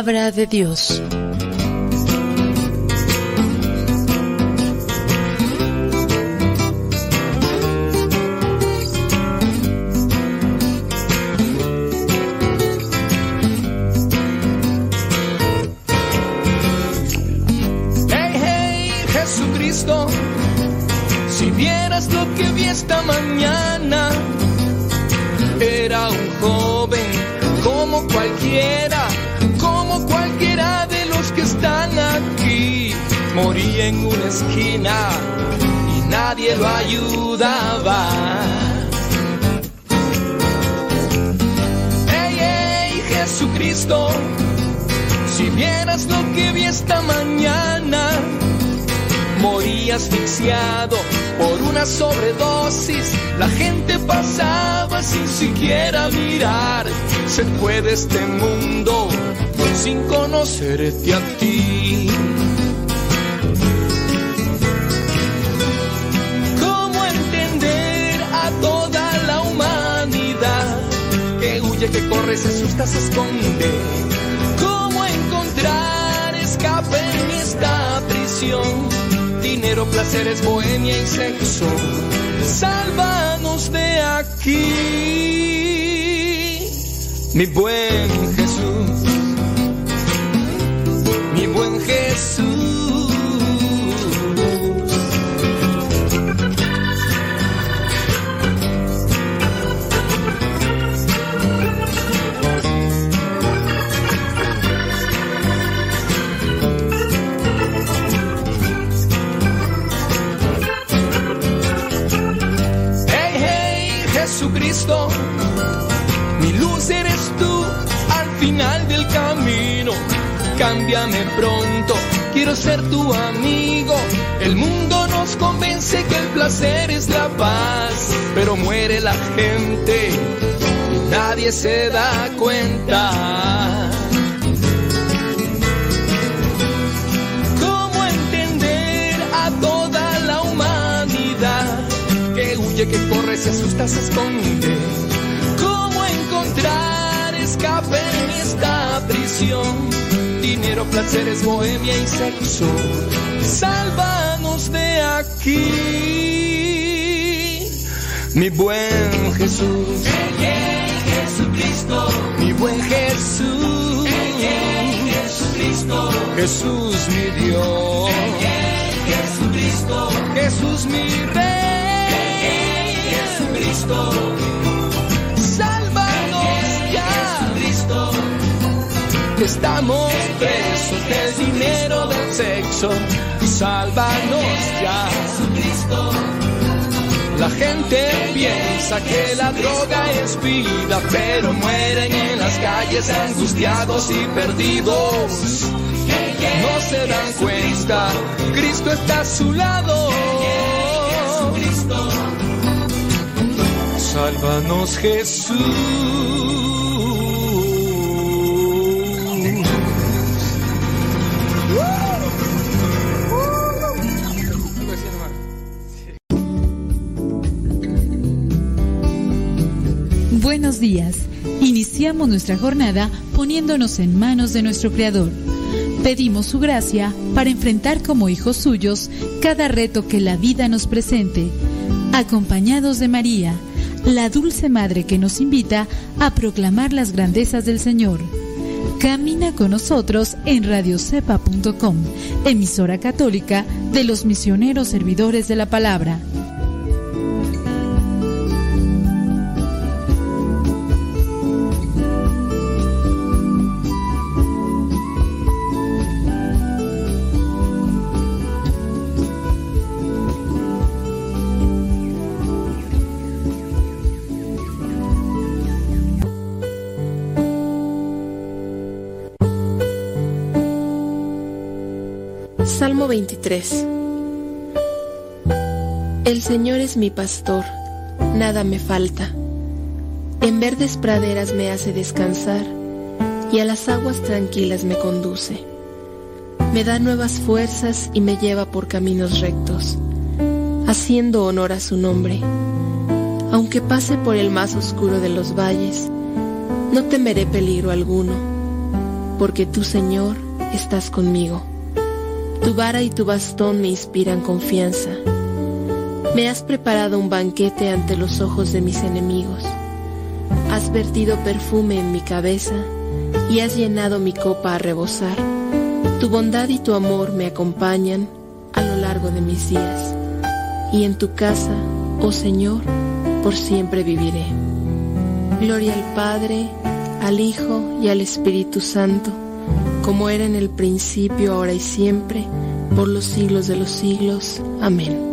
Palabra de Dios. En una esquina y nadie lo ayudaba. Hey, hey, Jesucristo, si vieras lo que vi esta mañana, morí asfixiado por una sobredosis. La gente pasaba sin siquiera mirar. Se fue de este mundo sin conocerte a ti. Huye, que corre, se asusta, se esconde? ¿Cómo encontrar escape en esta prisión? Dinero, placeres, bohemia y sexo. Sálvanos de aquí, mi buen Jesús, mi buen Jesús. Jesucristo, mi luz eres tú al final del camino. Cámbiame pronto, quiero ser tu amigo. El mundo nos convence que el placer es la paz, pero muere la gente y nadie se da cuenta. Huye, que corre, se asusta, se esconde? ¿Cómo encontrar escape en esta prisión? Dinero, placeres, bohemia y sexo. Sálvanos de aquí, mi buen Jesús. Jesucristo, mi buen Jesús. Jesucristo, Jesús mi Dios. Jesucristo, Jesús mi Rey. Jesucristo, sálvanos ya. Jesucristo, estamos presos del dinero del sexo. Sálvanos ya. Jesucristo. La gente piensa que la droga es vida, pero mueren en las calles angustiados y perdidos. No se dan cuenta, Cristo está a su lado. Sálvanos Jesús. Buenos días. Iniciamos nuestra jornada poniéndonos en manos de nuestro Creador. Pedimos su gracia para enfrentar como hijos suyos cada reto que la vida nos presente, acompañados de María, la dulce Madre que nos invita a proclamar las grandezas del Señor. Camina con nosotros en radiocepa.com, emisora católica de los misioneros servidores de la palabra. Salmo 23 El Señor es mi pastor, nada me falta. En verdes praderas me hace descansar y a las aguas tranquilas me conduce. Me da nuevas fuerzas y me lleva por caminos rectos, haciendo honor a su nombre. Aunque pase por el más oscuro de los valles, no temeré peligro alguno, porque tú, Señor, estás conmigo. Tu vara y tu bastón me inspiran confianza. Me has preparado un banquete ante los ojos de mis enemigos. Has vertido perfume en mi cabeza y has llenado mi copa a rebosar. Tu bondad y tu amor me acompañan a lo largo de mis días. Y en tu casa, oh Señor, por siempre viviré. Gloria al Padre, al Hijo y al Espíritu Santo, como era en el principio, ahora y siempre, por los siglos de los siglos. Amén.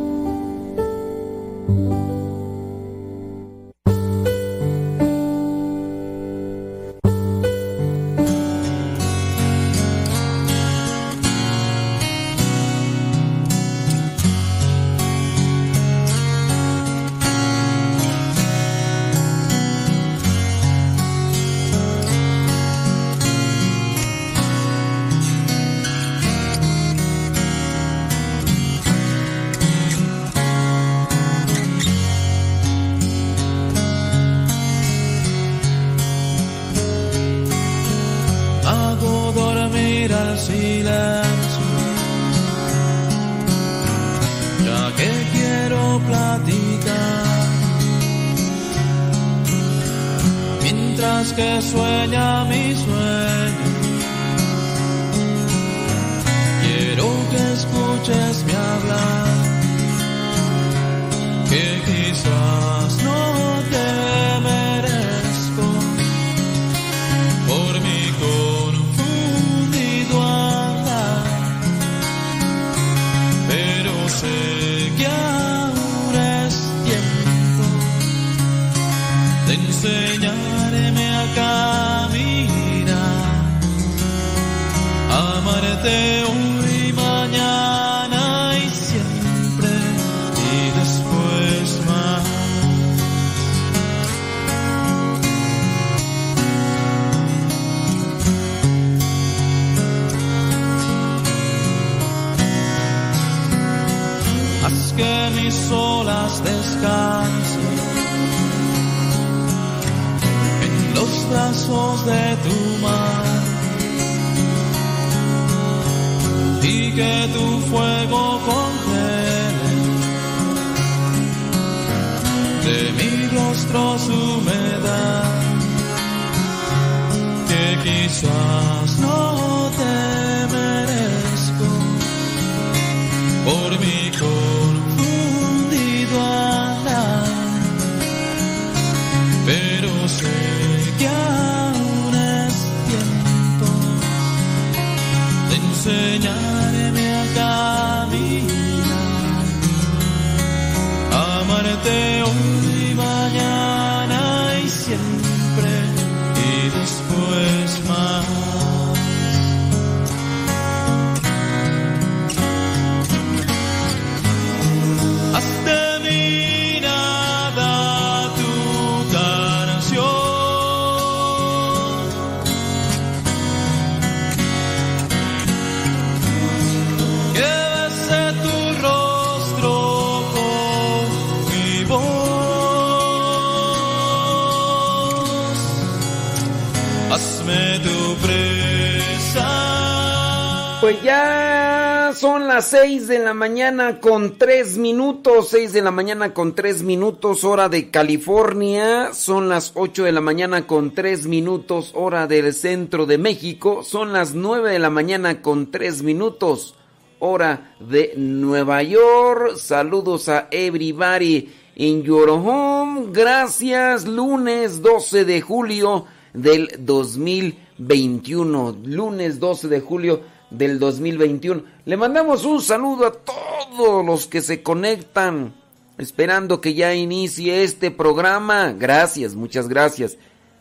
Seis de la mañana con tres minutos, seis de la mañana con tres minutos, hora de California, son las ocho de la mañana con tres minutos, hora del centro de México, son las nueve de la mañana con tres minutos, hora de Nueva York, saludos a everybody in your home, gracias, lunes 12 de julio del 2021, lunes 12 de julio del 2021. Le mandamos un saludo a todos los que se conectan, esperando que ya inicie este programa. Gracias, muchas gracias.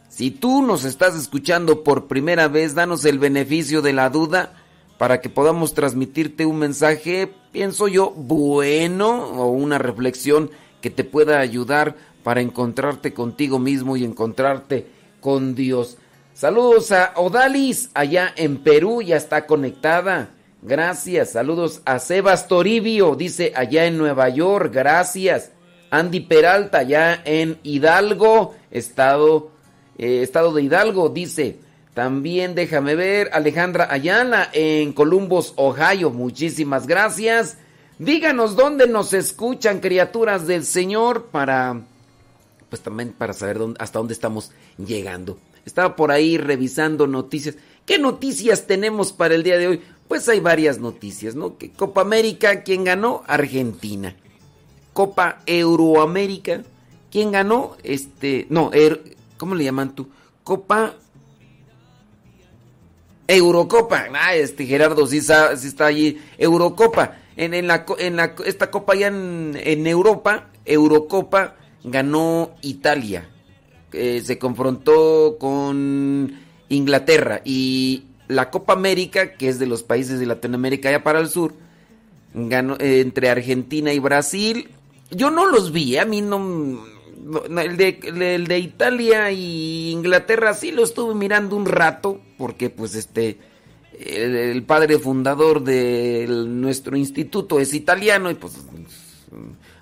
Si tú nos estás escuchando por primera vez, danos el beneficio de la duda para que podamos transmitirte un mensaje, pienso yo, bueno o una reflexión que te pueda ayudar para encontrarte contigo mismo y encontrarte con Dios. Saludos a Odalis, allá en Perú, ya está conectada. Gracias. Saludos a Sebas Toribio, dice allá en Nueva York. Gracias. Andy Peralta, allá en Hidalgo, estado, eh, estado de Hidalgo, dice. También déjame ver, Alejandra Ayala en Columbus, Ohio. Muchísimas gracias. Díganos dónde nos escuchan, criaturas del Señor, para pues también para saber dónde, hasta dónde estamos llegando. Estaba por ahí revisando noticias. ¿Qué noticias tenemos para el día de hoy? Pues hay varias noticias, ¿no? Que Copa América, ¿quién ganó? Argentina. Copa Euroamérica, ¿quién ganó? Este, no, er, ¿cómo le llaman tú? Copa Eurocopa. Ah, este Gerardo sí está, está allí. Eurocopa. En, en, la, en la, esta copa ya en, en Europa, Eurocopa, ganó Italia. Eh, se confrontó con Inglaterra. Y la Copa América, que es de los países de Latinoamérica allá para el sur, ganó eh, entre Argentina y Brasil. Yo no los vi, a mí no el de, el de Italia y Inglaterra sí lo estuve mirando un rato, porque pues este, el, padre fundador de nuestro instituto es italiano y pues,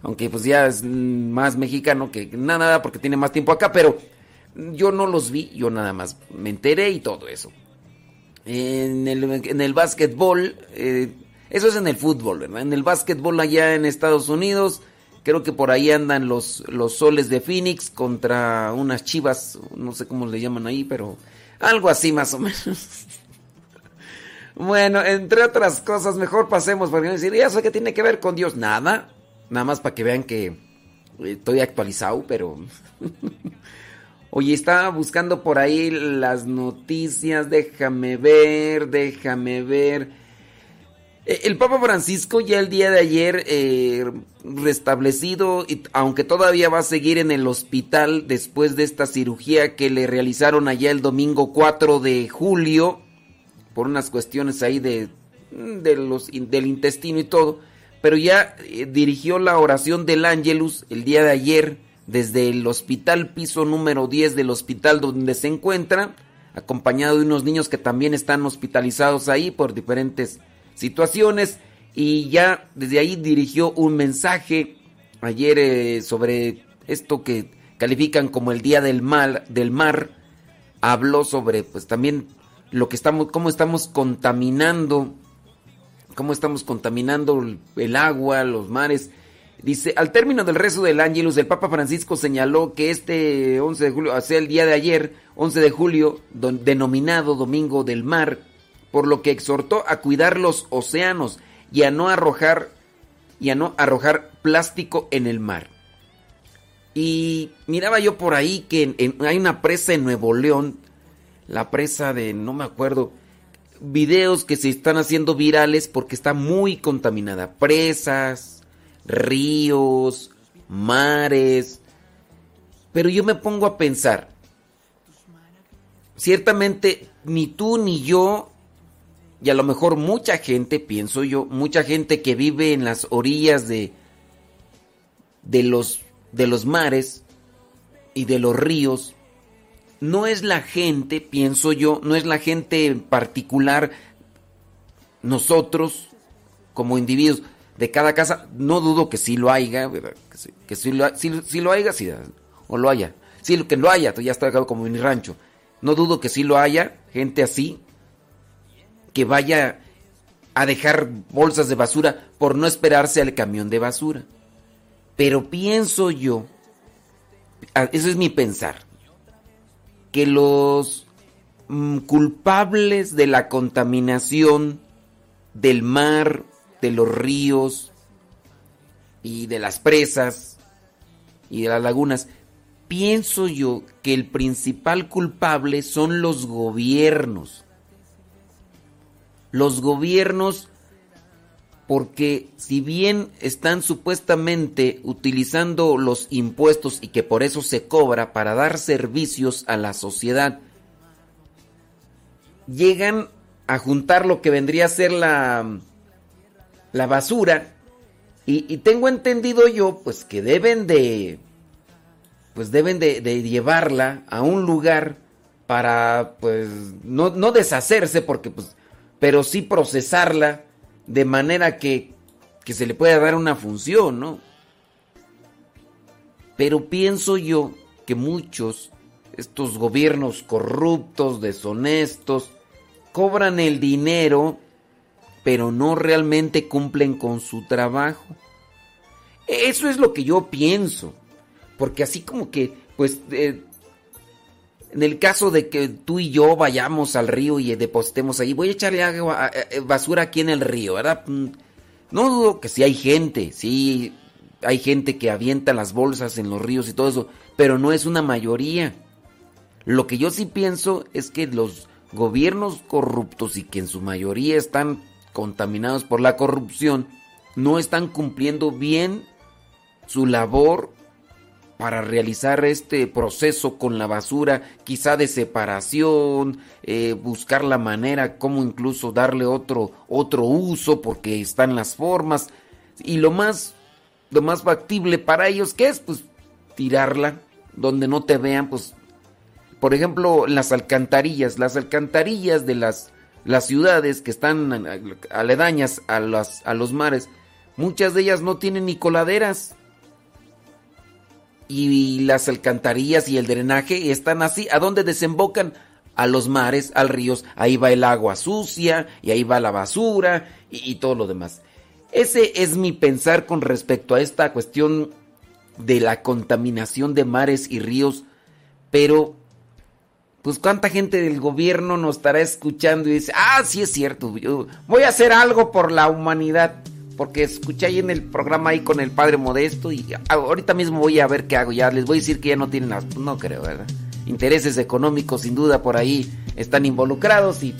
aunque pues ya es más mexicano que nada, porque tiene más tiempo acá, pero yo no los vi, yo nada más me enteré y todo eso. En el, en el básquetbol, eh, eso es en el fútbol, ¿verdad? En el básquetbol allá en Estados Unidos, Creo que por ahí andan los, los soles de Phoenix contra unas chivas, no sé cómo le llaman ahí, pero algo así más o menos. bueno, entre otras cosas, mejor pasemos, porque decir, ¿y eso qué tiene que ver con Dios? Nada, nada más para que vean que estoy actualizado, pero... Oye, estaba buscando por ahí las noticias, déjame ver, déjame ver. Eh, el Papa Francisco ya el día de ayer eh, restablecido, aunque todavía va a seguir en el hospital después de esta cirugía que le realizaron allá el domingo 4 de julio, por unas cuestiones ahí de, mm, de los, del intestino y todo, pero ya eh, dirigió la oración del Ángelus el día de ayer desde el hospital piso número 10 del hospital donde se encuentra, acompañado de unos niños que también están hospitalizados ahí por diferentes situaciones y ya desde ahí dirigió un mensaje ayer eh, sobre esto que califican como el día del mar, del mar. Habló sobre pues también lo que estamos cómo estamos contaminando cómo estamos contaminando el agua, los mares. Dice, al término del rezo del Ángelus, el Papa Francisco señaló que este 11 de julio, sea, el día de ayer, 11 de julio, denominado Domingo del Mar, por lo que exhortó a cuidar los océanos y a no arrojar y a no arrojar plástico en el mar. Y miraba yo por ahí que hay una presa en Nuevo León, la presa de no me acuerdo, videos que se están haciendo virales porque está muy contaminada, presas, ríos, mares. Pero yo me pongo a pensar, ciertamente ni tú ni yo y a lo mejor mucha gente, pienso yo, mucha gente que vive en las orillas de, de, los, de los mares y de los ríos, no es la gente, pienso yo, no es la gente en particular, nosotros como individuos de cada casa, no dudo que sí lo haya, que, sí, lo, sí, lo haya, sí, o lo haya, sí, que lo haya, ya está como en mi rancho, no dudo que sí lo haya, gente así, que vaya a dejar bolsas de basura por no esperarse al camión de basura. Pero pienso yo, eso es mi pensar, que los mm, culpables de la contaminación del mar, de los ríos y de las presas y de las lagunas, pienso yo que el principal culpable son los gobiernos. Los gobiernos, porque si bien están supuestamente utilizando los impuestos y que por eso se cobra para dar servicios a la sociedad, llegan a juntar lo que vendría a ser la, la basura y, tengo entendido yo pues que deben de pues deben de, de, llevarla a un lugar para pues no, no deshacerse porque pues pero sí procesarla de manera que, que se le pueda dar una función, ¿no? Pero pienso yo que muchos estos gobiernos corruptos, deshonestos, cobran el dinero, pero no realmente cumplen con su trabajo. Eso es lo que yo pienso, porque así como que, pues, eh, en el caso de que tú y yo vayamos al río y depositemos ahí, voy a echarle agua, eh, basura aquí en el río, ¿verdad? Mm, no dudo que sí hay gente, sí hay gente que avienta las bolsas en los ríos y todo eso, pero no es una mayoría. Lo que yo sí pienso es que los gobiernos corruptos y que en su mayoría están contaminados por la corrupción, no están cumpliendo bien su labor para realizar este proceso con la basura, quizá de separación, eh, buscar la manera como incluso darle otro, otro uso porque están las formas. Y lo más, lo más factible para ellos que es pues tirarla donde no te vean, pues por ejemplo las alcantarillas, las alcantarillas de las, las ciudades que están aledañas a, las, a los mares, muchas de ellas no tienen ni coladeras y las alcantarillas y el drenaje están así. ¿A dónde desembocan? A los mares, al ríos. Ahí va el agua sucia y ahí va la basura y, todo lo demás. Ese es mi pensar con respecto a esta cuestión de la contaminación de mares y ríos. Pero, pues cuánta gente del gobierno nos estará escuchando y dice, ah, sí es cierto, yo voy a hacer algo por la humanidad porque escuché ahí en el programa ahí con el padre Modesto y ahorita mismo voy a ver qué hago. Ya les voy a decir que ya no tienen, no creo, ¿verdad? Intereses económicos sin duda por ahí están involucrados y,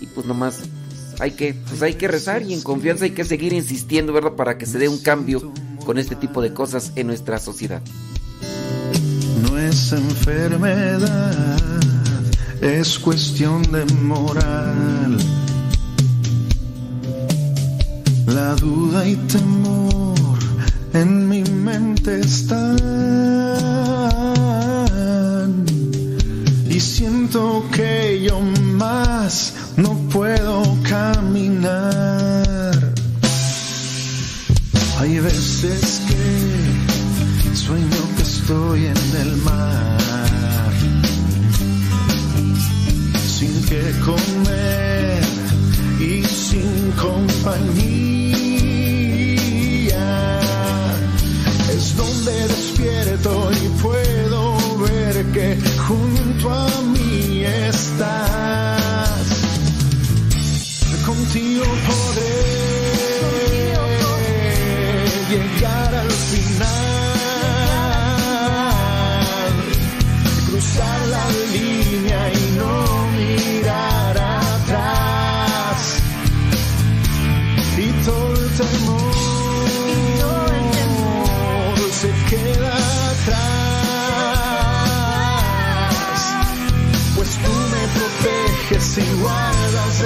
y pues nomás hay que, pues hay que rezar y en confianza hay que seguir insistiendo, ¿verdad? Para que se dé un cambio con este tipo de cosas en nuestra sociedad. No es enfermedad, es cuestión de moral la duda y temor en mi mente están. Y siento que yo más no puedo caminar. Hay veces que sueño que estoy en el mar. Sin que comer sin compañía. es donde despierto y puedo ver que junto a mí estás. Contigo podré llegar al final,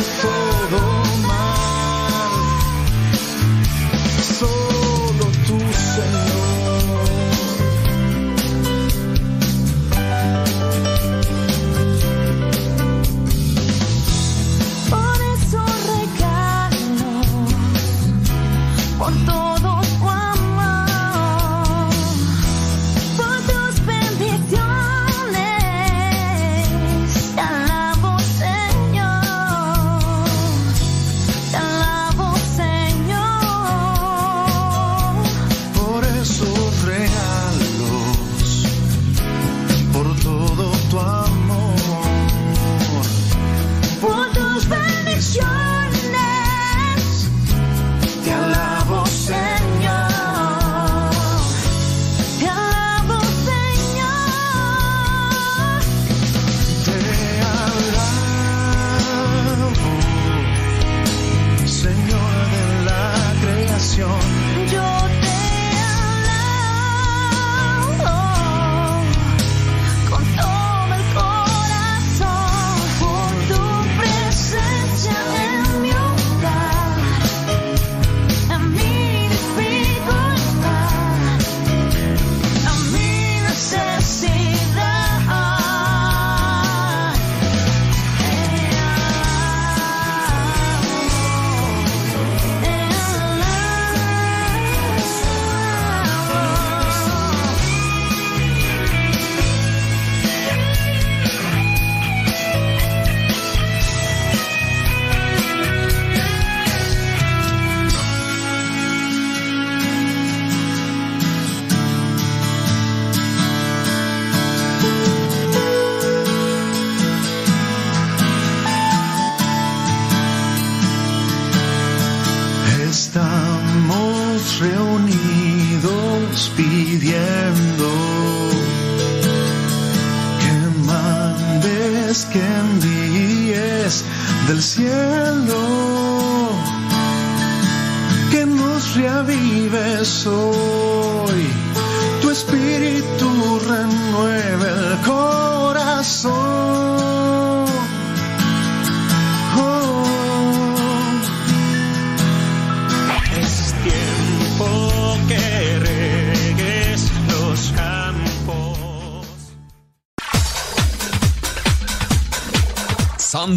before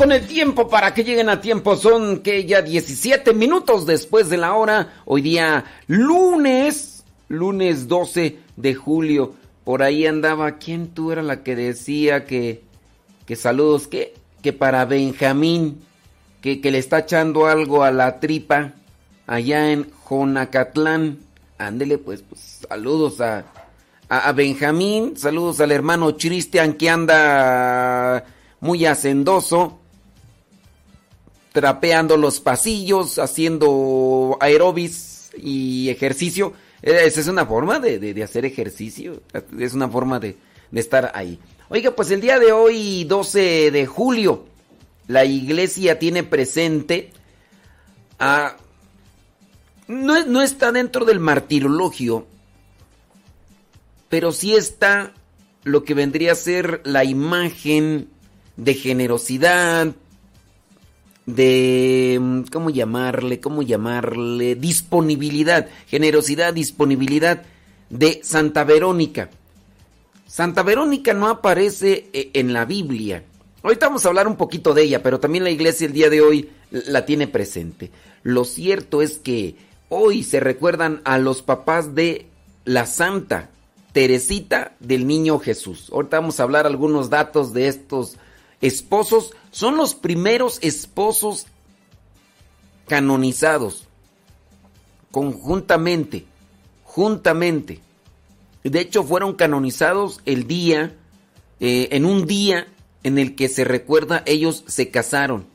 Con el tiempo para que lleguen a tiempo son que ya 17 minutos después de la hora. Hoy día lunes, lunes 12 de julio. Por ahí andaba, ¿quién tú era la que decía que, que saludos, que, que para Benjamín, que, que le está echando algo a la tripa allá en Jonacatlán? Ándele pues, pues saludos a, a, a Benjamín, saludos al hermano Cristian que anda muy hacendoso, trapeando los pasillos, haciendo aerobis y ejercicio. Eh, Esa es una forma de, de- hacer ejercicio, es una forma de, de estar ahí. Oiga, pues el día de hoy, 12 de julio, la iglesia tiene presente a... No, no está dentro del martirologio, pero sí está lo que vendría a ser la imagen de generosidad, de, mm, ¿cómo llamarle? ¿Cómo llamarle? Disponibilidad, generosidad, disponibilidad de Santa Verónica. Santa Verónica no aparece eh, en la Biblia. Ahorita vamos a hablar un poquito de ella, pero también la iglesia el día de hoy la tiene presente. Lo cierto es que hoy se recuerdan a los papás de la Santa Teresita del Niño Jesús. Ahorita vamos a hablar algunos datos de estos esposos. Son los primeros esposos canonizados conjuntamente, juntamente. De hecho, fueron canonizados el día, eh, en un día en el que se recuerda ellos se casaron.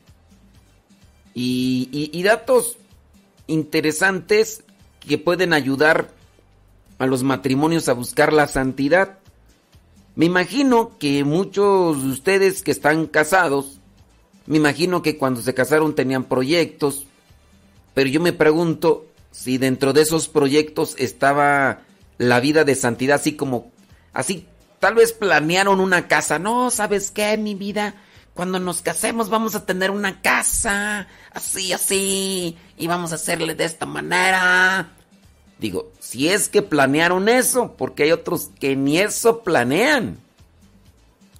Y, y- y datos interesantes que pueden ayudar a los matrimonios a buscar la santidad. Me imagino que muchos de ustedes que están casados, me imagino que cuando se casaron tenían proyectos, pero yo me pregunto si dentro de esos proyectos estaba la vida de santidad, así como, así, tal vez planearon una casa. No, ¿sabes qué, mi vida? Cuando nos casemos vamos a tener una casa, así, así, y vamos a hacerle de esta manera. Digo, si es que planearon eso, porque hay otros que ni eso planean.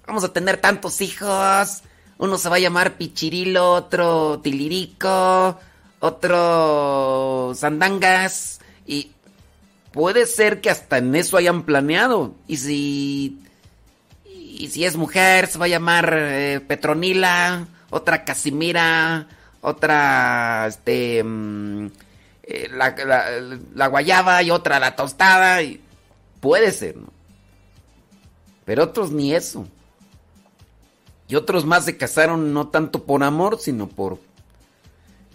Vamos a tener tantos hijos. Uno se va a llamar Pichirilo, otro Tilirico, otro Sandangas. Y puede ser que hasta en eso hayan planeado. Y si. Y si es mujer, se va a llamar eh, Petronila, otra Casimira, otra. Este. mm, eh, la, la- la guayaba y otra la tostada. Y puede ser, ¿no? Pero otros ni eso. Y otros más se casaron no tanto por amor, sino por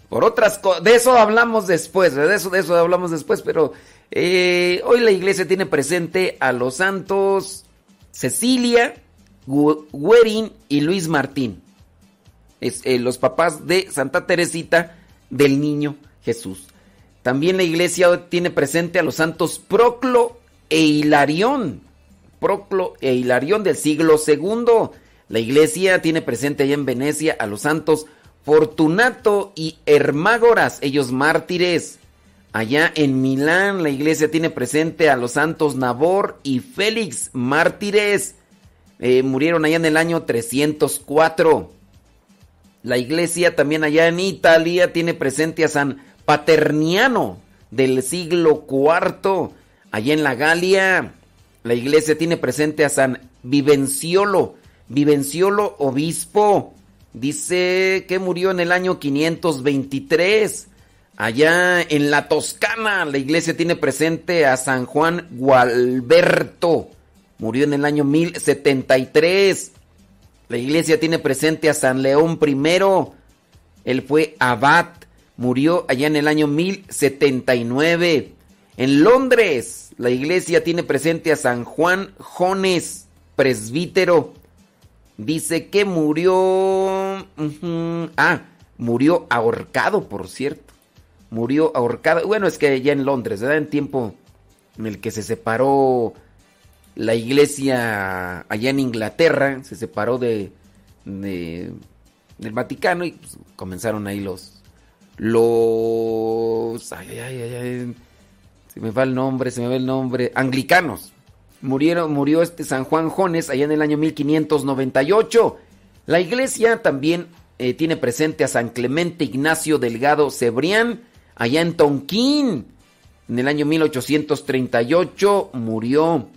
por otras cosas. De eso hablamos después, de eso, de eso hablamos después, pero eh, hoy la iglesia tiene presente a los santos Cecilia, Gu- Guerin y Luis Martín. Es, eh, los papás de Santa Teresita del Niño Jesús. También la iglesia tiene presente a los santos Proclo e Hilarión. Proclo e Hilarión del siglo II. La iglesia tiene presente allá en Venecia a los santos Fortunato y Hermágoras, ellos mártires. Allá en Milán la iglesia tiene presente a los santos Nabor y Félix, mártires. eh, murieron allá en el año 304. La iglesia también allá en Italia tiene presente a San Paterniano del siglo IV. Allá en la Galia, la iglesia tiene presente a San Vivenciolo, Vivenciolo obispo. Dice que murió en el año 523. Allá en la Toscana, la iglesia tiene presente a San Juan Gualberto. Murió en el año 1073. La iglesia tiene presente a San León I. Él fue abad. Murió allá en el año 1079. En Londres, la iglesia tiene presente a San Juan Jones, presbítero. Dice que murió... Ah, murió ahorcado, por cierto. Murió ahorcado. Bueno, es que ya en Londres, ¿verdad? En tiempo en el que se separó la iglesia allá en Inglaterra, se separó de, del Vaticano y pues, comenzaron ahí los... Los... Ay, ay, ay, ay, se me va el nombre, se me va el nombre. Anglicanos. Murió este San Juan Jones allá en el año 1598. La iglesia también eh, tiene presente a San Clemente Ignacio Delgado Cebrián allá en Tonquín. En el año 1838 murió.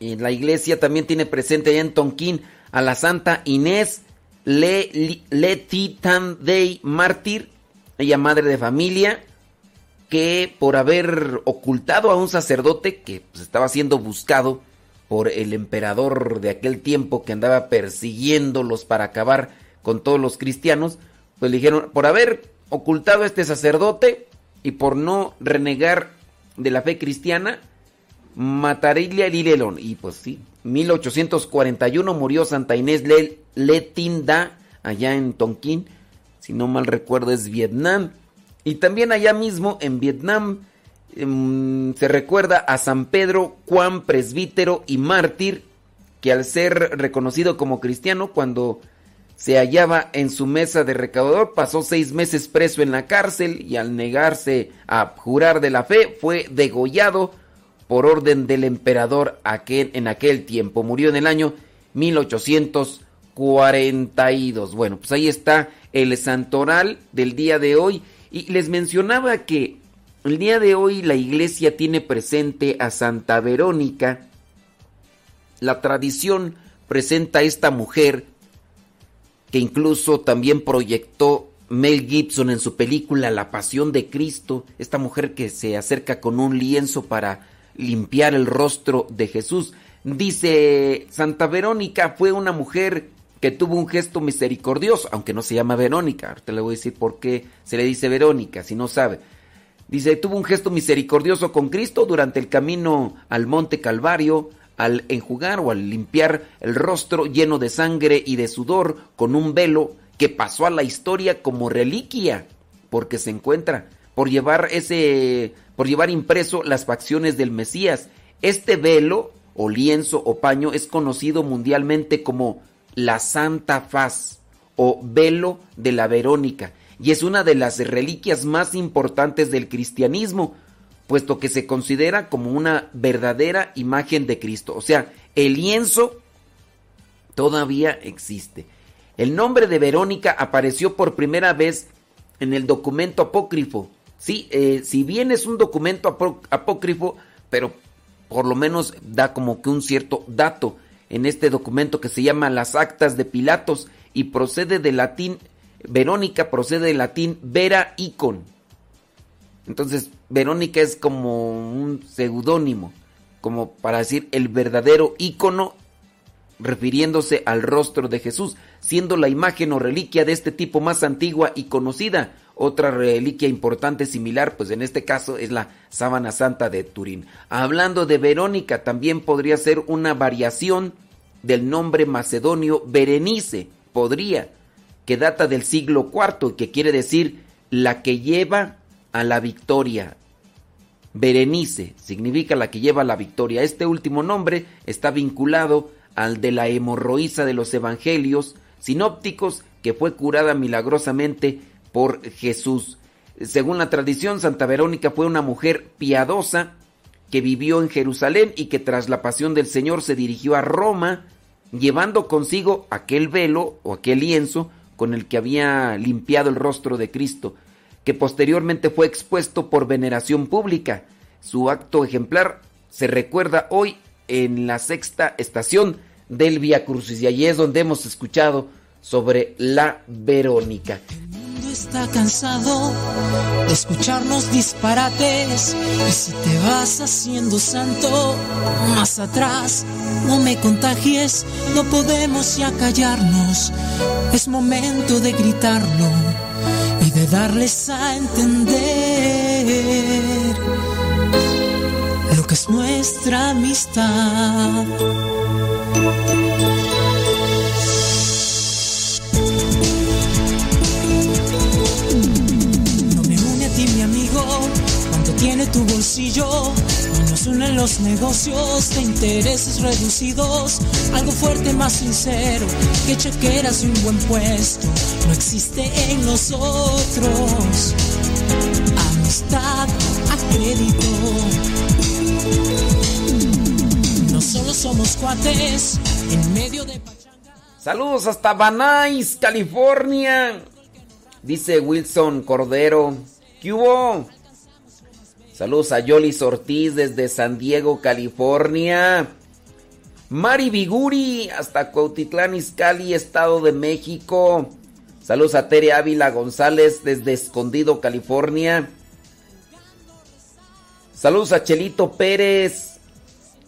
Y la iglesia también tiene presente allá en Tonquín a la Santa Inés Le, Letitan Dei Mártir, ella madre de familia, que por haber ocultado a un sacerdote que pues, estaba siendo buscado por el emperador de aquel tiempo que andaba persiguiéndolos para acabar con todos los cristianos, pues le dijeron, por haber ocultado a este sacerdote y por no renegar de la fe cristiana, matarile a Lilelon. Y pues sí, 1841 murió Santa Inés Letinda allá en Tonquín, si no mal recuerdo es Vietnam. Y también allá mismo en Vietnam em, se recuerda a San Pedro Juan Presbítero y Mártir, que al ser reconocido como cristiano cuando se hallaba en su mesa de recaudador, pasó seis meses preso en la cárcel y al negarse a jurar de la fe fue degollado por orden del emperador aquel, en aquel tiempo. Murió en el año 1842. Bueno, pues ahí está el santoral del día de hoy. Y les mencionaba que el día de hoy la iglesia tiene presente a Santa Verónica. La tradición presenta a esta mujer que incluso también proyectó Mel Gibson en su película La Pasión de Cristo, esta mujer que se acerca con un lienzo para limpiar el rostro de Jesús. Dice, Santa Verónica fue una mujer que tuvo un gesto misericordioso, aunque no se llama Verónica. Ahorita le voy a decir por qué se le dice Verónica, si no sabe. Dice, tuvo un gesto misericordioso con Cristo durante el camino al monte Calvario, al enjugar o al limpiar el rostro lleno de sangre y de sudor con un velo que pasó a la historia como reliquia, porque se encuentra por llevar ese por llevar impreso las facciones del Mesías. Este velo o lienzo o paño es conocido mundialmente como la Santa Faz o velo de la Verónica y es una de las reliquias más importantes del cristianismo, puesto que se considera como una verdadera imagen de Cristo. O sea, el lienzo todavía existe. El nombre de Verónica apareció por primera vez en el documento apócrifo. Sí, eh, si bien es un documento apócrifo, pero por lo menos da como que un cierto dato en este documento que se llama Las Actas de Pilatos y procede del latín, Verónica procede del latín Vera Icon. Entonces, Verónica es como un seudónimo, como para decir el verdadero ícono refiriéndose al rostro de Jesús, siendo la imagen o reliquia de este tipo más antigua y conocida. Otra reliquia importante similar, pues en este caso es la sábana santa de Turín. Hablando de Verónica, también podría ser una variación del nombre macedonio Berenice, podría, que data del siglo IV, que quiere decir la que lleva a la victoria. Berenice significa la que lleva la victoria. Este último nombre está vinculado al de la hemorroísa de los evangelios sinópticos que fue curada milagrosamente por Jesús. Según la tradición, Santa Verónica fue una mujer piadosa que vivió en Jerusalén y que tras la pasión del Señor se dirigió a Roma llevando consigo aquel velo o aquel lienzo con el que había limpiado el rostro de Cristo, que posteriormente fue expuesto por veneración pública. Su acto ejemplar se recuerda hoy en la sexta estación del Via Crucis. Y allí es donde hemos escuchado sobre la Verónica. El mundo está cansado de escucharnos disparates. Y si te vas haciendo santo más atrás no me contagies. No podemos ya callarnos. Es momento de gritarlo y de darles a entender lo que es nuestra amistad tu bolsillo. No nos unen los negocios de intereses reducidos. Algo fuerte más sincero que chequeras y un buen puesto. No existe en nosotros. Amistad a crédito. No solo somos cuates en medio de Saludos hasta Banais, California. Dice Wilson Cordero. ¿Qué hubo? Saludos a Yolis Ortiz desde San Diego, California. Mari Biguri hasta Cuautitlán Izcalli, Estado de México. Saludos a Tere Ávila González desde Escondido, California. Saludos a Chelito Pérez.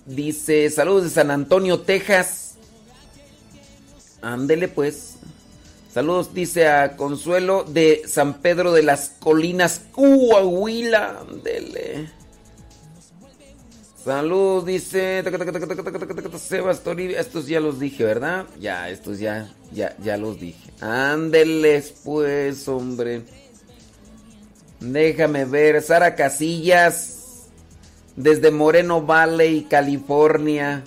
Dice, saludos de San Antonio, Texas. Ándele pues. Saludos, dice a Consuelo de San Pedro de las Colinas, Coahuila. Ándele. Saludos, dice Sebas Toribio. Estos ya los dije, ¿verdad? Ya, estos ya, ya, ya los dije. Ándeles pues, hombre. Déjame ver. Sara Casillas. Desde Moreno Valley, California.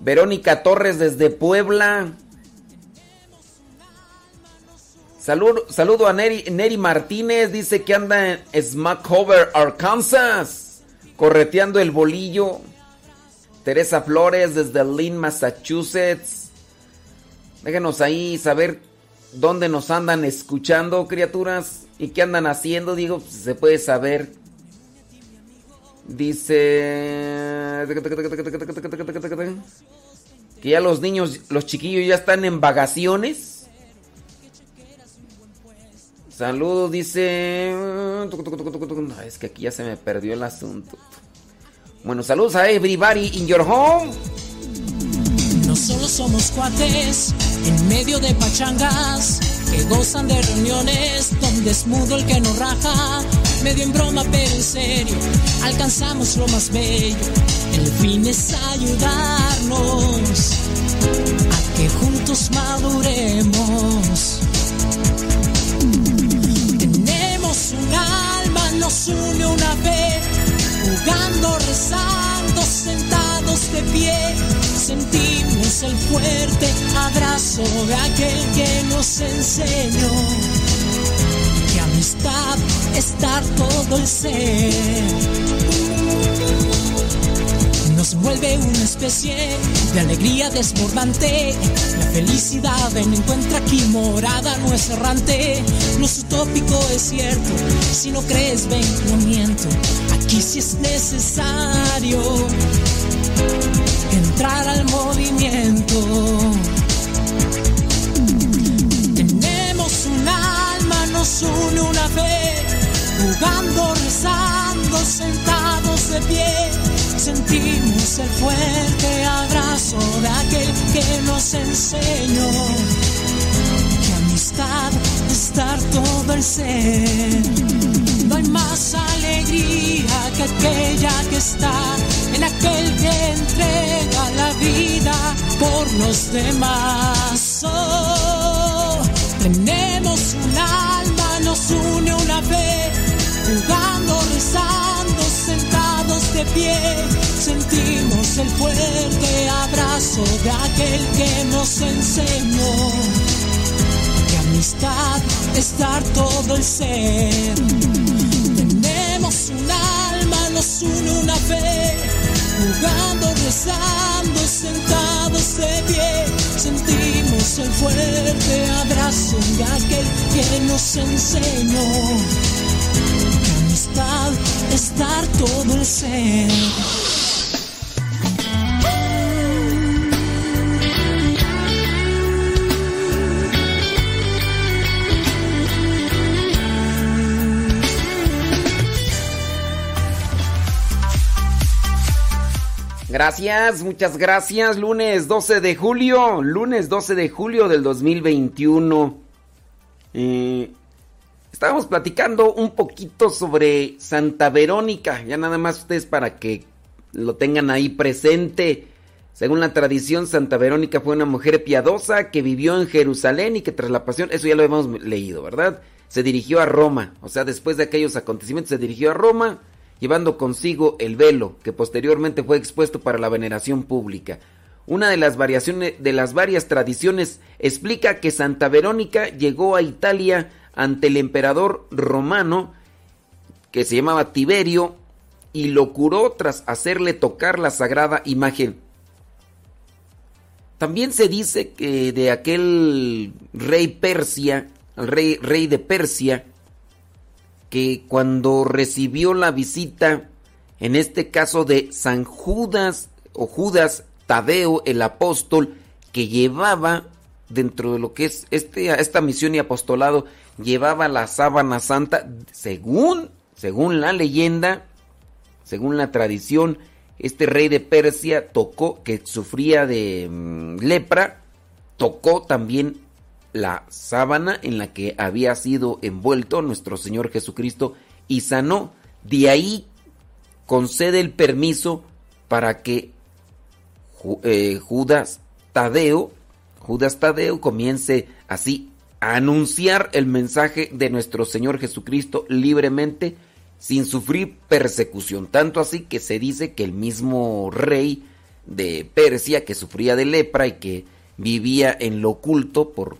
Verónica Torres desde Puebla. Saludo, saludo a Neri, Neri Martínez, dice que anda en Smackover, Arkansas, correteando el bolillo. Teresa Flores desde Lynn, Massachusetts. Déjenos ahí saber dónde nos andan escuchando, criaturas, y qué andan haciendo, digo, pues, se puede saber. Dice que ya los niños, los chiquillos ya están en vacaciones. Saludos, dice. Es que aquí ya se me perdió el asunto. Bueno, saludos a everybody in your home. No solo somos cuates en medio de pachangas que gozan de reuniones donde es mudo el que nos raja. Medio en broma, pero en serio, alcanzamos lo más bello. El fin es ayudarnos a que juntos maduremos. Tenemos un alma, nos une una fe, jugando, rezando, sentados de pie. Sentimos el fuerte abrazo de aquel que nos enseñó que amistad es todo el ser nos vuelve una especie de alegría desbordante. La felicidad en encuentra aquí morada, no es errante, no es utópico, es cierto. Si no crees, ven, no miento. Aquí sí es necesario entrar al movimiento. Tenemos un alma, nos une una fe, jugando, rezando, sentados de pie sentimos el fuerte abrazo de aquel que nos enseñó que amistad es dar todo el ser. No hay más alegría que aquella que está en aquel que entrega la vida por los demás. Oh, tenemos un alma, nos une una fe, sentados de pie, sentimos el fuerte abrazo de aquel que nos enseñó que amistad es dar todo el ser. Tenemos un alma, nos une una fe, jugando, rezando, sentados de pie, sentimos el fuerte abrazo de aquel que nos enseñó amistad es dar todo el ser. Gracias, muchas gracias. Lunes 12 de julio, lunes 12 de julio del 2021. Eh, estábamos platicando un poquito sobre Santa Verónica, ya nada más ustedes para que lo tengan ahí presente. Según la tradición, Santa Verónica fue una mujer piadosa que vivió en Jerusalén y que tras la pasión, eso ya lo hemos leído, ¿verdad? Se dirigió a Roma, o sea, después de aquellos acontecimientos se dirigió a Roma llevando consigo el velo, que posteriormente fue expuesto para la veneración pública. Una de las variaciones de las varias tradiciones explica que Santa Verónica llegó a Italia ante el emperador romano que se llamaba Tiberio y lo curó tras hacerle tocar la sagrada imagen. También se dice que de aquel rey Persia, el rey, rey de Persia, que cuando recibió la visita, en este caso de San Judas o Judas Tadeo el apóstol, que llevaba dentro de lo que es este, esta misión y apostolado, llevaba la sábana santa, según, según la leyenda, según la tradición, este rey de Persia tocó, que sufría de mm, lepra, tocó también la sábana en la que había sido envuelto nuestro Señor Jesucristo y sanó. De ahí concede el permiso para que eh, Judas Tadeo, Judas Tadeo comience así anunciar el mensaje de nuestro Señor Jesucristo libremente sin sufrir persecución. Tanto así que se dice que el mismo rey de Persia que sufría de lepra y que vivía en lo oculto por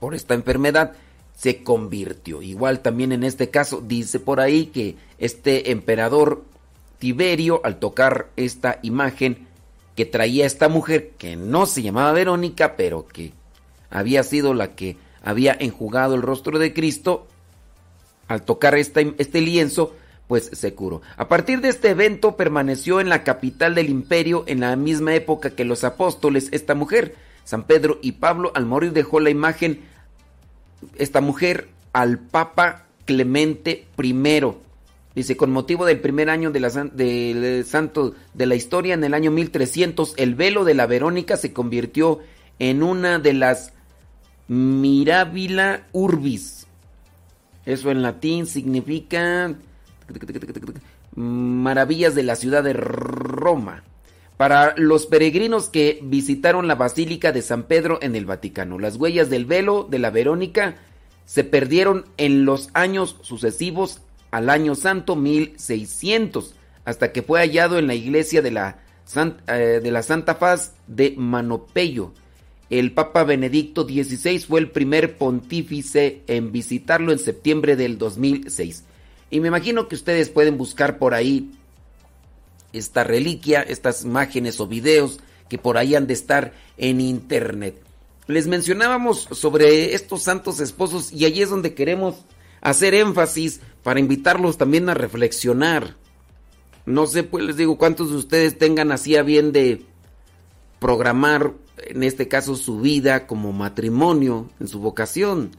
por esta enfermedad se convirtió. Igual también en este caso dice por ahí que este emperador Tiberio al tocar esta imagen que traía esta mujer que no se llamaba Verónica pero que había sido la que había enjugado el rostro de Cristo al tocar este, este lienzo pues se curó. A partir de este evento permaneció en la capital del imperio en la misma época que los apóstoles esta mujer. San Pedro y Pablo al morir dejó la imagen esta mujer al Papa Clemente I. Dice, con motivo del primer año de la, del santo de la historia, en el año 1300, el velo de la Verónica se convirtió en una de las Mirabila Urbis. Eso en latín significa maravillas de la ciudad de Roma. Para los peregrinos que visitaron la Basílica de San Pedro en el Vaticano, las huellas del velo de la Verónica se perdieron en los años sucesivos al año santo 1600, hasta que fue hallado en la iglesia de la, eh, de la Santa Faz de Manopello. El Papa Benedicto XVI fue el primer pontífice en visitarlo en septiembre del 2006. Y me imagino que ustedes pueden buscar por ahí esta reliquia, estas imágenes o videos que por ahí han de estar en internet. Les mencionábamos sobre estos santos esposos y allí es donde queremos hacer énfasis para invitarlos también a reflexionar. No sé, pues les digo, cuántos de ustedes tengan así a bien de programar, en este caso, su vida como matrimonio, en su vocación.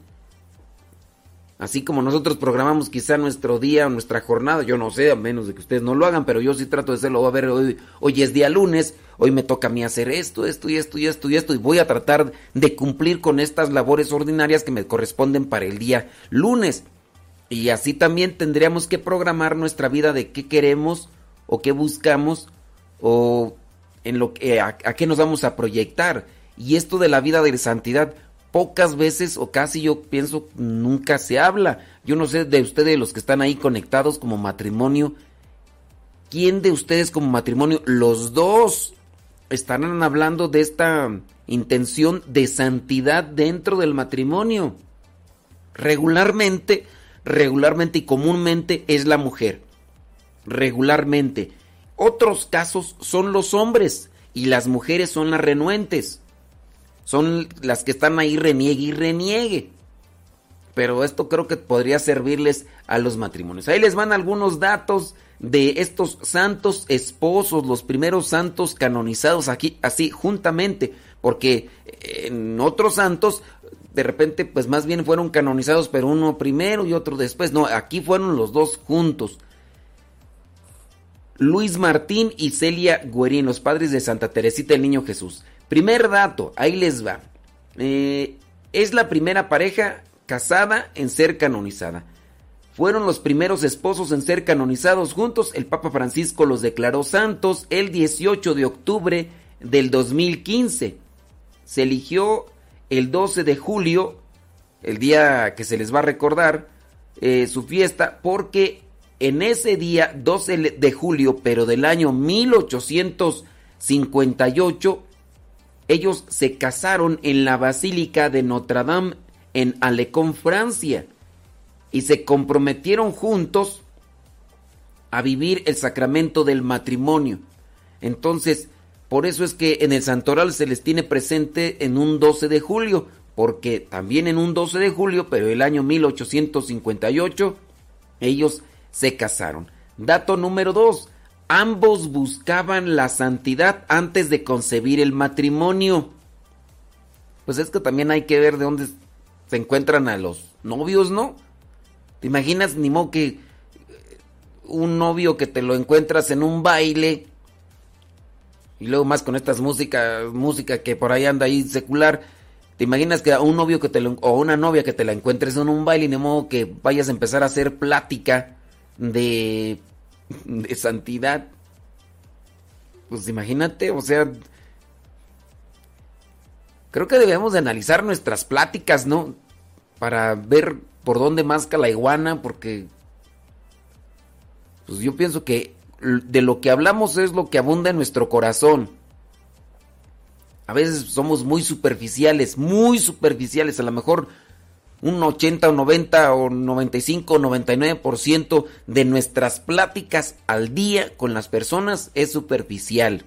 Así como nosotros programamos quizá nuestro día nuestra jornada, yo no sé, a menos de que ustedes no lo hagan, pero yo sí trato de hacerlo. a ver, hoy, hoy es día lunes, hoy me toca a mí hacer esto, esto y esto y esto y esto, y voy a tratar de cumplir con estas labores ordinarias que me corresponden para el día lunes. Y así también tendríamos que programar nuestra vida de qué queremos o qué buscamos o en lo que a qué nos vamos a proyectar. Y esto de la vida de santidad pocas veces o casi yo pienso nunca se habla. Yo no sé de ustedes los que están ahí conectados como matrimonio, ¿quién de ustedes como matrimonio, los dos estarán hablando de esta intención de santidad dentro del matrimonio? Regularmente, regularmente y comúnmente es la mujer. Regularmente. Otros casos son los hombres y las mujeres son las renuentes. son las que están ahí reniegue y reniegue. Pero esto creo que podría servirles a los matrimonios. Ahí les van algunos datos de estos santos esposos, los primeros santos canonizados aquí, así juntamente, porque en otros santos de repente pues más bien fueron canonizados, pero uno primero y otro después. No, aquí fueron los dos juntos. Luis Martín y Celia Guerín, los padres de Santa Teresita el Niño Jesús. Primer dato, ahí les va. Eh, es la primera pareja casada en ser canonizada. Fueron los primeros esposos en ser canonizados juntos. El Papa Francisco los declaró santos el 18 de octubre del 2015. Se eligió el 12 de julio, el día que se les va a recordar eh, su fiesta, porque en ese día, 12 de julio, pero del año 1858, ellos se casaron en la Basílica de Notre Dame en Alecón, Francia y se comprometieron juntos a vivir el sacramento del matrimonio. Entonces, por eso es que en el santoral se les tiene presente en un 12 de julio, porque también en un 12 de julio, pero el año 1858, ellos se casaron. Dato número 2. Ambos buscaban la santidad antes de concebir el matrimonio. Pues es que también hay que ver de dónde se encuentran a los novios, ¿no? ¿Te imaginas ni modo que eh, un novio que te lo encuentras en un baile y luego más con estas músicas, música que por ahí anda ahí secular, ¿te imaginas que a un novio que te o una novia que te la encuentres en un baile y modo que vayas a empezar a hacer plática de, de santidad? Pues imagínate, o sea, creo que debemos de analizar nuestras pláticas, ¿no? Para ver por dónde masca la iguana, porque pues yo pienso que de lo que hablamos es lo que abunda en nuestro corazón. A veces somos muy superficiales, muy superficiales, a lo mejor un 80 o 90 o 95 o 99% de nuestras pláticas al día con las personas es superficial.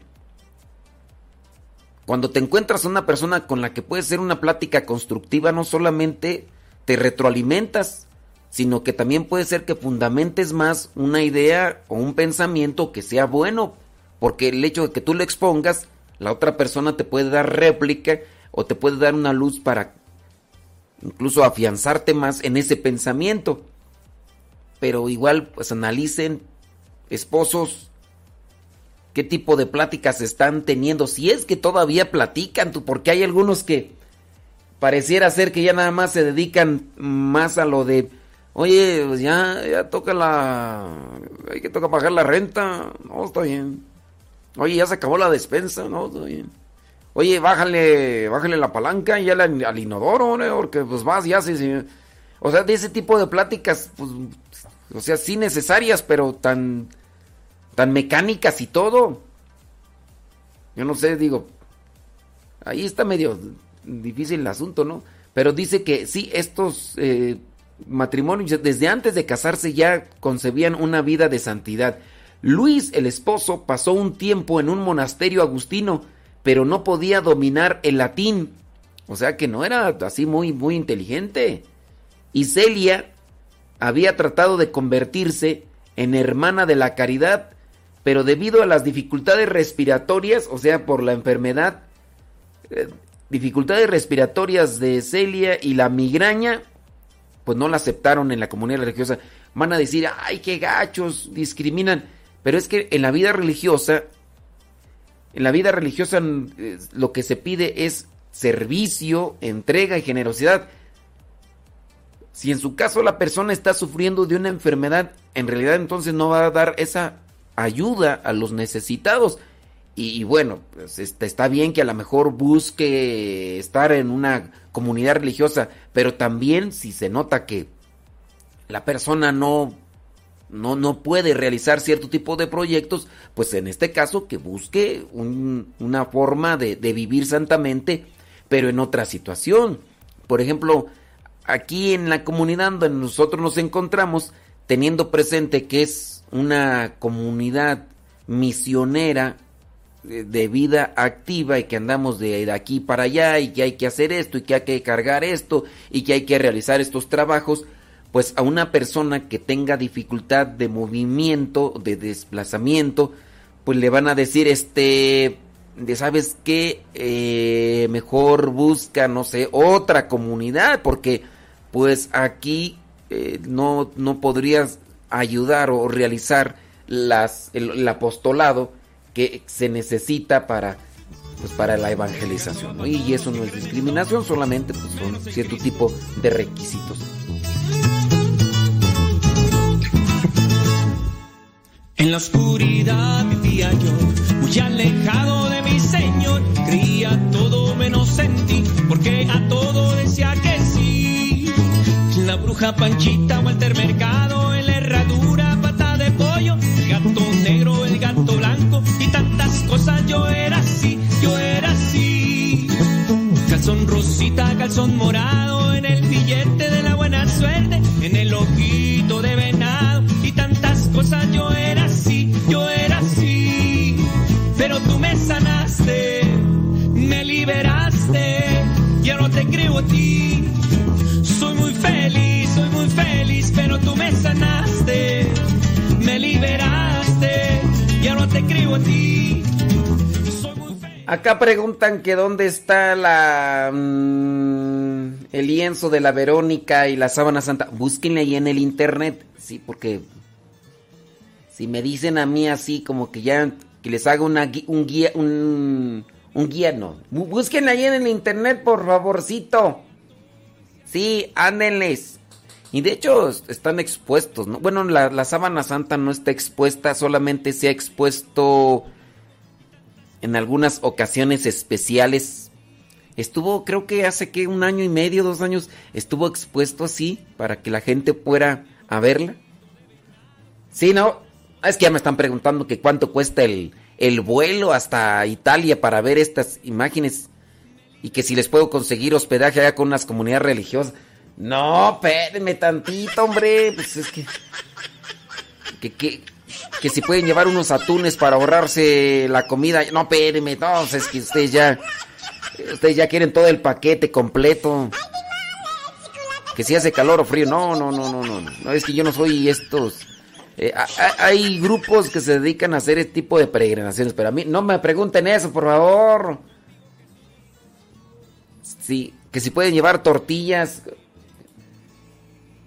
Cuando te encuentras una persona con la que puede ser una plática constructiva, no solamente te retroalimentas, sino que también puede ser que fundamentes más una idea o un pensamiento que sea bueno, porque el hecho de que tú lo expongas, la otra persona te puede dar réplica o te puede dar una luz para incluso afianzarte más en ese pensamiento. Pero igual, pues analicen, esposos, qué tipo de pláticas están teniendo, si es que todavía platican, porque hay algunos que pareciera ser que ya nada más se dedican más a lo de, oye, pues ya, ya toca la, hay que toca pagar la renta, no, está bien. Oye, ya se acabó la despensa, no, está bien. Oye, bájale, bájale la palanca y ya al inodoro, ¿no? porque pues vas sí, sí. O sea, de ese tipo de pláticas, pues, o sea, sí necesarias, pero tan, tan mecánicas y todo. Yo no sé, digo, ahí está medio difícil el asunto, ¿no? Pero dice que sí, estos eh, matrimonios desde antes de casarse ya concebían una vida de santidad. Luis, el esposo, pasó un tiempo en un monasterio agustino, pero no podía dominar el latín. O sea que no era así muy, muy inteligente. Y Celia había tratado de convertirse en hermana de la caridad, pero debido a las dificultades respiratorias, o sea, por la enfermedad, eh, dificultades respiratorias de Celia y la migraña, pues no la aceptaron en la comunidad religiosa. Van a decir, ay, qué gachos, discriminan. Pero es que en la vida religiosa, en la vida religiosa eh, lo que se pide es servicio, entrega y generosidad. Si en su caso la persona está sufriendo de una enfermedad, en realidad entonces no va a dar esa ayuda a los necesitados. Y, bueno, pues este, está bien que a lo mejor busque estar en una comunidad religiosa, pero también si se nota que la persona no, no, no puede realizar cierto tipo de proyectos, pues en este caso que busque una forma de, de vivir santamente, pero en otra situación. Por ejemplo, aquí en la comunidad donde nosotros nos encontramos, teniendo presente que es una comunidad misionera, de vida activa y que andamos de, aquí para allá y que hay que hacer esto y que hay que cargar esto y que hay que realizar estos trabajos, pues a una persona que tenga dificultad de movimiento, de desplazamiento, pues le van a decir, este, de sabes qué, eh, mejor busca, no sé, otra comunidad, porque pues aquí eh, no, no podrías ayudar o realizar las, el apostolado que se necesita para pues para la evangelización y eso no es discriminación solamente pues, son cierto tipo de requisitos En la oscuridad vivía yo, muy alejado de mi Señor, creía todo menos en ti, porque a todo decía que sí. La bruja Panchita, Walter Mercado, en la herradura, pata de pollo, el gato negro, el gato blanco y tantas cosas. Yo era así, yo era así. Calzón rosita, calzón morado, en el billete de la buena suerte, en el ojito de venado y tantas cosas. Yo era así, yo era así. Pero tú me sanaste, me liberaste, ya no te creo a ti. Soy muy feliz, soy muy feliz, pero tú me sanaste, me liberaste, ya no te creo a ti. Acá preguntan que dónde está la mm, el lienzo de la Verónica y la sábana santa búsquenle ahí en el internet sí porque si me dicen a mí así como que ya que les haga una, un guía un, guía no búsquenle ahí en el internet por favorcito Sí, ándenles. Y de hecho est- están expuestos, ¿no? Bueno, la, la sábana santa no está expuesta, solamente se ha expuesto en algunas ocasiones especiales. Estuvo, creo que hace que un año y medio, dos años, estuvo expuesto así para que la gente fuera a verla. Sí, no, es que ya me están preguntando que cuánto cuesta el, el vuelo hasta Italia para ver estas imágenes y que si les puedo conseguir hospedaje allá con unas comunidades religiosas. No, espérenme tantito, hombre. Pues es que. Que, que, que si pueden llevar unos atunes para ahorrarse la comida. No, espérenme, no, es que ustedes ya. Ustedes ya quieren todo el paquete completo. Que si hace calor o frío. No, no, no, no, no. No, es que yo no soy estos. Eh, hay grupos que se dedican a hacer este tipo de peregrinaciones, pero a mí no me pregunten eso, por favor. Sí, que si pueden llevar tortillas.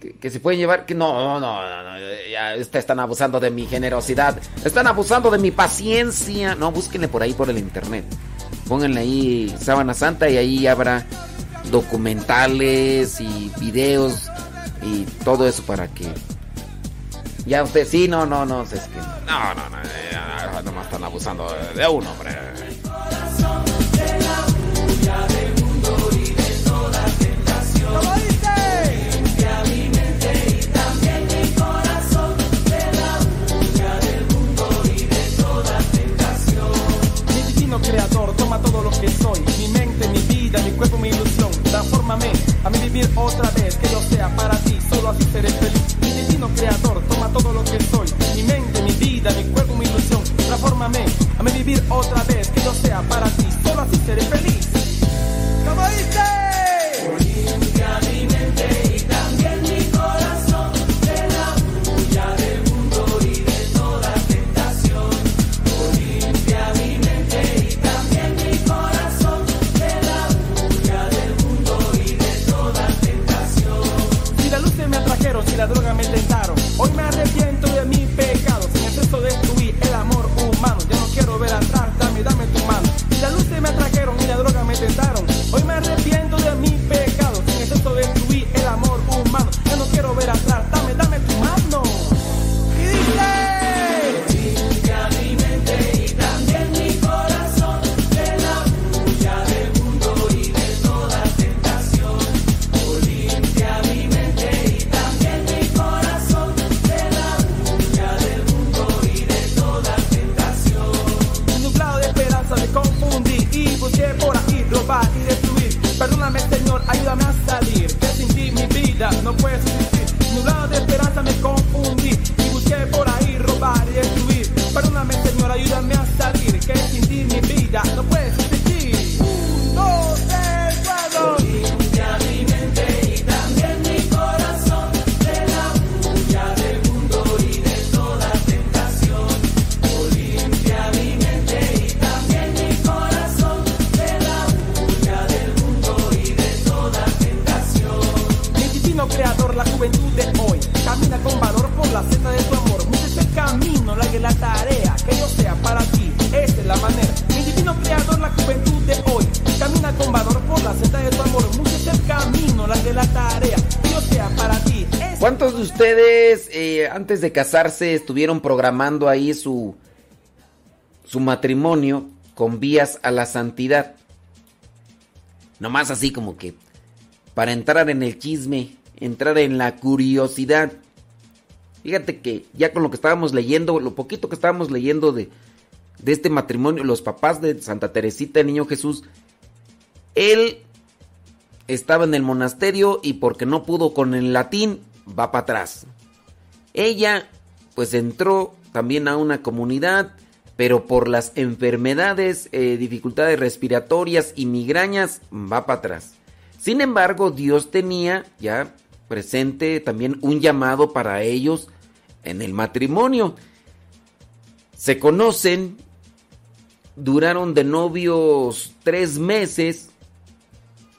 Que, que si pueden llevar. Que no, no, no, no, ya est- están abusando de mi generosidad. Están abusando de mi paciencia. No, búsquenle por ahí por el internet. Pónganle ahí Sábana Santa y ahí habrá documentales y videos y todo eso para que. Ya usted, sí, no, no, no, es que. No, no, no, no, nomás están abusando de, uno, hombre. Mi divino creador, toma todo lo que soy, vida, mi cuerpo, mi ilusión, transfórmame a mi vivir otra vez, que yo sea para ti, solo así seré feliz. Mi divino creador, toma todo lo que soy, mi mente, mi vida, mi cuerpo, mi ilusión, transfórmame a mi vivir otra vez, que yo sea para ti, solo así seré feliz. ¿Cómo dice? Si la droga me tentaron, hoy me arrepiento de mi pecado. Sin exceso destruí el amor humano. Ya no quiero ver atrás, dame, dame tu mano. Si la luz me atrajeron y la droga me tentaron, hoy me arrepiento vida no puede existir. Nublado de esperanza me confundí de la tarea que yo sea para ti. ¿Cuántos de ustedes eh, antes de casarse estuvieron programando ahí su, su matrimonio con vías a la santidad? Nomás así como que para entrar en el chisme, entrar en la curiosidad. Fíjate que ya con lo que estábamos leyendo, lo poquito que estábamos leyendo de, de este matrimonio, los papás de Santa Teresita, el Niño Jesús, él estaba en el monasterio y porque no pudo con el latín, va para atrás. Ella, pues entró también a una comunidad, pero por las enfermedades, eh, dificultades respiratorias y migrañas, va para atrás. Sin embargo, Dios tenía ya presente también un llamado para ellos en el matrimonio. Se conocen, duraron de novios tres meses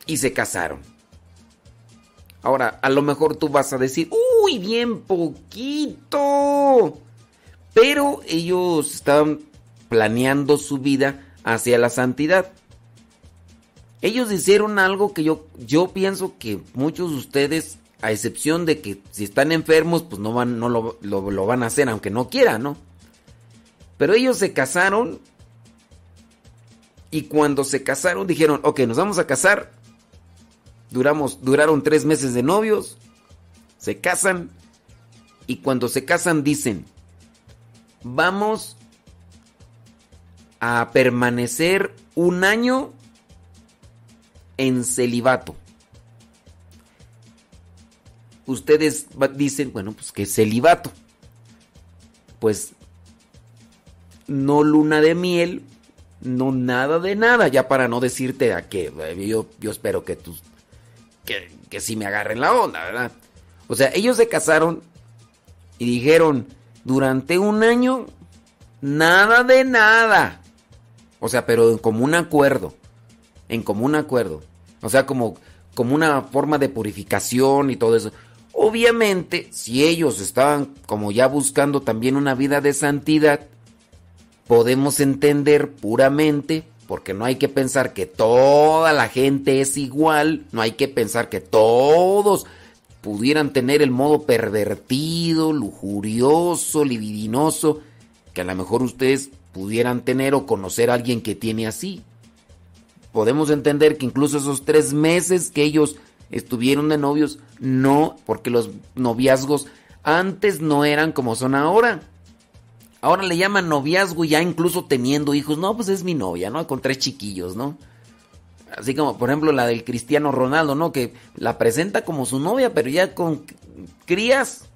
y se casaron. Ahora, a lo mejor tú vas a decir, uy, bien poquito. Pero ellos estaban planeando su vida hacia la santidad. Ellos hicieron algo que yo, yo pienso que muchos de ustedes, a excepción de que si están enfermos, pues no, van, no lo, lo- lo van a hacer, aunque no quieran, ¿no? Pero ellos se casaron y cuando se casaron dijeron, ok, nos vamos a casar. Duramos, duraron tres meses de novios, se casan y cuando se casan dicen, vamos a permanecer un año en celibato. Ustedes dicen, bueno, pues que celibato. Pues no luna de miel, no nada de nada, ya para no decirte a que eh, yo, yo espero que tú, que, que sí me agarren la onda, ¿verdad? O sea, ellos se casaron y dijeron, durante un año, nada de nada. O sea, pero en común acuerdo, en común acuerdo. O sea, como, como una forma de purificación y todo eso. Obviamente, si ellos estaban como ya buscando también una vida de santidad, podemos entender puramente, porque no hay que pensar que toda la gente es igual, no hay que pensar que todos pudieran tener el modo pervertido, lujurioso, libidinoso, que a lo mejor ustedes pudieran tener o conocer a alguien que tiene así. Podemos entender que incluso esos tres meses que ellos estuvieron de novios, no, porque los noviazgos antes no eran como son ahora. Ahora le llaman noviazgo ya incluso teniendo hijos. No, pues es mi novia, ¿no? Con tres chiquillos, ¿no? Así como, por ejemplo, la del Cristiano Ronaldo, ¿no? Que la presenta como su novia, pero ya con crías.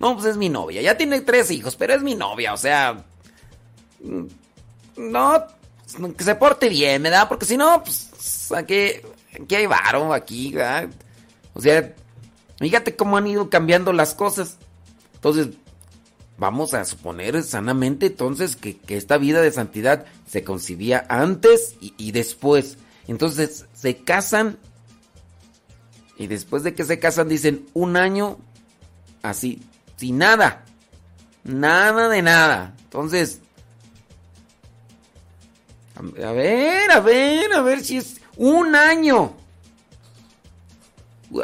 No, pues es mi novia. Ya tiene tres hijos, pero es mi novia. O sea... mm, No, que se porte bien, ¿verdad? Porque si no, pues aquí, aquí hay varo, aquí, ¿verdad? O sea, fíjate cómo han ido cambiando las cosas. Entonces, vamos a suponer sanamente entonces que, que esta vida de santidad se concibía antes y, después. Entonces se casan y después de que se casan dicen un año así, sin nada. Nada de nada. Entonces, a ver, a ver, a ver si es un año.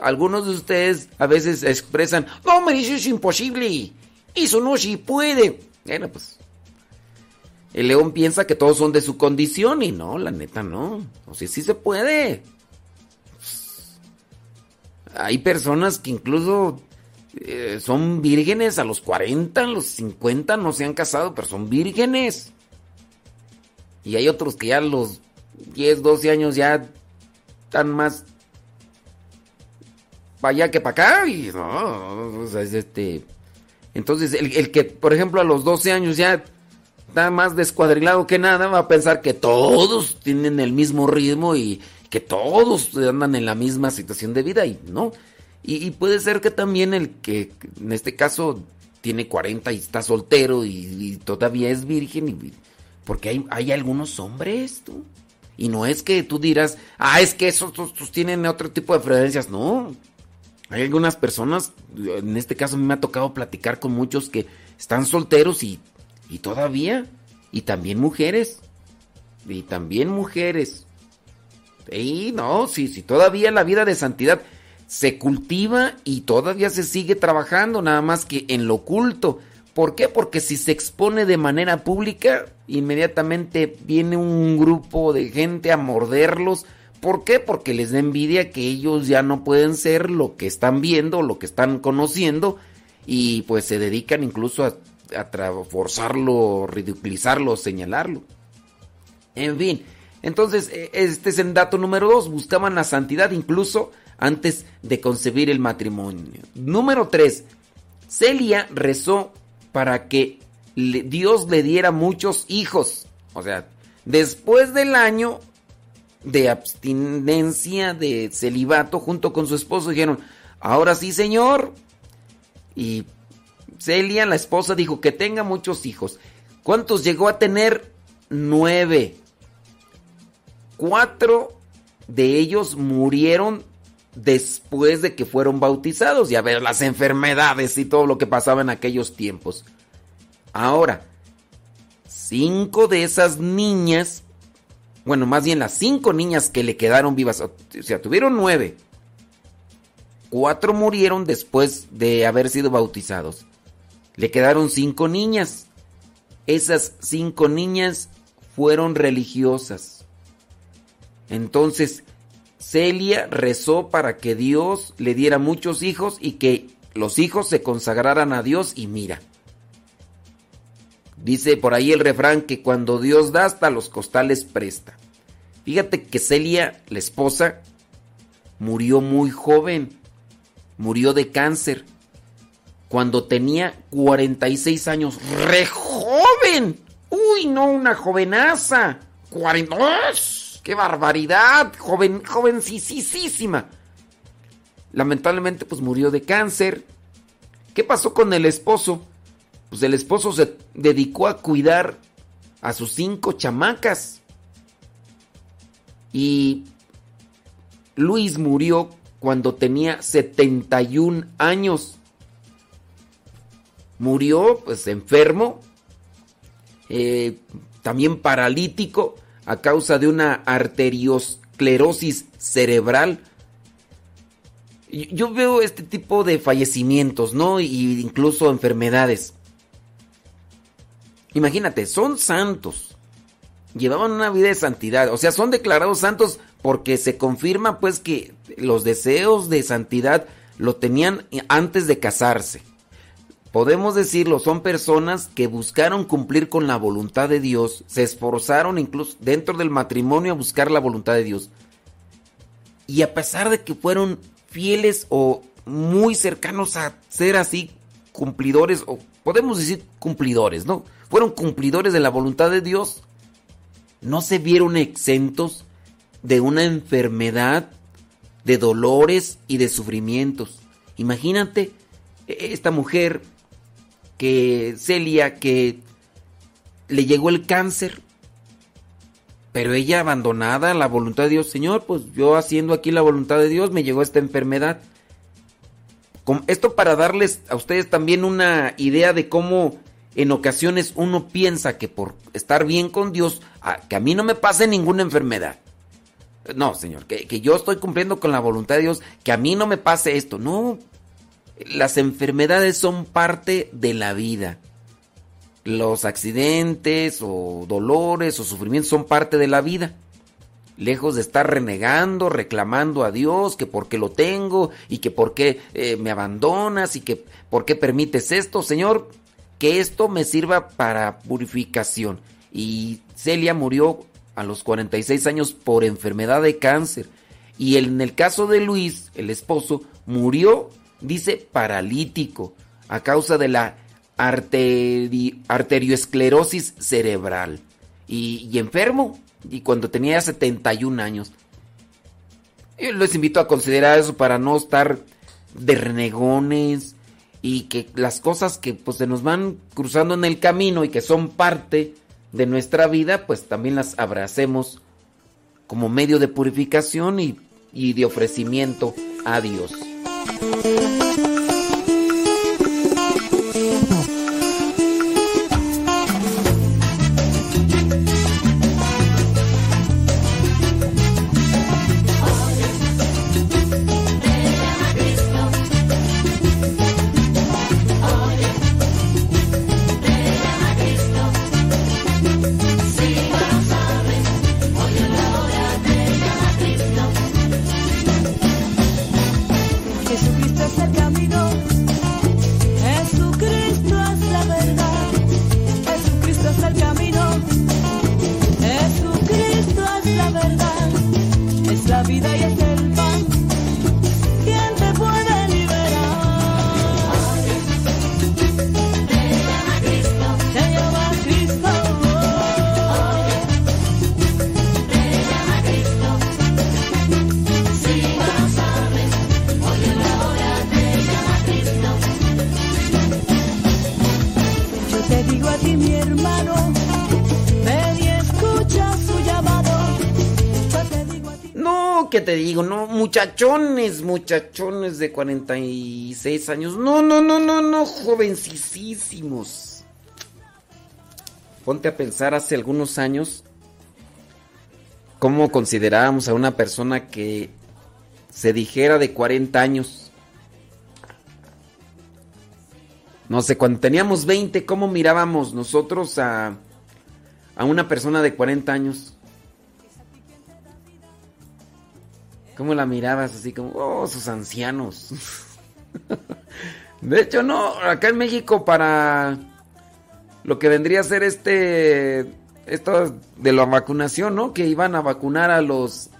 Algunos de ustedes a veces expresan, no, hombre, eso es imposible. Eso no se puede. Bueno, pues. El león piensa que todos son de su condición y no, la neta no. O sea, sí se puede. Hay personas que incluso eh, son vírgenes a los 40, a los 50, no se han casado, pero son vírgenes. Y hay otros que ya a los 10, 12 años ya están más para allá que para acá. Y no, o sea, es este. Entonces, el, el que, por ejemplo, a los 12 años ya está más descuadrilado que nada, va a pensar que todos tienen el mismo ritmo y que todos andan en la misma situación de vida y no. Y, puede ser que también el que, en este caso, tiene 40 y está soltero y, todavía es virgen, porque hay, hay algunos hombres, tú. Y no es que tú dirás, ah, es que esos, esos- esos tienen otro tipo de preferencias, no. Hay algunas personas, en este caso a mí me ha tocado platicar con muchos que están solteros y, y todavía, y también mujeres, y también mujeres. Y no, sí, sí, todavía la vida de santidad. se cultiva y todavía se sigue trabajando, nada más que en lo oculto. ¿Por qué? Porque si se expone de manera pública, inmediatamente viene un grupo de gente a morderlos. ¿Por qué? Porque les da envidia que ellos ya no pueden ser lo que están viendo, lo que están conociendo, y pues se dedican incluso a, a forzarlo, ridiculizarlo, señalarlo. En fin, entonces e, este es el dato número dos, buscaban la santidad incluso antes de concebir el matrimonio. Número tres, Celia rezó para que Dios le diera muchos hijos. O sea, después del año de abstinencia, de celibato, junto con su esposo, dijeron, ahora sí, Señor. Y Celia, la esposa, dijo que tenga muchos hijos. ¿Cuántos llegó a tener? Nueve. Cuatro de ellos murieron después de que fueron bautizados y a ver las enfermedades y todo lo que pasaba en aquellos tiempos. Ahora, cinco de esas niñas, bueno, más bien las cinco niñas que le quedaron vivas, o sea, tuvieron nueve. Cuatro murieron después de haber sido bautizados. Le quedaron cinco niñas. Esas cinco niñas fueron religiosas. Entonces, Celia rezó para que Dios le diera muchos hijos y que los hijos se consagraran a Dios y mira. Dice por ahí el refrán que cuando Dios da hasta los costales presta. Fíjate que Celia, la esposa, murió muy joven. Murió de cáncer. Cuando tenía 46 años. ¡Re joven! ¡Uy, no, una jovenaza! ¡42! ¡Qué barbaridad! Joven. Lamentablemente, pues murió de cáncer. ¿Qué pasó con el esposo? Pues el esposo se dedicó a cuidar a sus cinco chamacas. Y Luis murió cuando tenía 71 años. Murió, pues enfermo, eh, también paralítico a causa de una arteriosclerosis cerebral. Yo veo este tipo de fallecimientos, ¿no? Y incluso enfermedades. Imagínate, son santos. Llevaban una vida de santidad. O sea, son declarados santos porque se confirma pues que los deseos de santidad lo tenían antes de casarse podemos decirlo, son personas que buscaron cumplir con la voluntad de Dios, se esforzaron incluso dentro del matrimonio a buscar la voluntad de Dios. Y a pesar de que fueron fieles o muy cercanos a ser así cumplidores, o podemos decir cumplidores, ¿no? Fueron cumplidores de la voluntad de Dios, no se vieron exentos de una enfermedad, de dolores y de sufrimientos. Imagínate, e-, esta mujer que Celia que le llegó el cáncer, pero ella abandonada a la voluntad de Dios, Señor, pues yo haciendo aquí la voluntad de Dios me llegó esta enfermedad. Esto para darles a ustedes también una idea de cómo en ocasiones uno piensa que por estar bien con Dios, que a mí no me pase ninguna enfermedad. No, Señor, que, que yo estoy cumpliendo con la voluntad de Dios, que a mí no me pase esto. No, las enfermedades son parte de la vida. Los accidentes o dolores o sufrimientos son parte de la vida. Lejos de estar renegando, reclamando a Dios que por qué lo tengo y que por qué eh, me abandonas y que por qué permites esto, Señor, que esto me sirva para purificación. Y Celia murió a los 46 años por enfermedad de cáncer. Y en el caso de Luis, el esposo, murió dice paralítico a causa de la arterioesclerosis cerebral y, enfermo y cuando tenía 71 años. Les invito a considerar eso para no estar de renegones y que las cosas que pues se nos van cruzando en el camino y que son parte de nuestra vida, pues también las abracemos como medio de purificación y, y de ofrecimiento a Dios. Muchachones, muchachones de 46 años. No, no, no, no, no, jovencísimos. Ponte a pensar hace algunos años cómo considerábamos a una persona que se dijera de 40 años. No sé, cuando teníamos 20, ¿cómo mirábamos nosotros a, a una persona de 40 años? ¿Cómo la mirabas así como, oh, sus ancianos? de hecho, no, acá en México para lo que vendría a ser este, esto de la vacunación, ¿no? Que iban a vacunar a los,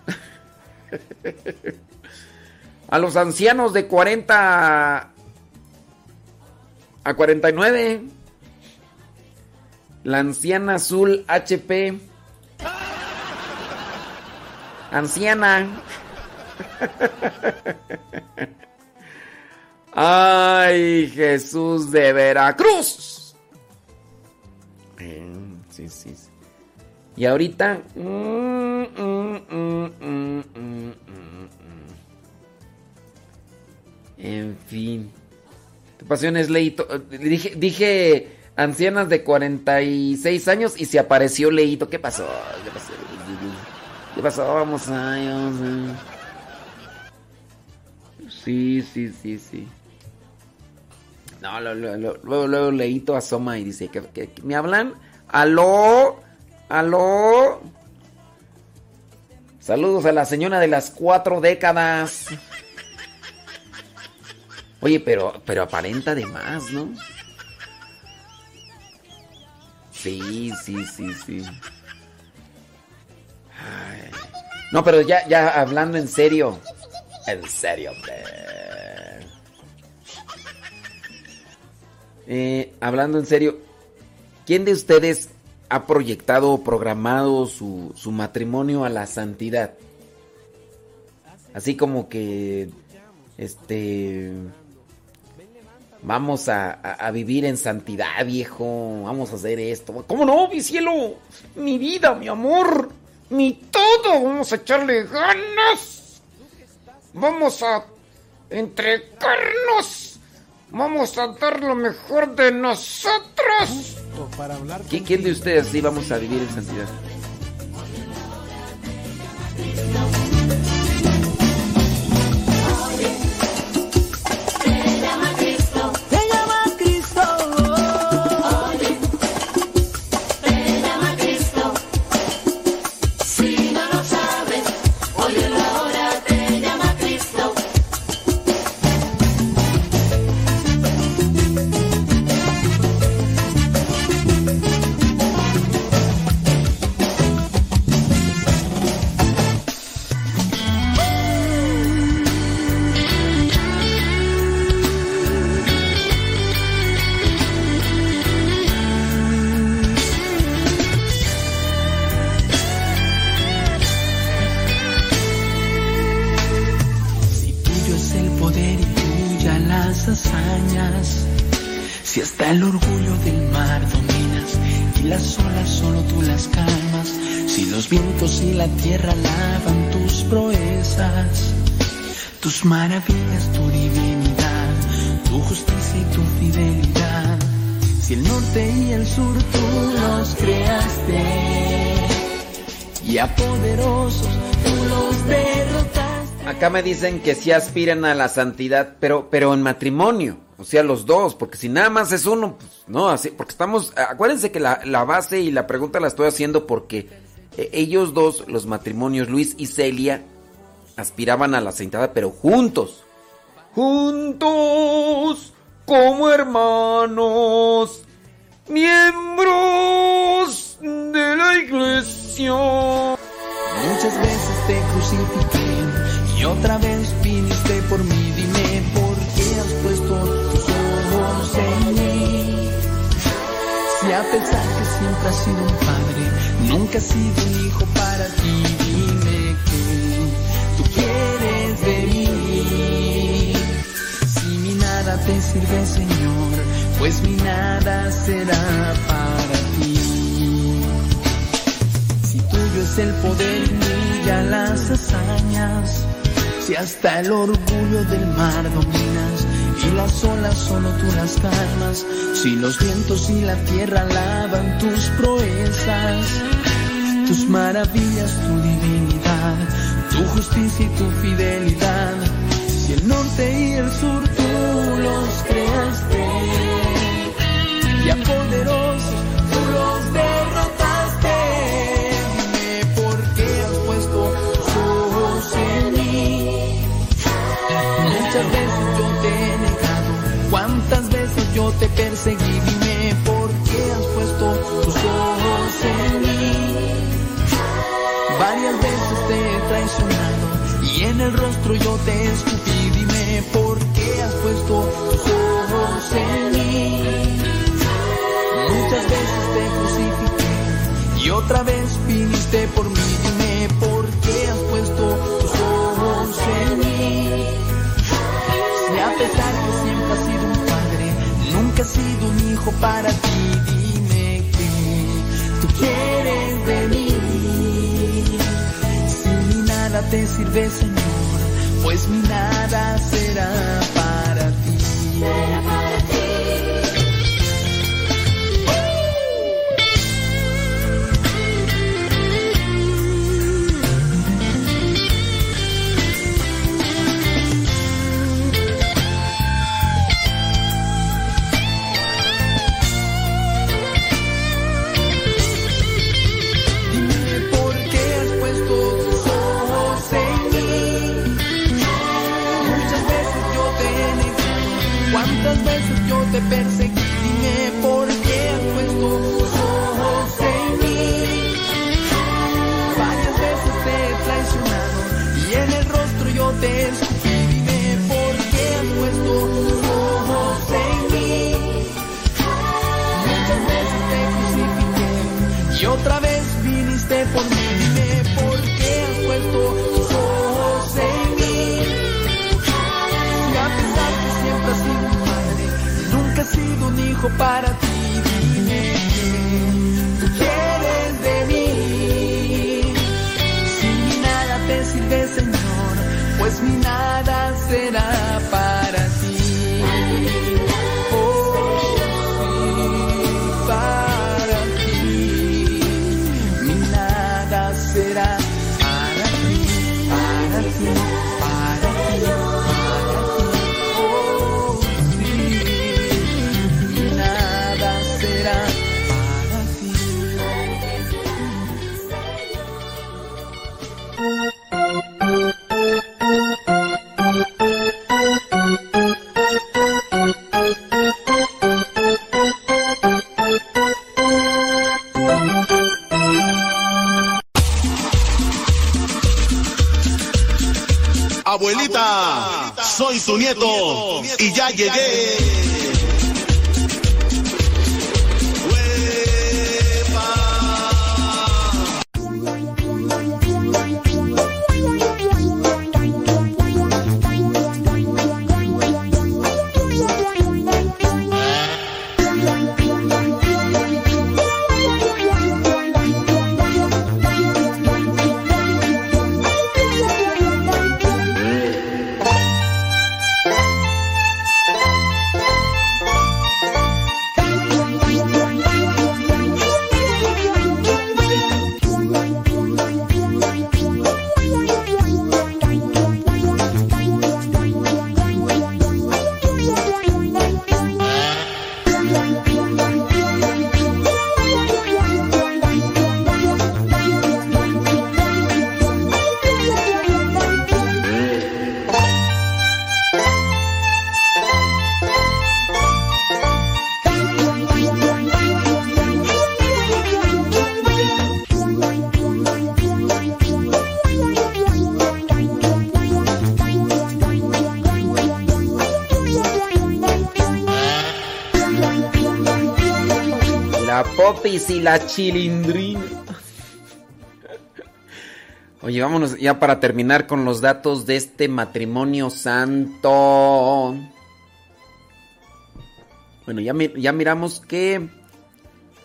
a los ancianos de 40 a 49. La anciana azul HP. Anciana. Ay, Jesús de Veracruz. Eh, sí, sí. Y ahorita... mm, mm, mm. En fin. Tu pasión es Leito. Dije, dije ancianas de 46 años y se apareció Leito. ¿Qué pasó? ¿Qué pasó? ¿Qué pasó? Vamos a... vamos a- Sí, sí, sí, sí. No, lo- lo- lo- luego, luego Leito asoma y dice que, me hablan. ¿Aló? ¿Aló? Saludos a la señora de las cuatro décadas. Oye, pero, pero aparenta de más, ¿no? Sí, sí, sí, sí. Ay. No, pero ya, ya hablando en serio. En serio. Eh, hablando en serio, ¿quién de ustedes ha proyectado o programado su, su matrimonio a la santidad? Así como que, este, vamos a, a- a vivir en santidad, viejo, vamos a hacer esto. ¿Cómo no, mi cielo? Mi vida, mi amor, mi todo, vamos a echarle ganas. Vamos a entregarnos. Vamos a dar lo mejor de nosotros. ¿Qui- ¿Quién de ustedes sí vamos a vivir en santidad? Los vientos y la tierra lavan tus proezas, tus maravillas, tu divinidad, tu justicia y tu fidelidad. Si el norte y el sur tú los creaste y a poderosos tú los derrotaste. Acá me dicen que sí aspiran a la santidad, pero, pero en matrimonio. O sea, los dos, porque si nada más es uno, pues no, así, porque estamos, acuérdense que la, la base y la pregunta la estoy haciendo porque ellos dos, los matrimonios, Luis y Celia, aspiraban a la santidad, pero juntos. Juntos, como hermanos, miembros de la iglesia. Muchas veces te crucifiqué y otra vez viniste por mí. Dime por qué has puesto tus ojos en mí. Si a pesar que siempre has sido un padre, nunca has sido un hijo para ti. Dime que tú quieres de. Si mi nada te sirve, Señor, pues mi nada será para ti. Si tuyo es el poder y brilla las hazañas. Si hasta el orgullo del mar dominas y las olas solo tú las calmas, si los vientos y la tierra alaban tus proezas, tus maravillas, tu divinidad, tu justicia y tu fidelidad, si el norte y el sur tú los creaste, ya poderosos tú los derrotaste, dime por qué has puesto ojos en mí. Muchas veces te perseguí, dime por qué has puesto tus ojos en mí. Varias veces te he traicionado y en el rostro yo te escupí, dime por qué has puesto tus ojos en mí. Muchas veces te crucifiqué y otra vez viniste por mí, dime por qué has puesto tus ojos en mí. Si a pesar que siempre has sido nunca has sido un hijo para ti, dime que tú quieres de mí. Si mi nada te sirve, Señor, pues mi nada será para ti. Veces yo para popis y la chilindrina. Oye, vámonos ya para terminar con los datos de este matrimonio santo. Bueno, ya, mi- ya miramos que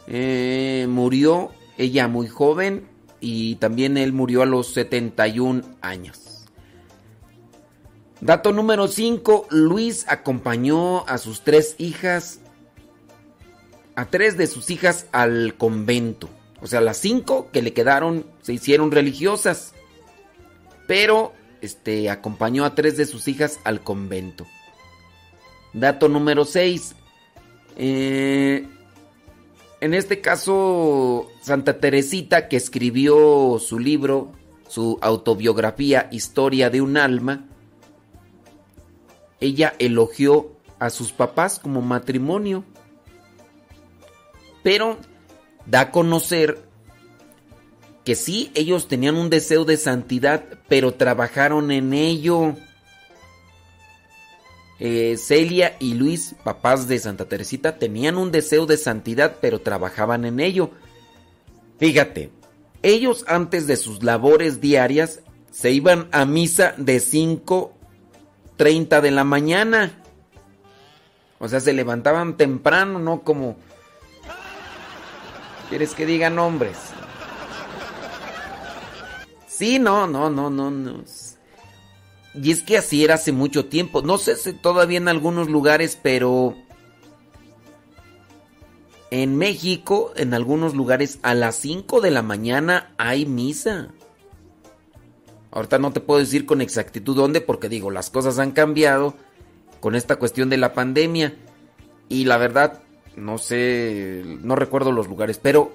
eh, murió ella muy joven y también él murió a los 71 años. Dato número 5, Luis acompañó a sus tres hijas, a tres de sus hijas al convento. O sea, las cinco que le quedaron se hicieron religiosas, pero este, acompañó a tres de sus hijas al convento. Dato número 6. Eh, en este caso, Santa Teresita, que escribió su libro, su autobiografía Historia de un alma, ella elogió a sus papás como matrimonio, pero da a conocer que sí, ellos tenían un deseo de santidad, pero trabajaron en ello. Eh, Celia y Luis, papás de Santa Teresita, tenían un deseo de santidad, pero trabajaban en ello. Fíjate, ellos antes de sus labores diarias se iban a misa de 5.30 de la mañana. O sea, se levantaban temprano, no como... ¿Quieres que digan nombres? Sí, no, no, no, no, no. Y es que así era hace mucho tiempo. No sé si todavía en algunos lugares, pero en México, en algunos lugares, a las 5 de la mañana hay misa. Ahorita no te puedo decir con exactitud dónde, porque digo, las cosas han cambiado con esta cuestión de la pandemia. Y la verdad, no sé, no recuerdo los lugares, pero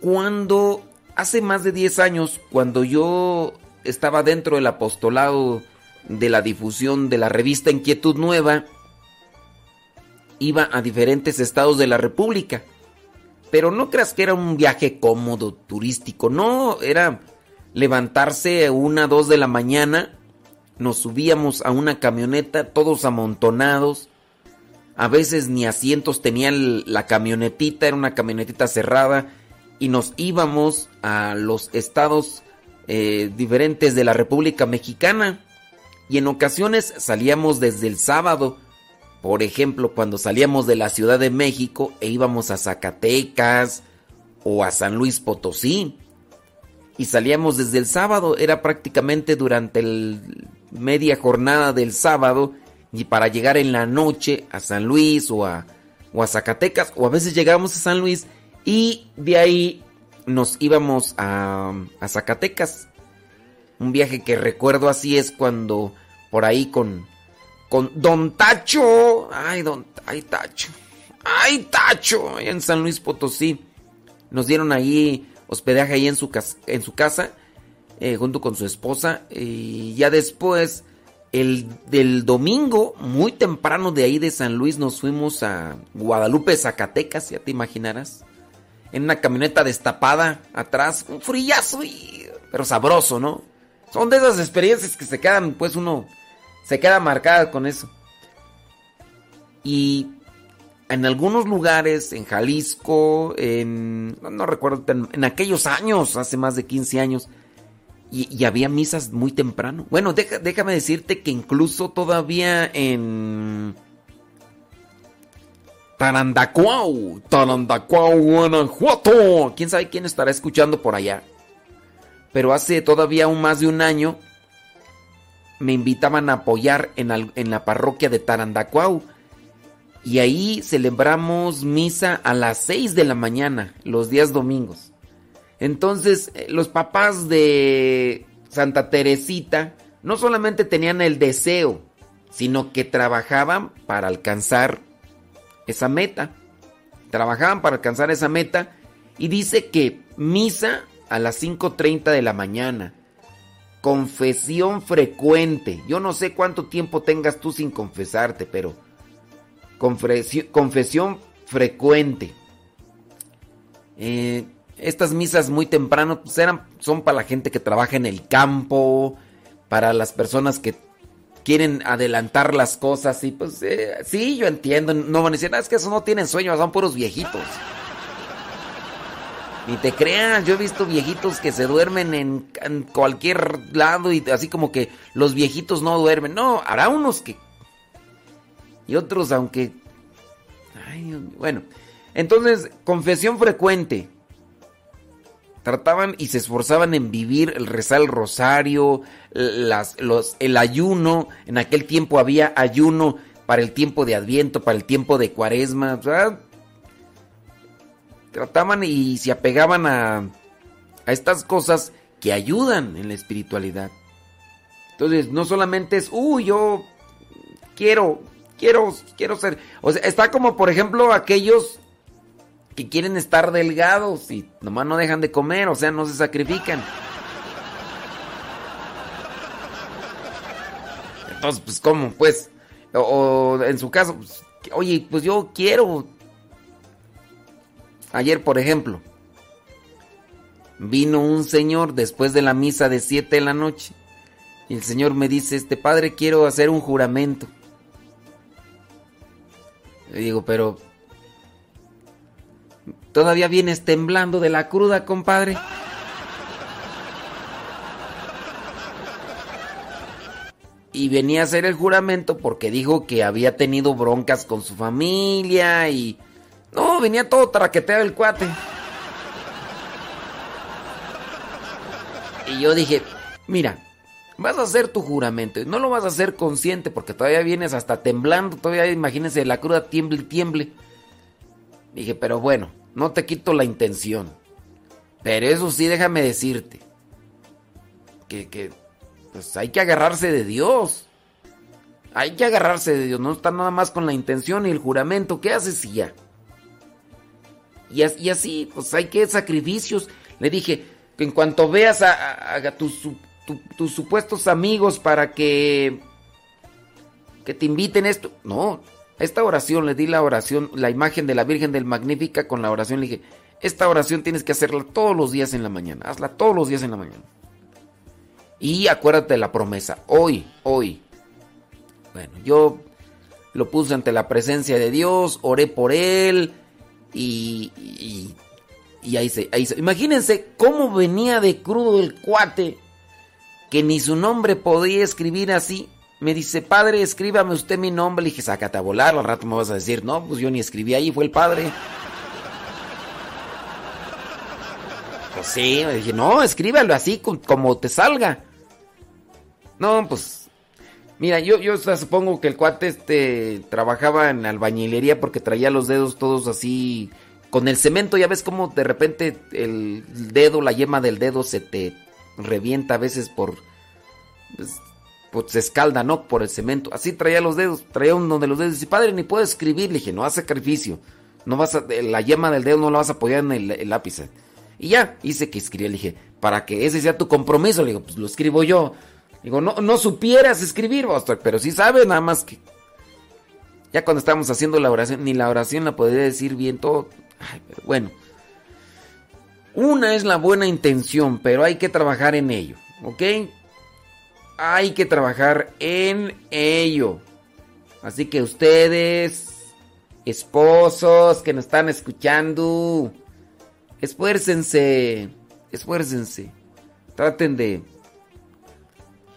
cuando, hace más de 10 años, cuando yo estaba dentro del apostolado de la difusión de la revista Inquietud Nueva, iba a diferentes estados de la República. Pero no creas que era un viaje cómodo, turístico, no, era levantarse una, dos de la mañana, nos subíamos a una camioneta, todos amontonados, a veces ni asientos tenía la camionetita, era una camionetita cerrada, y nos íbamos a los estados eh, diferentes de la República Mexicana. Y en ocasiones salíamos desde el sábado. Por ejemplo, cuando salíamos de la Ciudad de México e íbamos a Zacatecas o a San Luis Potosí. Y salíamos desde el sábado, era prácticamente durante la media jornada del sábado y para llegar en la noche a San Luis o a, o a Zacatecas o a veces llegábamos a San Luis y de ahí nos íbamos a, a Zacatecas. Un viaje que recuerdo así es cuando por ahí con con Don Tacho, ay Don, ay Tacho, ay Tacho, en San Luis Potosí, nos dieron ahí hospedaje ahí en su casa, en su casa eh, junto con su esposa y ya después el del domingo muy temprano de ahí de San Luis nos fuimos a Guadalupe, Zacatecas, ya te imaginarás, en una camioneta destapada atrás, un frillazo y pero sabroso, ¿no? Son de esas experiencias que se quedan, pues uno se queda marcada con eso. Y en algunos lugares, en Jalisco, en. No, recuerdo, en, aquellos años, hace más de 15 años, y, había misas muy temprano. Bueno, déjame decirte que incluso todavía en. Tarandacuau, Tarandacuau, Guanajuato. ¿Quién sabe quién estará escuchando por allá? pero hace todavía aún más de un año me invitaban a apoyar en, la parroquia de Tarandacuau. Y ahí celebramos misa a las 6 de la mañana, los días domingos. Entonces, eh, los papás de Santa Teresita no solamente tenían el deseo, sino que trabajaban para alcanzar esa meta. Trabajaban para alcanzar esa meta. Y dice que misa a las 5.30 de la mañana. Confesión frecuente. Yo no sé cuánto tiempo tengas tú sin confesarte, pero confesión frecuente. Eh, estas misas muy temprano pues eran, son para la gente que trabaja en el campo, para las personas que quieren adelantar las cosas y pues eh, sí, yo entiendo, no van a decir, ah, es que eso no tienen sueño, son puros viejitos. Ni te creas, yo he visto viejitos que se duermen en, cualquier lado y así como que los viejitos no duermen. No, habrá unos que... Y otros aunque... bueno, entonces, confesión frecuente. Trataban y se esforzaban en vivir el rezar el rosario, el ayuno. En aquel tiempo había ayuno para el tiempo de Adviento, para el tiempo de Cuaresma. Trataban y se apegaban a, a estas cosas que ayudan en la espiritualidad. Entonces, no solamente es, uy, yo quiero, quiero, quiero ser. O sea, está como, por ejemplo, aquellos que quieren estar delgados y nomás no dejan de comer, o sea, no se sacrifican. Entonces, pues, ¿cómo? Pues, o, en su caso, pues, oye, pues yo quiero. Ayer, por ejemplo, vino un señor después de la misa de 7 de la noche. Y el señor me dice, este padre, quiero hacer un juramento. Le digo, pero... ¿Todavía vienes temblando de la cruda, compadre? Y venía a hacer el juramento porque dijo que había tenido broncas con su familia y... No, venía todo traqueteado el cuate. Y yo dije, mira, vas a hacer tu juramento. y No lo vas a hacer consciente porque todavía vienes hasta temblando. Todavía imagínense la cruda tiemble y tiemble. Dije, pero bueno, no te quito la intención. Pero eso sí, déjame decirte. Que, pues hay que agarrarse de Dios. Hay que agarrarse de Dios. No está nada más con la intención y el juramento. ¿Qué haces ya? Y, as- y así, pues hay que sacrificios. Le dije, que en cuanto veas a, tus, tus supuestos amigos para que, que te inviten esto. No, esta oración, le di la oración, la imagen de la Virgen del Magnífica con la oración. Le dije, esta oración tienes que hacerla todos los días en la mañana. Hazla todos los días en la mañana. Y acuérdate de la promesa. Hoy, hoy. Bueno, yo lo puse ante la presencia de Dios, oré por él y, y, y ahí, se, ahí se- Imagínense cómo venía de crudo el cuate que ni su nombre podía escribir así. Me dice, padre, escríbame usted mi nombre. Le dije, sácate a volar, al rato me vas a decir, no, pues yo ni escribí ahí, fue el padre. Pues sí, dije, no, escríbalo así co- como te salga. No, pues. Mira, yo, yo supongo que el cuate este trabajaba en albañilería porque traía los dedos todos así. Con el cemento, ya ves como de repente el dedo, la yema del dedo se te revienta a veces por. pues, pues, se escalda, ¿no? Por el cemento. Así traía los dedos, traía uno de los dedos. Dice, padre, ni puedo escribir. Le dije, no haz sacrificio. No vas a, la yema del dedo no la vas a apoyar en el, lápiz. Y ya, hice que escribía. Le dije, para que ese sea tu compromiso. Le digo, pues lo escribo yo. Digo, no, no supieras escribir, pero sí sabes, nada más que. Ya cuando estábamos haciendo la oración, ni la oración la podría decir bien todo. Bueno. Una es la buena intención, pero hay que trabajar en ello, ¿ok? Hay que trabajar en ello. Así que ustedes, esposos que nos están escuchando, esfuércense, esfuércense. Traten de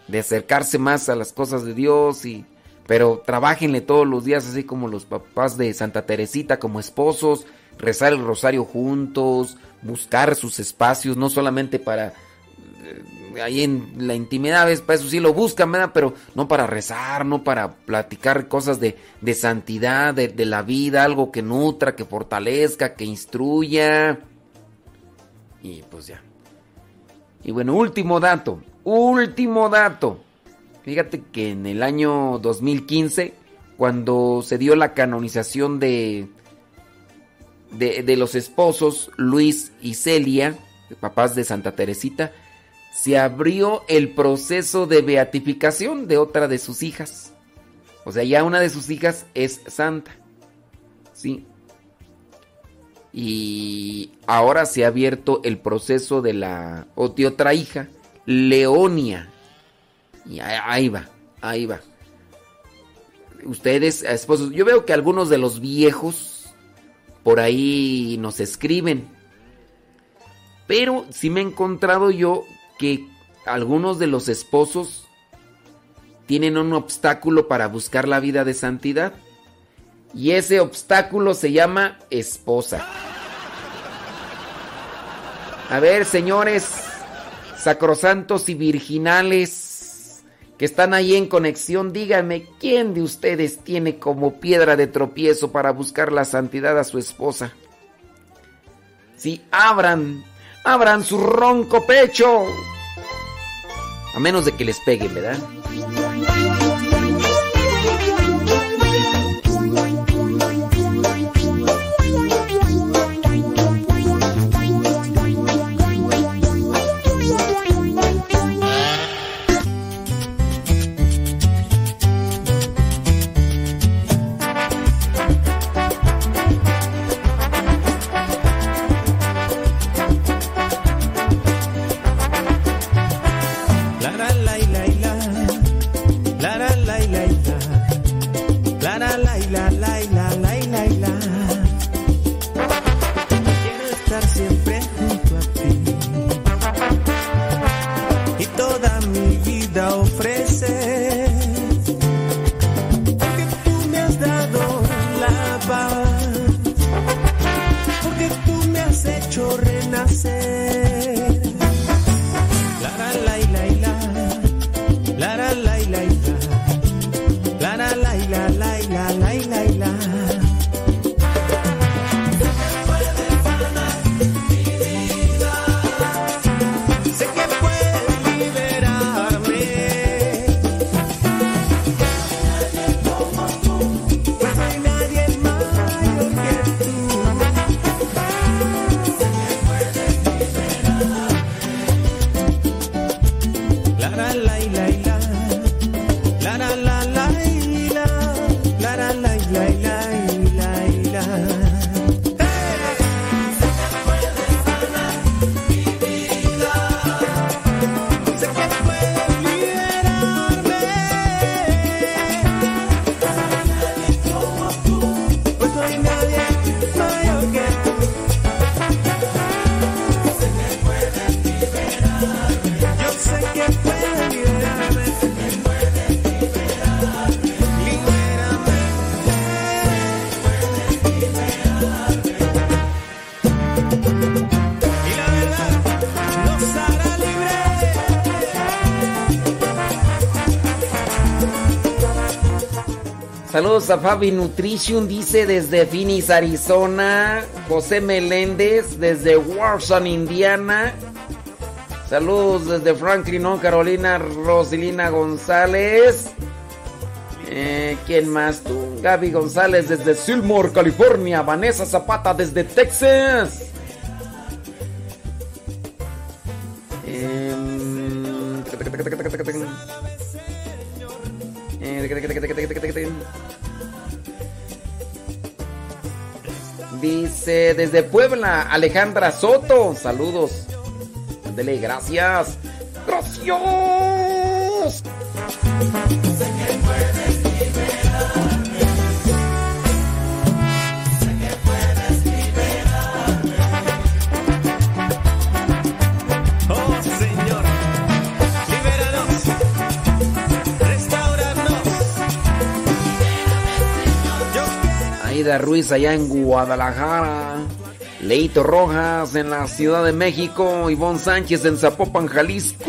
de acercarse más a las cosas de Dios y pero trabajenle todos los días así como los papás de Santa Teresita como esposos, rezar el rosario juntos, buscar sus espacios no solamente para ahí en la intimidad, ¿ves? para eso sí lo buscan, ¿verdad? Pero no para rezar, no para platicar cosas de, de santidad, de, de la vida, algo que nutra, que fortalezca, que instruya. Y pues ya. Y bueno, último dato, último dato. Fíjate que en el año 2015, cuando se dio la canonización de, de, de los esposos Luis y Celia, papás de Santa Teresita, se abrió el proceso de beatificación de otra de sus hijas. O sea, ya una de sus hijas es santa. Sí. Y ahora se ha abierto el proceso de la de otra hija, Leonia. Y ahí, ahí va, ahí va. Ustedes, esposos, yo veo que algunos de los viejos por ahí nos escriben. Pero sí me he encontrado yo que algunos de los esposos tienen un obstáculo para buscar la vida de santidad. Y ese obstáculo se llama esposa. A ver, señores, sacrosantos y virginales que están ahí en conexión, díganme, ¿quién de ustedes tiene como piedra de tropiezo para buscar la santidad a su esposa? Sí, abran, abran su ronco pecho. A menos de que les peguen, ¿verdad? say Fabi Nutrition, dice desde Phoenix, Arizona. José Meléndez desde Warson, Indiana. Saludos desde Franklin, Carolina, Rosilina González. Eh, ¿Quién más tú? Gaby González desde Silmore, California. Vanessa Zapata desde Texas. Desde Puebla, Alejandra Soto. Saludos. Dele, gracias. Gracias. Oh Ruiz allá en Guadalajara. Leito Rojas en la Ciudad de México. Ivonne Sánchez en Zapopan, Jalisco.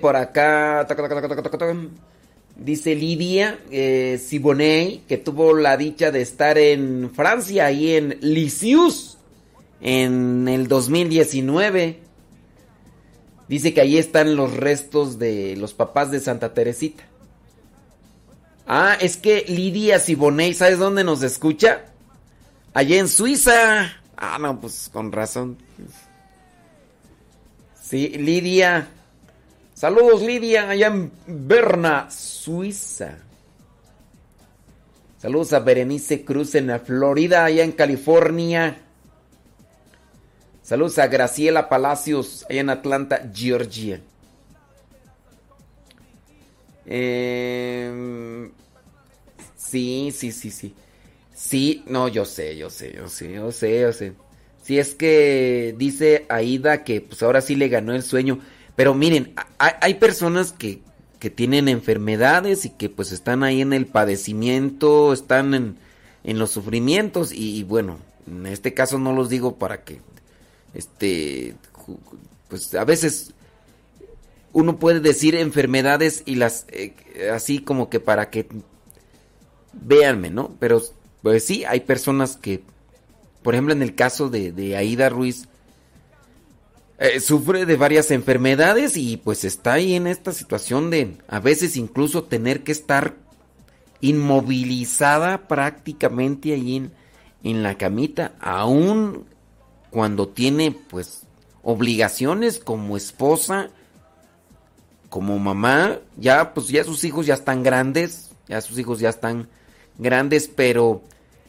Por acá. Dice Lidia eh, Siboney que tuvo la dicha de estar en Francia, ahí en Lisieux, en el 2019. Dice que ahí están los restos de los papás de Santa Teresita. Ah, es que Lidia Siboney, ¿sabes dónde nos escucha? Allá en Suiza. Ah, no, pues con razón. Sí, Lidia. Saludos, Lidia, allá en Berna, Suiza. Saludos a Berenice Cruz en la Florida, allá en California. Saludos a Graciela Palacios, allá en Atlanta, Georgia. Eh, sí, sí, sí, sí. Sí, no, yo sé, yo sé, yo sé, yo sé, yo sé. Si es que dice Aida que pues ahora sí le ganó el sueño. Pero miren, hay, personas que, que tienen enfermedades y que pues están ahí en el padecimiento, están en, en los sufrimientos y, bueno, en este caso no los digo para que, este, pues a veces uno puede decir enfermedades y las, eh, así como que para que, véanme, ¿no? Pero pues sí, hay personas que, por ejemplo en el caso de, de Aida Ruiz, eh, sufre de varias enfermedades y pues está ahí en esta situación de a veces incluso tener que estar inmovilizada prácticamente ahí en, en la camita, aún cuando tiene pues obligaciones como esposa, como mamá, ya pues ya sus hijos ya están grandes, ya sus hijos ya están grandes, pero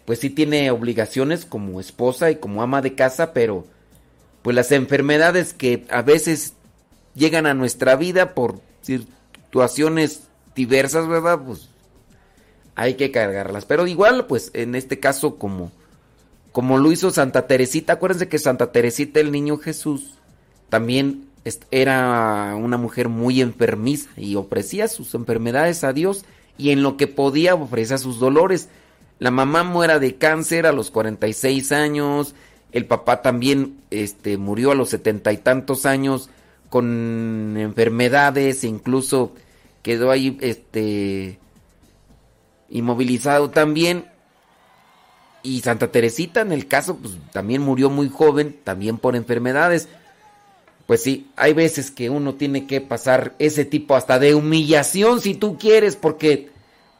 pues sí tiene obligaciones como esposa y como ama de casa, pero pues las enfermedades que a veces llegan a nuestra vida por situaciones diversas, ¿verdad? Pues hay que cargarlas. Pero igual, pues en este caso como, como lo hizo Santa Teresita, acuérdense que Santa Teresita, el niño Jesús, también era una mujer muy enfermiza y ofrecía sus enfermedades a Dios y en lo que podía ofrecía sus dolores. La mamá muera de cáncer a los 46 años, el papá también este, murió a los setenta y tantos años con enfermedades, e incluso quedó ahí este, inmovilizado también. Y Santa Teresita en el caso, pues también murió muy joven, también por enfermedades. Pues sí, hay veces que uno tiene que pasar ese tipo hasta de humillación si tú quieres, porque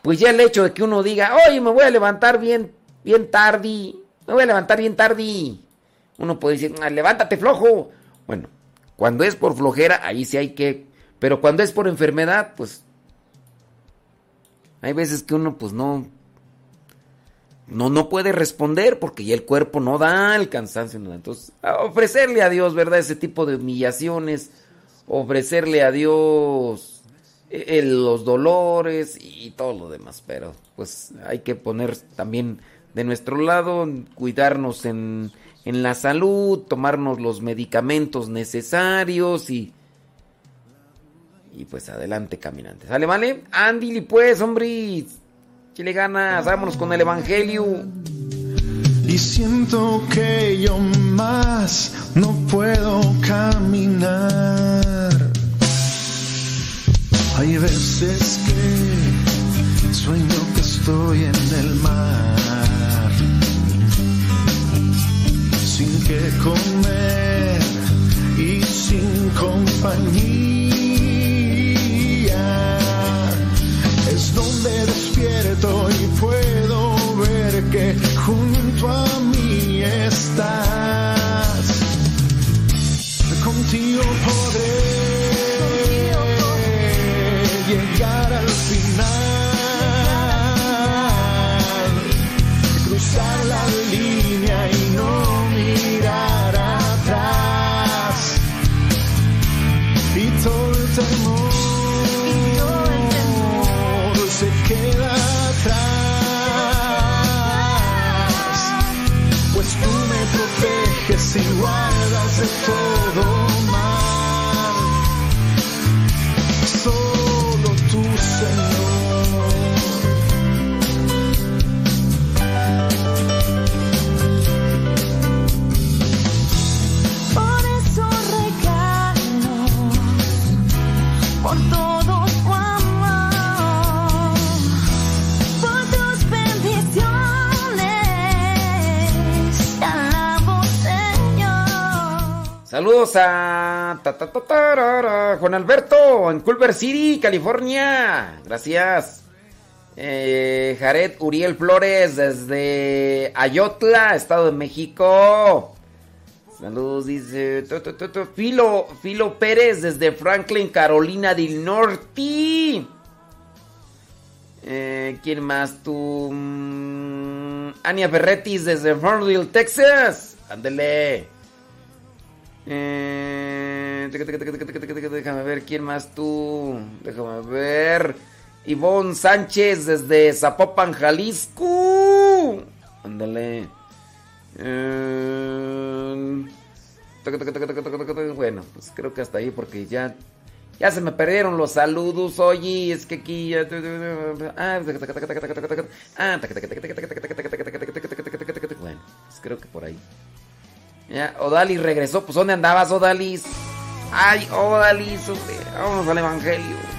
pues ya el hecho de que uno diga, oye, me voy a levantar bien, bien tarde, me voy a levantar bien tarde. Uno puede decir, "Ah, levántate flojo. Bueno, cuando es por flojera, ahí sí hay que, pero cuando es por enfermedad, pues hay veces que uno pues no, no, no puede responder porque ya el cuerpo no da el cansancio. Entonces, ofrecerle a Dios, ¿verdad? Ese tipo de humillaciones, ofrecerle a Dios eh, eh, los dolores y todo lo demás. Pero pues hay que poner también de nuestro lado, cuidarnos en, en la salud, tomarnos los medicamentos necesarios y... Y pues adelante, caminante. ¿Sale, vale? Andy, pues, hombre. Chile ganas, vámonos con el Evangelio. Y siento que yo más no puedo caminar. Hay veces que sueño que estoy en el mar. Sin que comer y sin compañía. Es donde despierto y puedo ver que junto a mí estás. Contigo podré llegar al final, guardas de todo Saludos a Juan Alberto en Culver City, California. Gracias. Eh, Jared Uriel Flores desde Ayotla, Estado de México. Saludos, dice tu, Filo, Filo Pérez desde Franklin, Carolina del Norte. Eh, ¿Quién más? Tú. Mm, Ania Ferretis desde Farmville, Texas. Ándele. Eh, déjame ver quién más tú. Déjame ver. Ivonne Sánchez desde Zapopan, Jalisco. Ándale. Eh, bueno, pues creo que hasta ahí porque ya ya se me perdieron los saludos, oye, es que aquí ya... Ah, bueno, pues creo que por ahí. Ya, Odalis regresó, pues ¿dónde andabas, Odalis? Ay, Odalis, hombre, vámonos al Evangelio.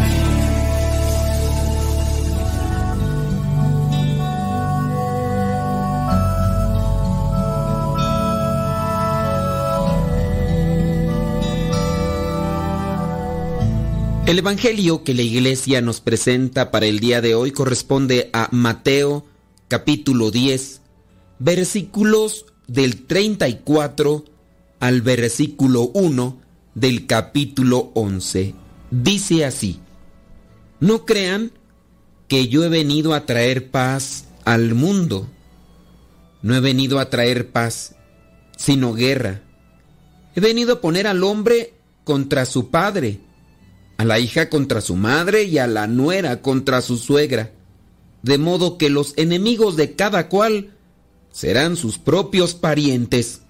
El Evangelio que la iglesia nos presenta para el día de hoy corresponde a Mateo capítulo 10, versículos del 34 al versículo 1 del capítulo 11. Dice así, no crean que yo he venido a traer paz al mundo. No he venido a traer paz, sino guerra. He venido a poner al hombre contra su padre a la hija contra su madre y a la nuera contra su suegra, de modo que los enemigos de cada cual serán sus propios parientes.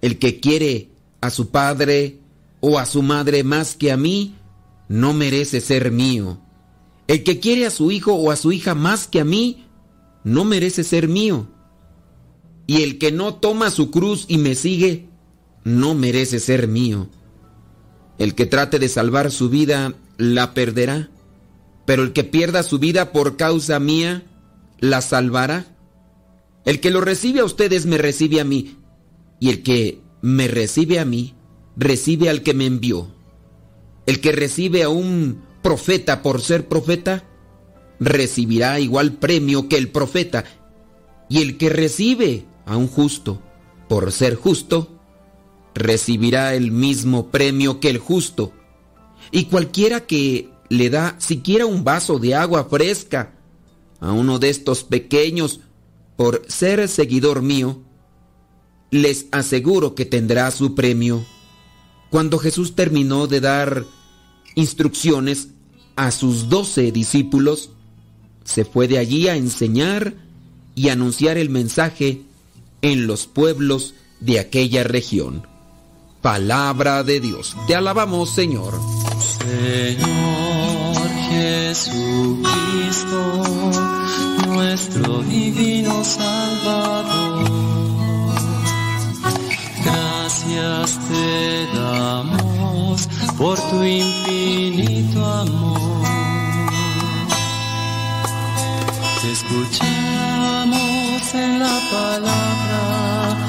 El que quiere a su padre o a su madre más que a mí, no merece ser mío. El que quiere a su hijo o a su hija más que a mí, no merece ser mío. Y el que no toma su cruz y me sigue, no merece ser mío. El que trate de salvar su vida la perderá, pero el que pierda su vida por causa mía la salvará. El que lo recibe a ustedes me recibe a mí, y el que me recibe a mí recibe al que me envió. El que recibe a un profeta por ser profeta recibirá igual premio que el profeta, y el que recibe a un justo por ser justo recibirá el mismo premio que el justo. Y cualquiera que le da siquiera un vaso de agua fresca a uno de estos pequeños por ser seguidor mío, les aseguro que tendrá su premio. Cuando Jesús terminó de dar instrucciones a sus doce discípulos, se fue de allí a enseñar y anunciar el mensaje en los pueblos de aquella región. Palabra de Dios. Te alabamos, Señor. Señor Jesucristo, nuestro divino Salvador, gracias te damos por tu infinito amor. Te escuchamos en la palabra,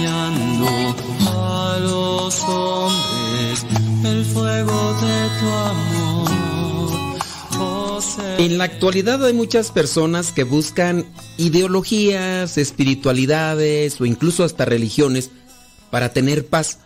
a Oh. En la actualidad hay muchas personas que buscan ideologías, espiritualidades o incluso hasta religiones para tener paz,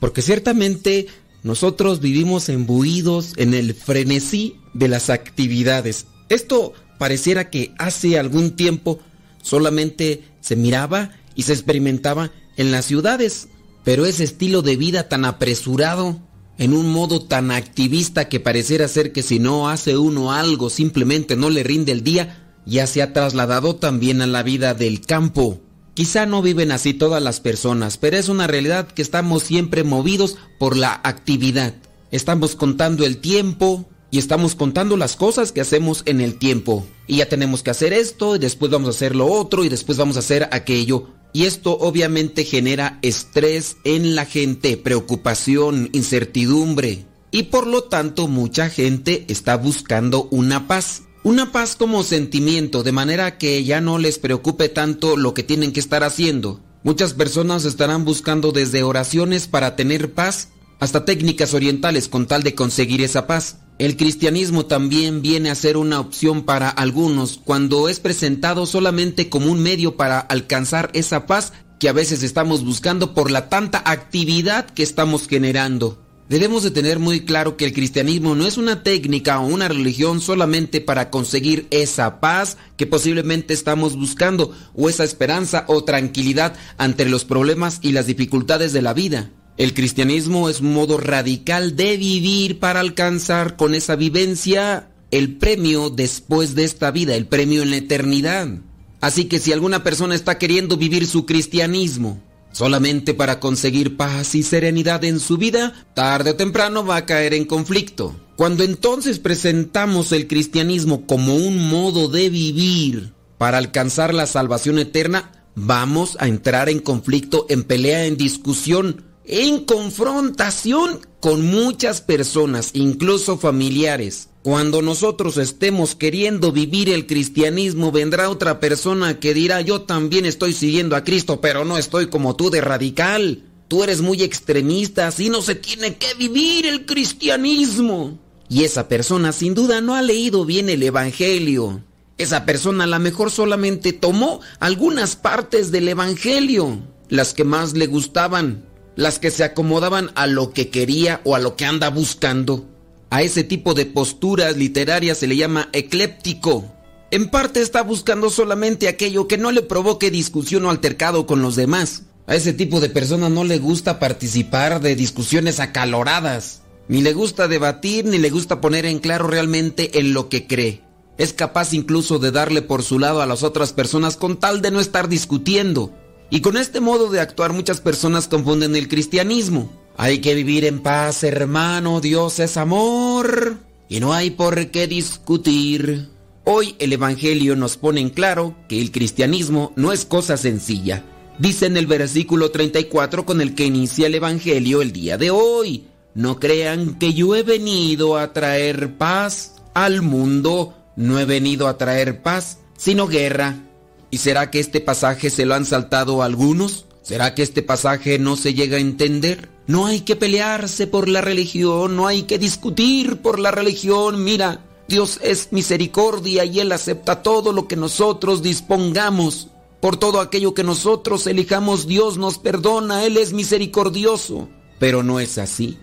porque ciertamente nosotros vivimos embuidos en el frenesí de las actividades. Esto pareciera que hace algún tiempo solamente se miraba y se experimentaba en las ciudades, pero ese estilo de vida tan apresurado, en un modo tan activista que pareciera ser que si no hace uno algo simplemente no le rinde el día, ya se ha trasladado también a la vida del campo. Quizá no viven así todas las personas, pero es una realidad que estamos siempre movidos por la actividad. Estamos contando el tiempo y estamos contando las cosas que hacemos en el tiempo. Y ya tenemos que hacer esto y después vamos a hacer lo otro y después vamos a hacer aquello. Y esto obviamente genera estrés en la gente, preocupación, incertidumbre. Y por lo tanto mucha gente está buscando una paz. Una paz como sentimiento, de manera que ya no les preocupe tanto lo que tienen que estar haciendo. Muchas personas estarán buscando desde oraciones para tener paz hasta técnicas orientales con tal de conseguir esa paz. El cristianismo también viene a ser una opción para algunos cuando es presentado solamente como un medio para alcanzar esa paz que a veces estamos buscando por la tanta actividad que estamos generando. Debemos de tener muy claro que el cristianismo no es una técnica o una religión solamente para conseguir esa paz que posiblemente estamos buscando o esa esperanza o tranquilidad ante los problemas y las dificultades de la vida. El cristianismo es un modo radical de vivir para alcanzar con esa vivencia el premio después de esta vida, el premio en la eternidad. Así que si alguna persona está queriendo vivir su cristianismo solamente para conseguir paz y serenidad en su vida, tarde o temprano va a caer en conflicto. Cuando entonces presentamos el cristianismo como un modo de vivir para alcanzar la salvación eterna, vamos a entrar en conflicto, en pelea, en discusión, en confrontación con muchas personas, incluso familiares. Cuando nosotros estemos queriendo vivir el cristianismo, vendrá otra persona que dirá, yo también estoy siguiendo a Cristo, pero no estoy como tú de radical. Tú eres muy extremista, así no se tiene que vivir el cristianismo. Y esa persona sin duda no ha leído bien el Evangelio. Esa persona a lo mejor solamente tomó algunas partes del Evangelio, las que más le gustaban, las que se acomodaban a lo que quería o a lo que anda buscando. A ese tipo de posturas literarias se le llama ecléptico. En parte está buscando solamente aquello que no le provoque discusión o altercado con los demás. A ese tipo de persona no le gusta participar de discusiones acaloradas. Ni le gusta debatir, ni le gusta poner en claro realmente en lo que cree. Es capaz incluso de darle por su lado a las otras personas con tal de no estar discutiendo. Y con este modo de actuar muchas personas confunden el cristianismo. Hay que vivir en paz, hermano, Dios es amor y no hay por qué discutir. Hoy el Evangelio nos pone en claro que el cristianismo no es cosa sencilla. Dice en el versículo 34 con el que inicia el Evangelio el día de hoy. No crean que yo he venido a traer paz al mundo. No he venido a traer paz, sino guerra. ¿Y será que este pasaje se lo han saltado algunos? ¿Será que este pasaje no se llega a entender? No hay que pelearse por la religión, no hay que discutir por la religión. Mira, Dios es misericordia y Él acepta todo lo que nosotros dispongamos. Por todo aquello que nosotros elijamos, Dios nos perdona, Él es misericordioso. Pero no es así.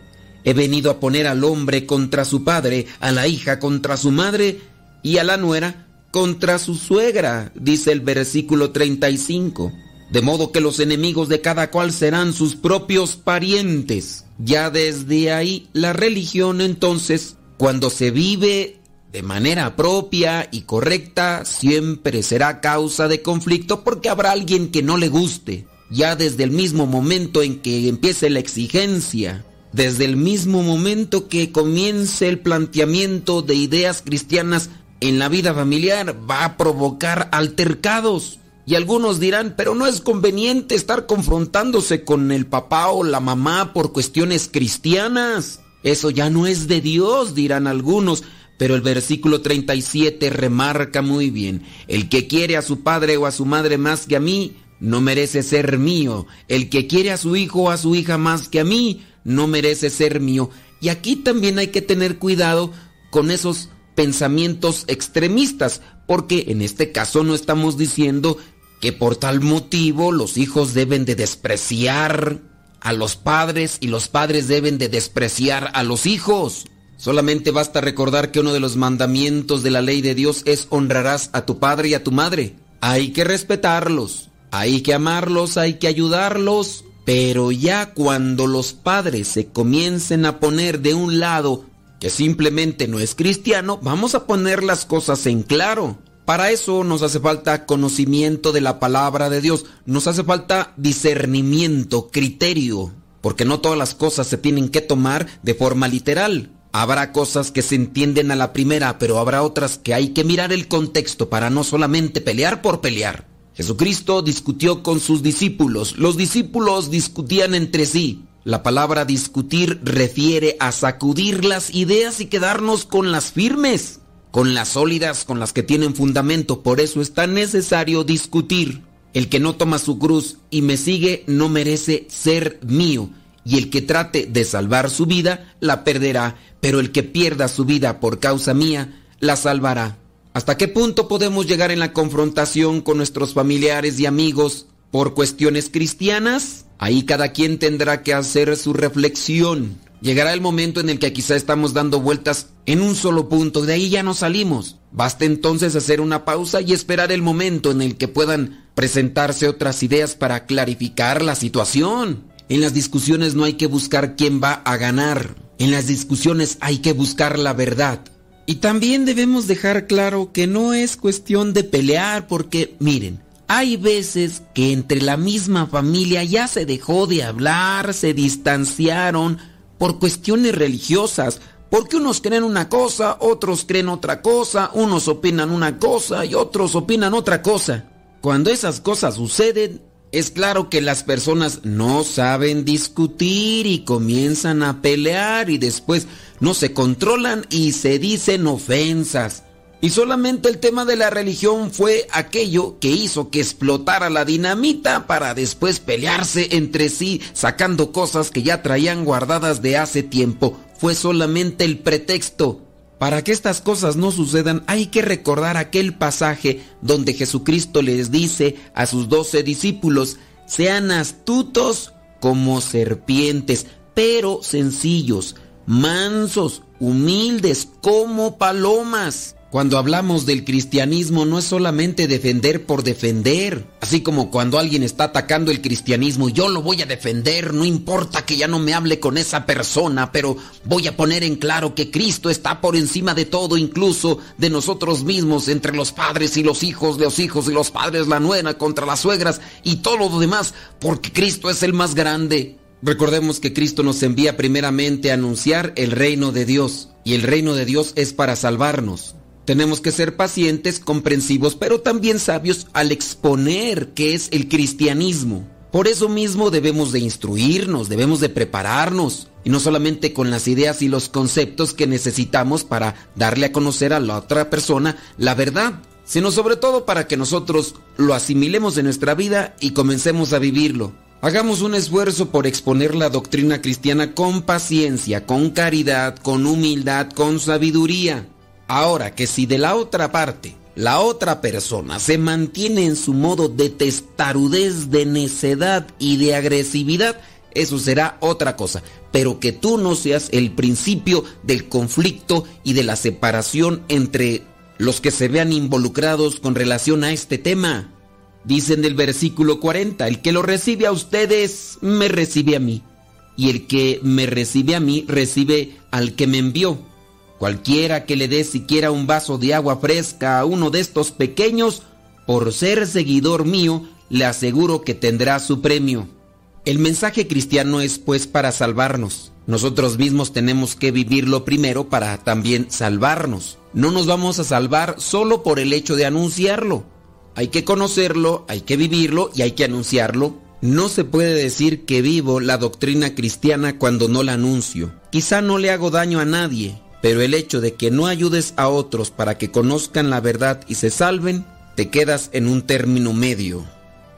He venido a poner al hombre contra su padre, a la hija contra su madre y a la nuera contra su suegra, dice el versículo 35. De modo que los enemigos de cada cual serán sus propios parientes. Ya desde ahí la religión entonces, cuando se vive de manera propia y correcta, siempre será causa de conflicto porque habrá alguien que no le guste. Ya desde el mismo momento en que empiece la exigencia, desde el mismo momento que comience el planteamiento de ideas cristianas en la vida familiar, va a provocar altercados. Y algunos dirán, pero no es conveniente estar confrontándose con el papá o la mamá por cuestiones cristianas. Eso ya no es de Dios, dirán algunos. Pero el versículo 37 remarca muy bien, el que quiere a su padre o a su madre más que a mí, no merece ser mío. El que quiere a su hijo o a su hija más que a mí, no merece ser mío. Y aquí también hay que tener cuidado con esos pensamientos extremistas, porque en este caso no estamos diciendo que por tal motivo los hijos deben de despreciar a los padres y los padres deben de despreciar a los hijos. Solamente basta recordar que uno de los mandamientos de la ley de Dios es honrarás a tu padre y a tu madre. Hay que respetarlos, hay que amarlos, hay que ayudarlos, pero ya cuando los padres se comiencen a poner de un lado que simplemente no es cristiano, vamos a poner las cosas en claro. Para eso nos hace falta conocimiento de la palabra de Dios, nos hace falta discernimiento, criterio, porque no todas las cosas se tienen que tomar de forma literal. Habrá cosas que se entienden a la primera, pero habrá otras que hay que mirar el contexto para no solamente pelear por pelear. Jesucristo discutió con sus discípulos, los discípulos discutían entre sí. La palabra discutir refiere a sacudir las ideas y quedarnos con las firmes con las sólidas, con las que tienen fundamento. Por eso es tan necesario discutir. El que no toma su cruz y me sigue no merece ser mío. Y el que trate de salvar su vida la perderá, pero el que pierda su vida por causa mía la salvará. ¿Hasta qué punto podemos llegar en la confrontación con nuestros familiares y amigos por cuestiones cristianas? Ahí cada quien tendrá que hacer su reflexión. Llegará el momento en el que quizá estamos dando vueltas en un solo punto, de ahí ya no salimos. Basta entonces hacer una pausa y esperar el momento en el que puedan presentarse otras ideas para clarificar la situación. En las discusiones no hay que buscar quién va a ganar. En las discusiones hay que buscar la verdad. Y también debemos dejar claro que no es cuestión de pelear porque, miren, hay veces que entre la misma familia ya se dejó de hablar, se distanciaron, por cuestiones religiosas, porque unos creen una cosa, otros creen otra cosa, unos opinan una cosa y otros opinan otra cosa. Cuando esas cosas suceden, es claro que las personas no saben discutir y comienzan a pelear y después no se controlan y se dicen ofensas. Y solamente el tema de la religión fue aquello que hizo que explotara la dinamita para después pelearse entre sí sacando cosas que ya traían guardadas de hace tiempo. Fue solamente el pretexto. Para que estas cosas no sucedan hay que recordar aquel pasaje donde Jesucristo les dice a sus doce discípulos, sean astutos como serpientes, pero sencillos, mansos, humildes como palomas. Cuando hablamos del cristianismo no es solamente defender por defender, así como cuando alguien está atacando el cristianismo, yo lo voy a defender, no importa que ya no me hable con esa persona, pero voy a poner en claro que Cristo está por encima de todo, incluso de nosotros mismos, entre los padres y los hijos, los hijos y los padres, la nuera contra las suegras y todo lo demás, porque Cristo es el más grande. Recordemos que Cristo nos envía primeramente a anunciar el reino de Dios, y el reino de Dios es para salvarnos. Tenemos que ser pacientes, comprensivos, pero también sabios al exponer qué es el cristianismo. Por eso mismo debemos de instruirnos, debemos de prepararnos, y no solamente con las ideas y los conceptos que necesitamos para darle a conocer a la otra persona la verdad, sino sobre todo para que nosotros lo asimilemos en nuestra vida y comencemos a vivirlo. Hagamos un esfuerzo por exponer la doctrina cristiana con paciencia, con caridad, con humildad, con sabiduría. Ahora que si de la otra parte, la otra persona se mantiene en su modo de testarudez, de necedad y de agresividad, eso será otra cosa. Pero que tú no seas el principio del conflicto y de la separación entre los que se vean involucrados con relación a este tema. Dicen del versículo 40, el que lo recibe a ustedes, me recibe a mí. Y el que me recibe a mí, recibe al que me envió. Cualquiera que le dé siquiera un vaso de agua fresca a uno de estos pequeños, por ser seguidor mío, le aseguro que tendrá su premio. El mensaje cristiano es pues para salvarnos. Nosotros mismos tenemos que vivirlo primero para también salvarnos. No nos vamos a salvar solo por el hecho de anunciarlo. Hay que conocerlo, hay que vivirlo y hay que anunciarlo. No se puede decir que vivo la doctrina cristiana cuando no la anuncio. Quizá no le hago daño a nadie, pero el hecho de que no ayudes a otros para que conozcan la verdad y se salven, te quedas en un término medio,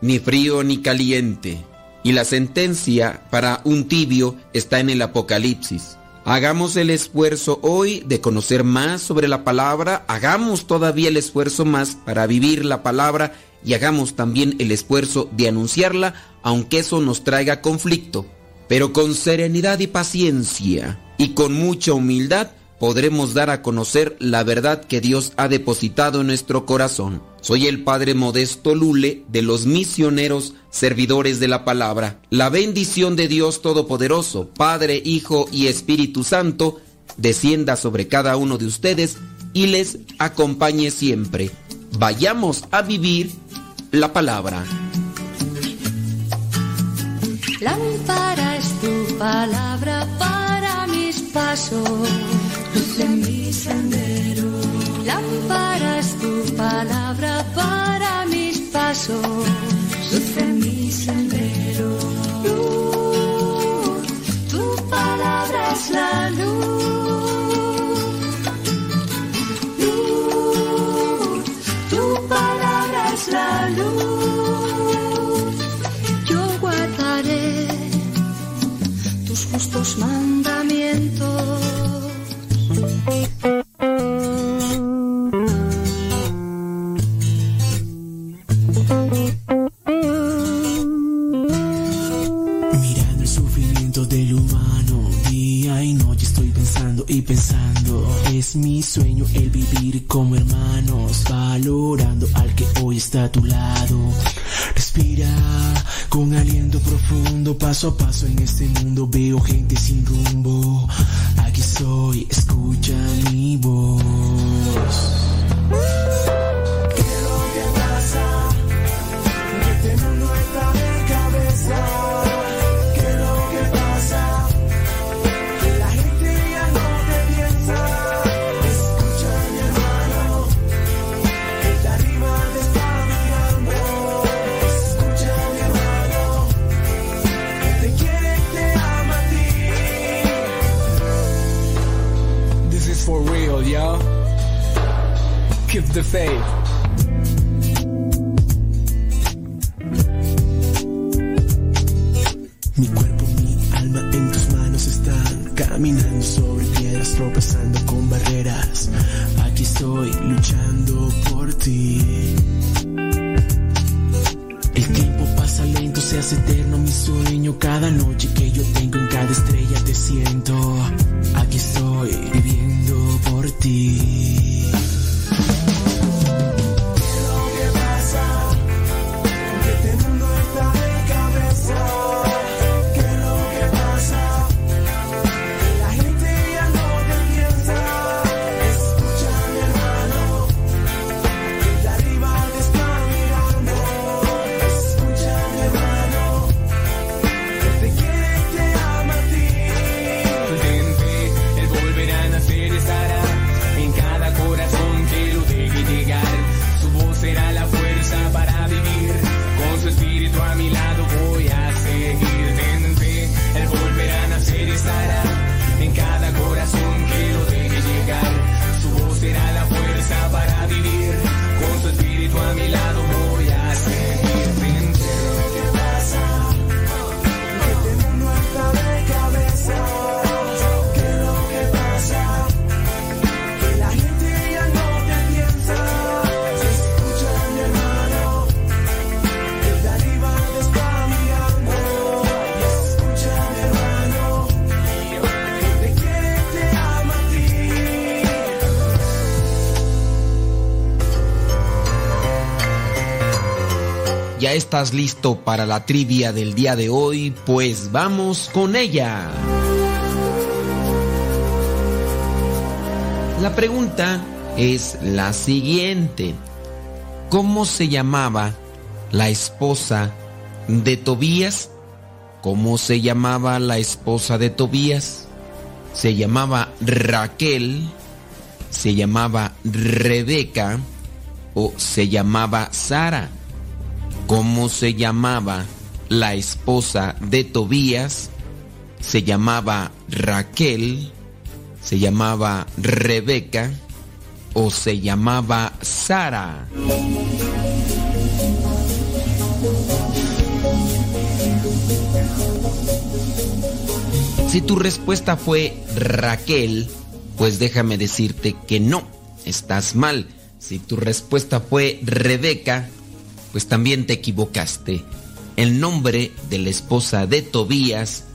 ni frío ni caliente. Y la sentencia para un tibio está en el Apocalipsis. Hagamos el esfuerzo hoy de conocer más sobre la palabra, hagamos todavía el esfuerzo más para vivir la palabra y hagamos también el esfuerzo de anunciarla, aunque eso nos traiga conflicto. Pero con serenidad y paciencia y con mucha humildad podremos dar a conocer la verdad que Dios ha depositado en nuestro corazón. Soy el Padre Modesto Lule de los misioneros servidores de la palabra. La bendición de Dios Todopoderoso, Padre, Hijo y Espíritu Santo, descienda sobre cada uno de ustedes y les acompañe siempre. Vayamos a vivir la palabra. Es tu palabra para mis pasos, luz en mi sendero. Lámpara es tu palabra para mis pasos, luz en mi sendero. Luz, tu palabra es la luz. Luz, tu palabra es la luz. Yo guardaré tus justos mandamientos. Mirando pensando y pensando. Es mi sueño el vivir como hermanos, valorando al que hoy está a tu lado. Respira con aliento profundo, paso a paso en este mundo veo gente sin rumbo. Aquí soy, escucha mi voz. Mi cuerpo, mi alma en tus manos están caminando sobre piedras, tropezando con barreras. Aquí estoy luchando por ti. El tiempo pasa lento, se hace eterno mi sueño. Cada noche que yo tengo en cada estrella te siento. Aquí estoy viviendo por ti. Estás listo para la trivia del día de hoy? Pues vamos con ella. La pregunta es la siguiente. ¿Cómo se llamaba la esposa de Tobías? ¿Cómo se llamaba la esposa de Tobías? Se llamaba Raquel, se llamaba Rebeca o se llamaba Sara. ¿Cómo se llamaba la esposa de Tobías? Se llamaba Raquel, se llamaba Rebeca o se llamaba Sara. Si tu respuesta fue Raquel, pues déjame decirte que no, estás mal. Si tu respuesta fue Rebeca, pues también te equivocaste. El nombre de la esposa de Tobías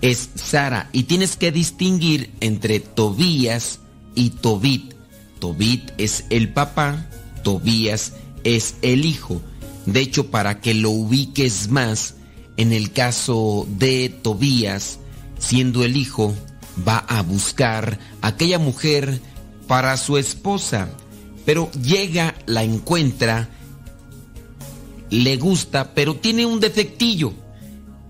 es Sara y tienes que distinguir entre Tobías y Tobit. Tobit es el papá, Tobías es el hijo. De hecho, para que lo ubiques más, en el caso de Tobías, siendo el hijo, va a buscar aquella mujer para su esposa, pero llega, la encuentra, le gusta, pero tiene un defectillo.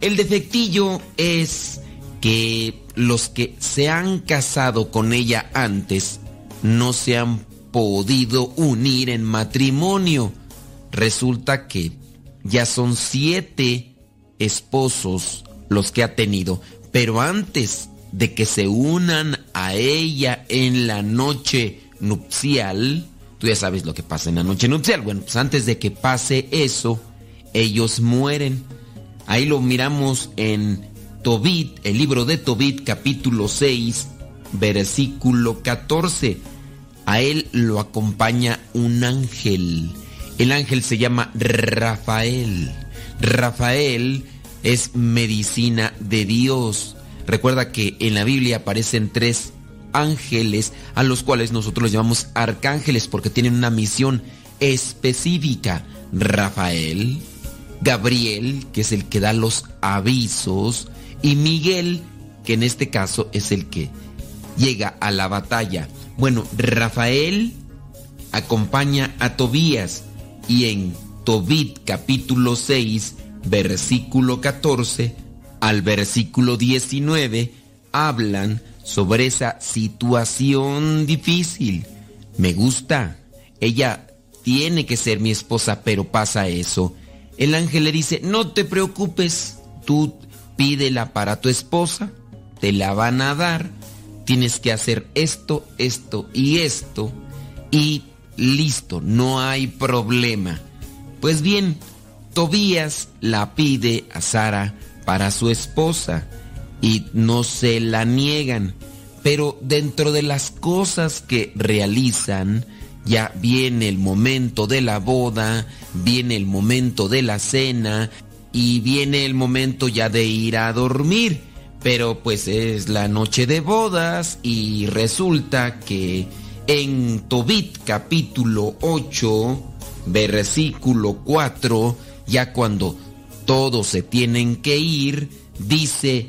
El defectillo es que los que se han casado con ella antes no se han podido unir en matrimonio. Resulta que ya son siete esposos los que ha tenido, pero antes de que se unan a ella en la noche nupcial, tú ya sabes lo que pasa en la noche nupcial, bueno, pues antes de que pase eso, ellos mueren. Ahí lo miramos en Tobit, el libro de Tobit capítulo 6, versículo 14. A él lo acompaña un ángel. El ángel se llama Rafael. Rafael es medicina de Dios. Recuerda que en la Biblia aparecen tres ángeles a los cuales nosotros los llamamos arcángeles porque tienen una misión específica. Rafael, Gabriel, que es el que da los avisos, y Miguel, que en este caso es el que llega a la batalla. Bueno, Rafael acompaña a Tobías y en Tobit capítulo 6, versículo 14 al versículo 19 hablan sobre esa situación difícil. Me gusta. Ella tiene que ser mi esposa, pero pasa eso. El ángel le dice, no te preocupes, tú pídela para tu esposa, te la van a dar, tienes que hacer esto, esto y esto, y listo, no hay problema. Pues bien, Tobías la pide a Sara para su esposa y no se la niegan, pero dentro de las cosas que realizan, ya viene el momento de la boda, viene el momento de la cena y viene el momento ya de ir a dormir. Pero pues es la noche de bodas y resulta que en Tobit capítulo 8, versículo 4, ya cuando todos se tienen que ir, dice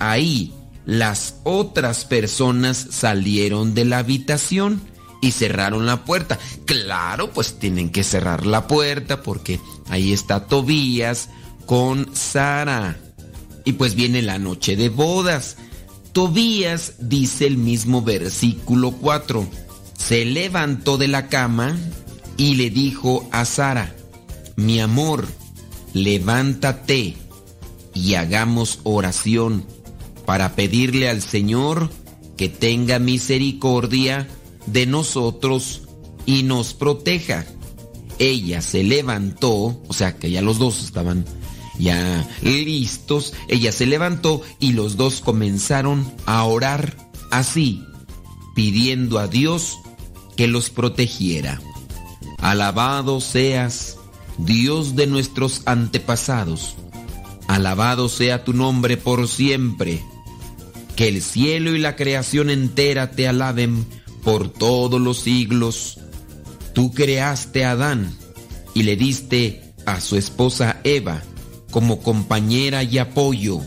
ahí, las otras personas salieron de la habitación y cerraron la puerta. Claro, pues tienen que cerrar la puerta porque ahí está Tobías con Sara. Y pues viene la noche de bodas. Tobías dice el mismo versículo 4. Se levantó de la cama y le dijo a Sara, mi amor, levántate y hagamos oración para pedirle al Señor que tenga misericordia de nosotros y nos proteja. Ella se levantó, o sea que ya los dos estaban ya listos, ella se levantó y los dos comenzaron a orar así, pidiendo a Dios que los protegiera. Alabado seas, Dios de nuestros antepasados. Alabado sea tu nombre por siempre. Que el cielo y la creación entera te alaben por todos los siglos. Tú creaste a Adán y le diste a su esposa Eva como compañera y apoyo,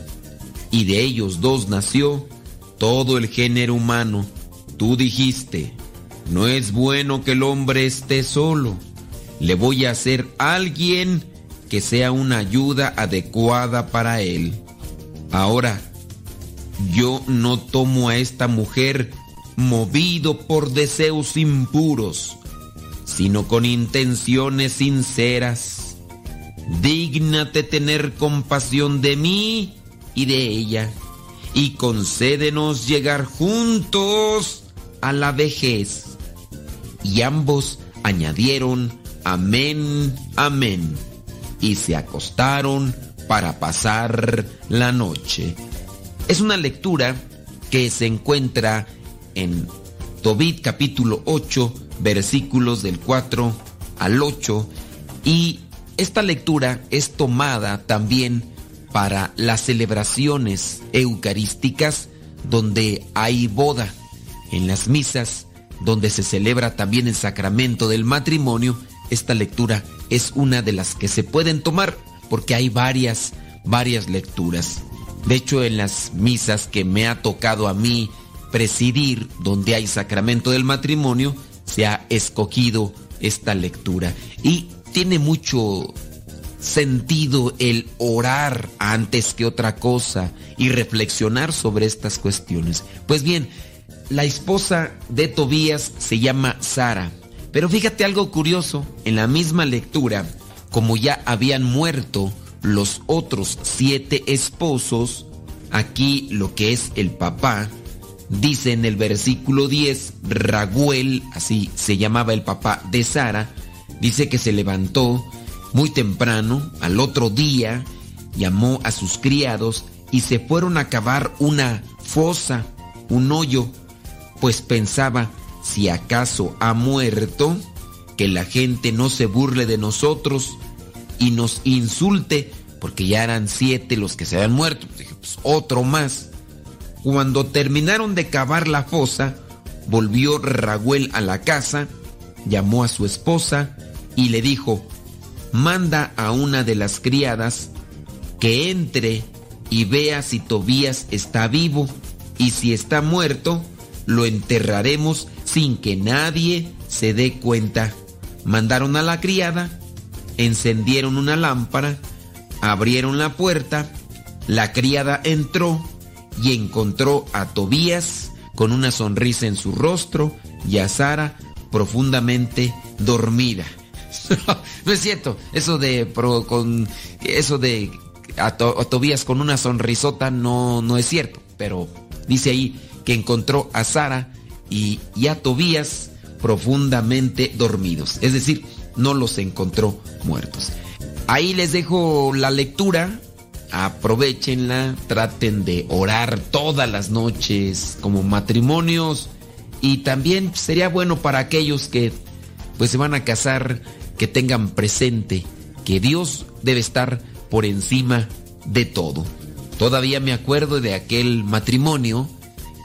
y de ellos dos nació todo el género humano. Tú dijiste, no es bueno que el hombre esté solo, le voy a hacer alguien que sea una ayuda adecuada para él. Ahora, yo no tomo a esta mujer movido por deseos impuros, sino con intenciones sinceras. Dígnate tener compasión de mí y de ella, y concédenos llegar juntos a la vejez. Y ambos añadieron, amén, amén, y se acostaron para pasar la noche. Es una lectura que se encuentra en Tobit capítulo 8, versículos del 4 al 8 y esta lectura es tomada también para las celebraciones eucarísticas donde hay boda, en las misas donde se celebra también el sacramento del matrimonio, esta lectura es una de las que se pueden tomar porque hay varias, varias lecturas. De hecho, en las misas que me ha tocado a mí presidir, donde hay sacramento del matrimonio, se ha escogido esta lectura. Y tiene mucho sentido el orar antes que otra cosa y reflexionar sobre estas cuestiones. Pues bien, la esposa de Tobías se llama Sara. Pero fíjate algo curioso, en la misma lectura, como ya habían muerto los otros siete esposos, aquí lo que es el papá, dice en el versículo 10, Raguel, así se llamaba el papá de Sara, dice que se levantó muy temprano, al otro día, llamó a sus criados y se fueron a cavar una fosa, un hoyo, pues pensaba, si acaso ha muerto, que la gente no se burle de nosotros y nos insulte, porque ya eran siete los que se habían muerto. Dije, pues otro más. Cuando terminaron de cavar la fosa, volvió Raguel a la casa, llamó a su esposa y le dijo, manda a una de las criadas que entre y vea si Tobías está vivo y si está muerto, lo enterraremos sin que nadie se dé cuenta. Mandaron a la criada, encendieron una lámpara, abrieron la puerta, la criada entró y encontró a Tobías con una sonrisa en su rostro y a Sara profundamente dormida. no es cierto, eso de con eso de a, Tobías con una sonrisota no, no es cierto, pero dice ahí que encontró a Sara y, y a Tobías profundamente dormidos, es decir, no los encontró muertos. Ahí les dejo la lectura, aprovechenla, traten de orar todas las noches como matrimonios y también sería bueno para aquellos que pues se van a casar que tengan presente que Dios debe estar por encima de todo. Todavía me acuerdo de aquel matrimonio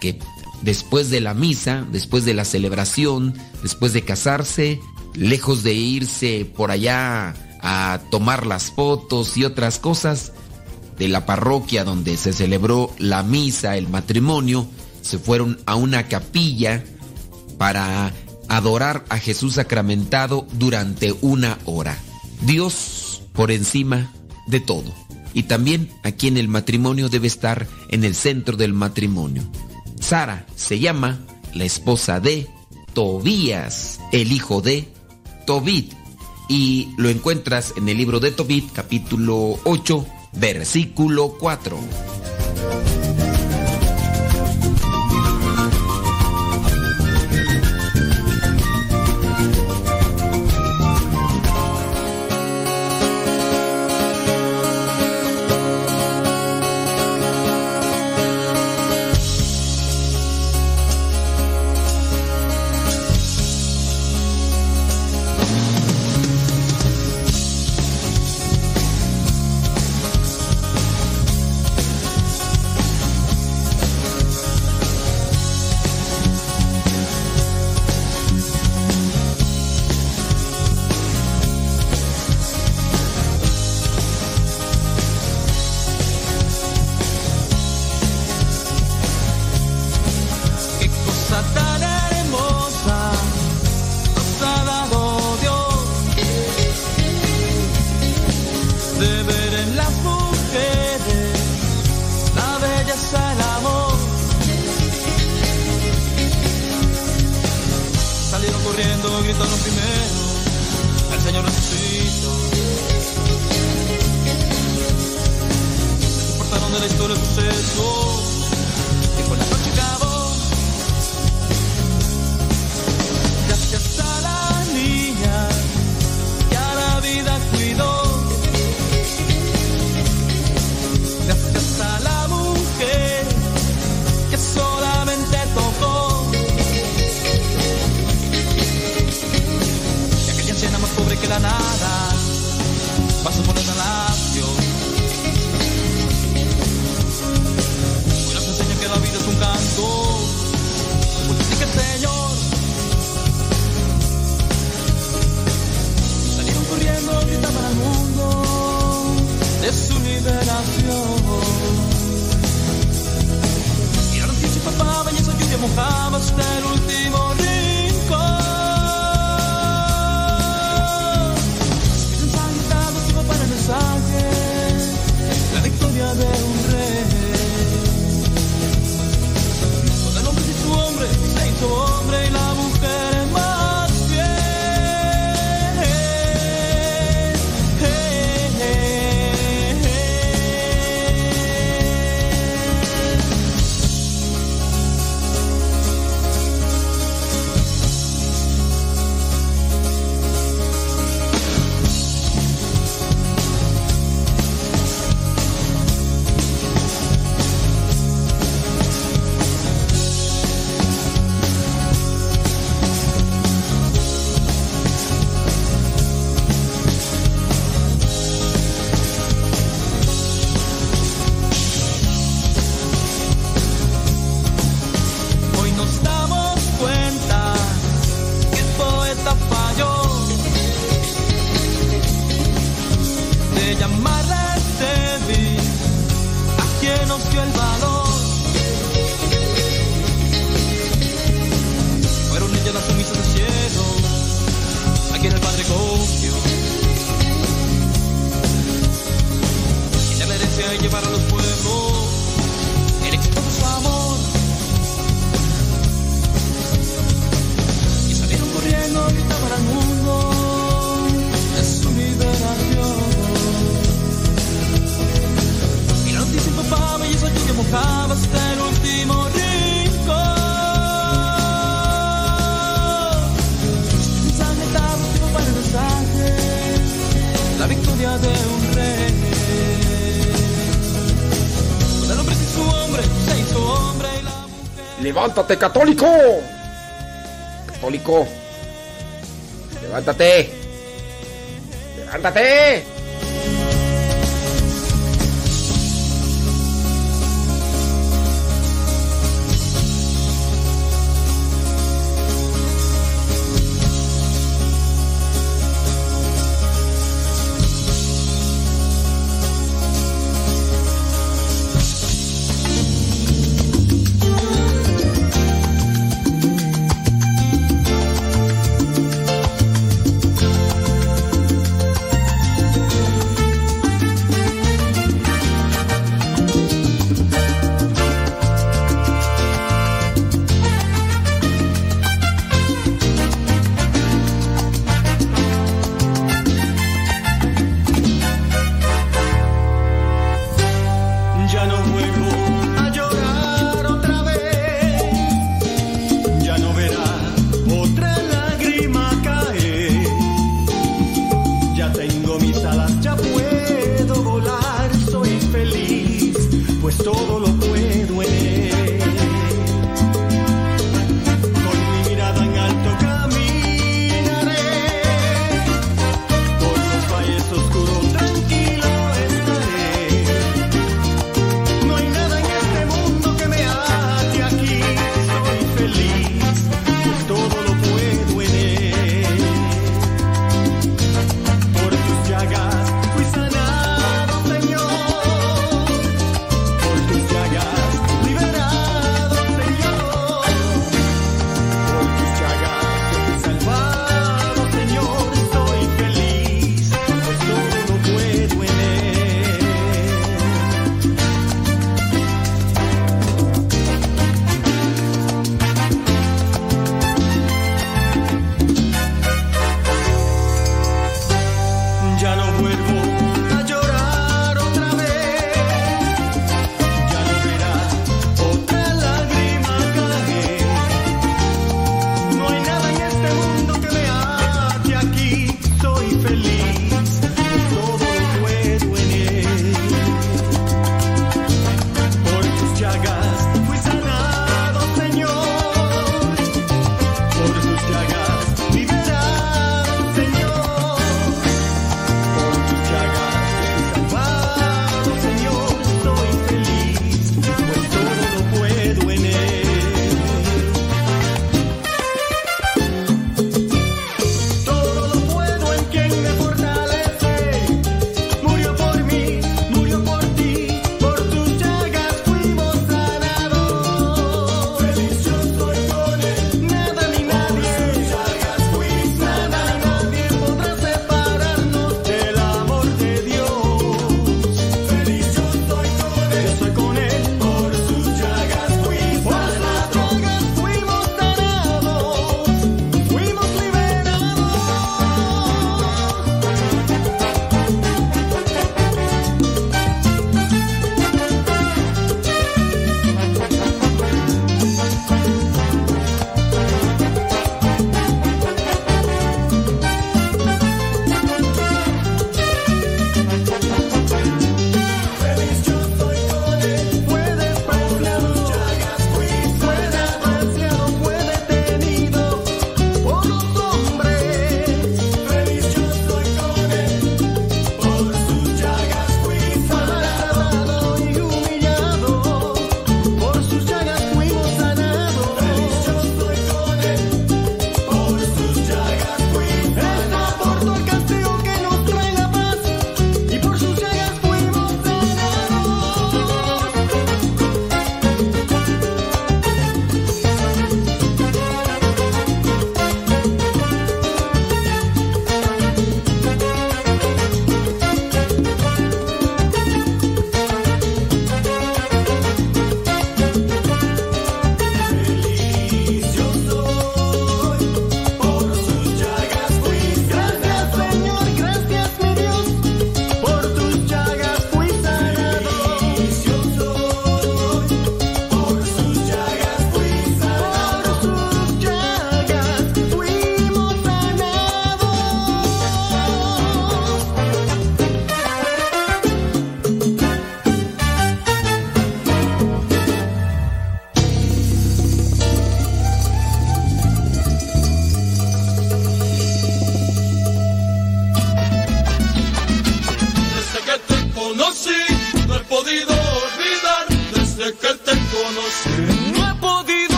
que después de la misa, después de la celebración, después de casarse, lejos de irse por allá a tomar las fotos y otras cosas de la parroquia donde se celebró la misa, el matrimonio, se fueron a una capilla para adorar a Jesús sacramentado durante una hora. Dios por encima de todo. Y también aquí en el matrimonio debe estar en el centro del matrimonio. Sara se llama la esposa de Tobías, el hijo de Tobit. Y lo encuentras en el libro de Tobit, capítulo 8, versículo 4. la victoria de un rey. Cuando el hombre se hizo hombre, se hizo hombre y la mujer. ¡Levántate, católico! Católico. Levántate. Levántate.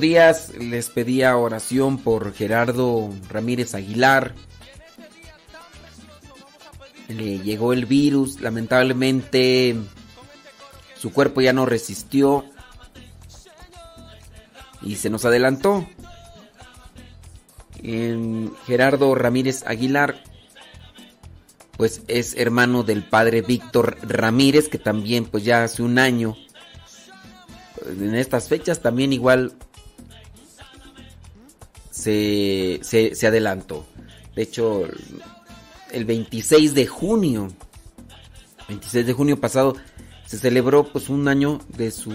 Días les pedía oración por Gerardo Ramírez Aguilar. Le llegó el virus, lamentablemente su cuerpo ya no resistió y se nos adelantó. Gerardo Ramírez Aguilar, pues es hermano del padre Víctor Ramírez, que también pues ya hace un año en estas fechas también igual se, se, adelantó. De hecho, el 26 de junio, 26 de junio pasado, se celebró pues un año de su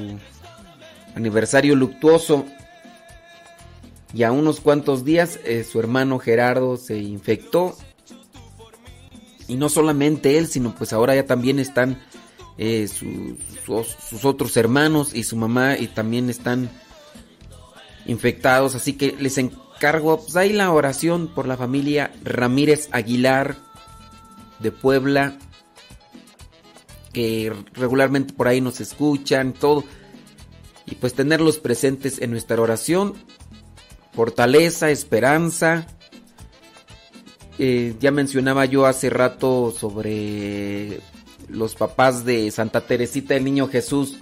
aniversario luctuoso. Y a unos cuantos días eh, su hermano Gerardo se infectó. Y no solamente él, sino pues ahora ya también están eh, su- sus, otros hermanos y su mamá y también están infectados. Así que les encargo pues ahí la oración por la familia Ramírez Aguilar de Puebla. Que regularmente por ahí nos escuchan, todo. Y pues tenerlos presentes en nuestra oración. Fortaleza, esperanza. Eh, ya mencionaba yo hace rato sobre los papás de Santa Teresita del Niño Jesús,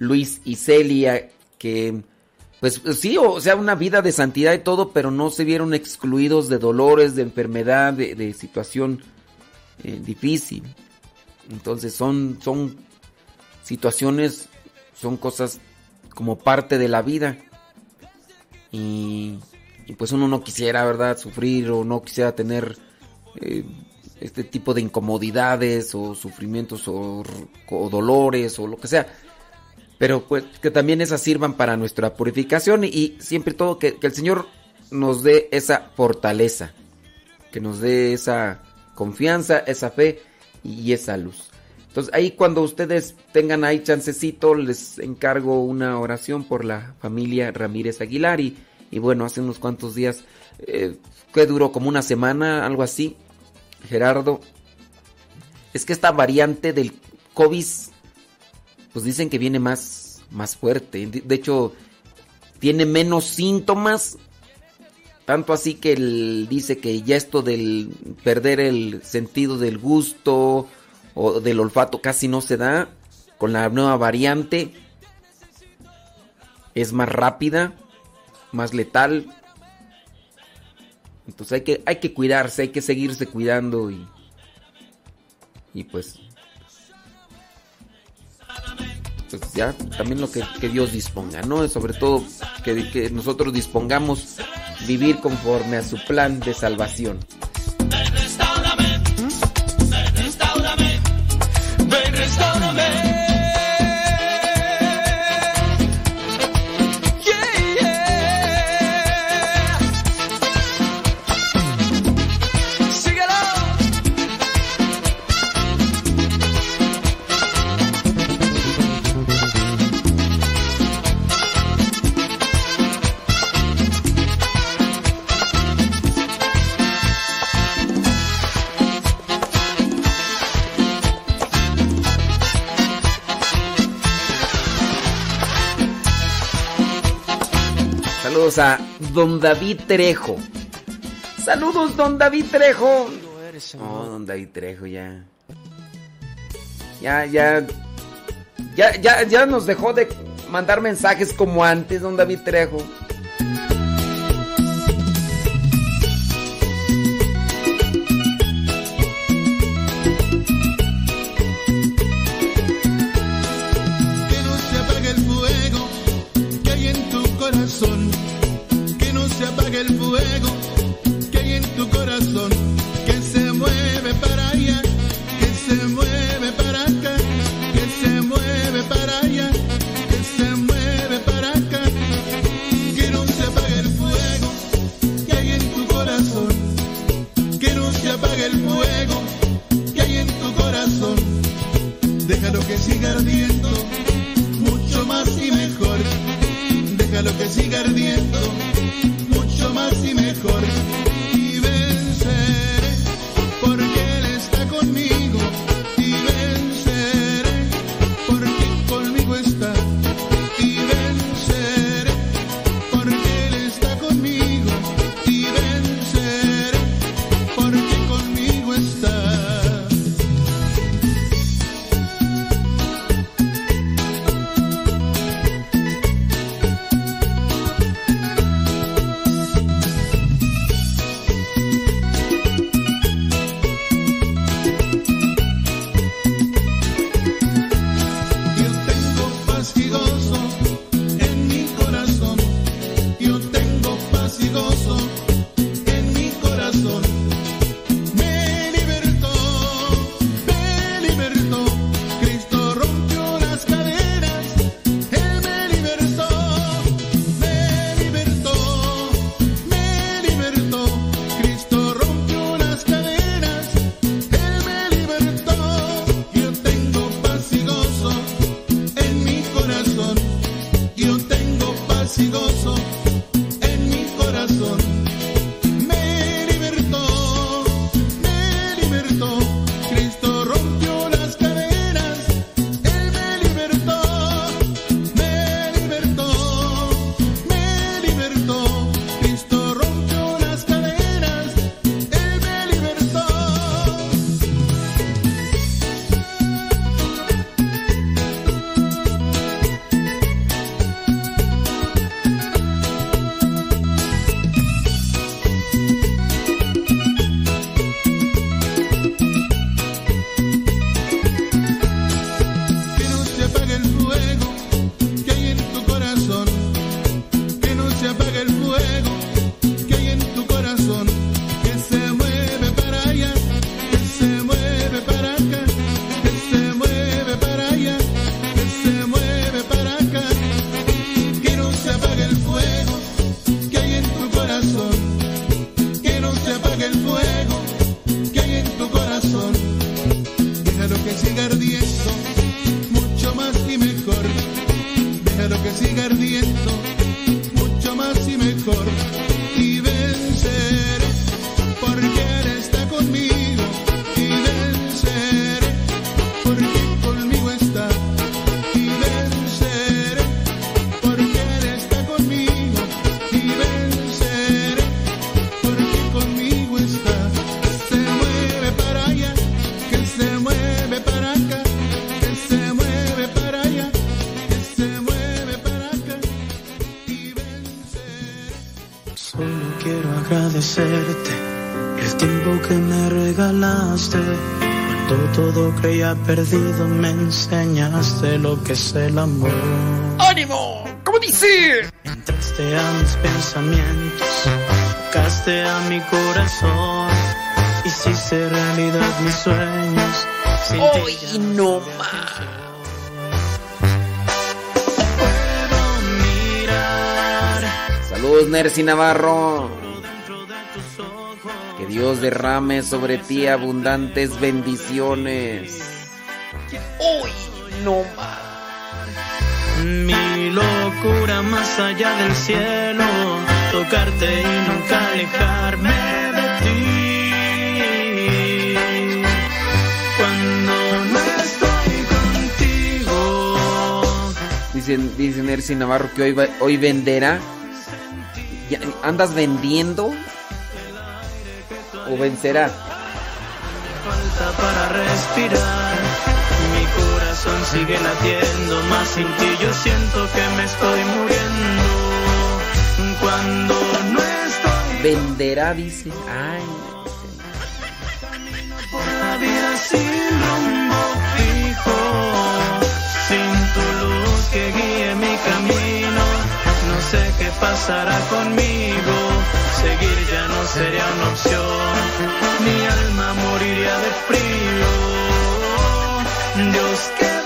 Luis y Celia, que pues sí, o sea, una vida de santidad y todo, pero no se vieron excluidos de dolores, de enfermedad, de, situación eh, difícil. Entonces son, son situaciones, son cosas como parte de la vida. Y, pues uno no quisiera, ¿verdad?, sufrir o no quisiera tener eh, este tipo de incomodidades o sufrimientos o dolores o lo que sea. Pero pues que también esas sirvan para nuestra purificación y, siempre todo que, que el Señor nos dé esa fortaleza, que nos dé esa confianza, esa fe y esa luz. Entonces ahí cuando ustedes tengan ahí chancecito, les encargo una oración por la familia Ramírez Aguilar y, y bueno, hace unos cuantos días, eh, que duró como una semana, algo así, Gerardo, es que esta variante del COVID, pues dicen que viene más, más fuerte. De hecho, tiene menos síntomas. Tanto así que él dice que ya esto del perder el sentido del gusto o del olfato casi no se da. Con la nueva variante es más rápida, más letal. Entonces hay que, hay que cuidarse, hay que seguirse cuidando y, y pues pues ya también lo que, Dios disponga, ¿no? Sobre todo que, nosotros dispongamos vivir conforme a su plan de salvación. Ven, ven. a don David Trejo. Saludos, don David Trejo. Oh, don David Trejo, ya. Ya, ya. Ya, ya, ya nos dejó de mandar mensajes como antes, don David Trejo. apague el fuego. Agradecerte el tiempo que me regalaste. Cuando todo creía perdido, me enseñaste lo que es el amor. ¡Ánimo! ¿Cómo dice? Entraste a mis pensamientos, tocaste a mi corazón, hiciste realidad mis sueños. Sin ti ¡Ay, ya no más! Puedo mirar Saludos, Nercy Navarro. Dios derrame sobre ti abundantes bendiciones. ¡Uy! No más. Mi locura más allá del cielo, tocarte y nunca alejarme de ti. Cuando no estoy contigo, Dicen, dice Nercy Navarro que hoy, va- hoy venderá. ¿Andas vendiendo? ¿O vencerá? falta para respirar. Mi corazón sigue latiendo, más sin ti yo siento que me estoy muriendo. Cuando no estoy Venderá, dice. Ay. por la vida sin rumbo fijo, sin tu luz que guíe mi camino, no sé qué pasará conmigo. Seguir ya no sería una opción, mi alma moriría de frío. Dios, quédate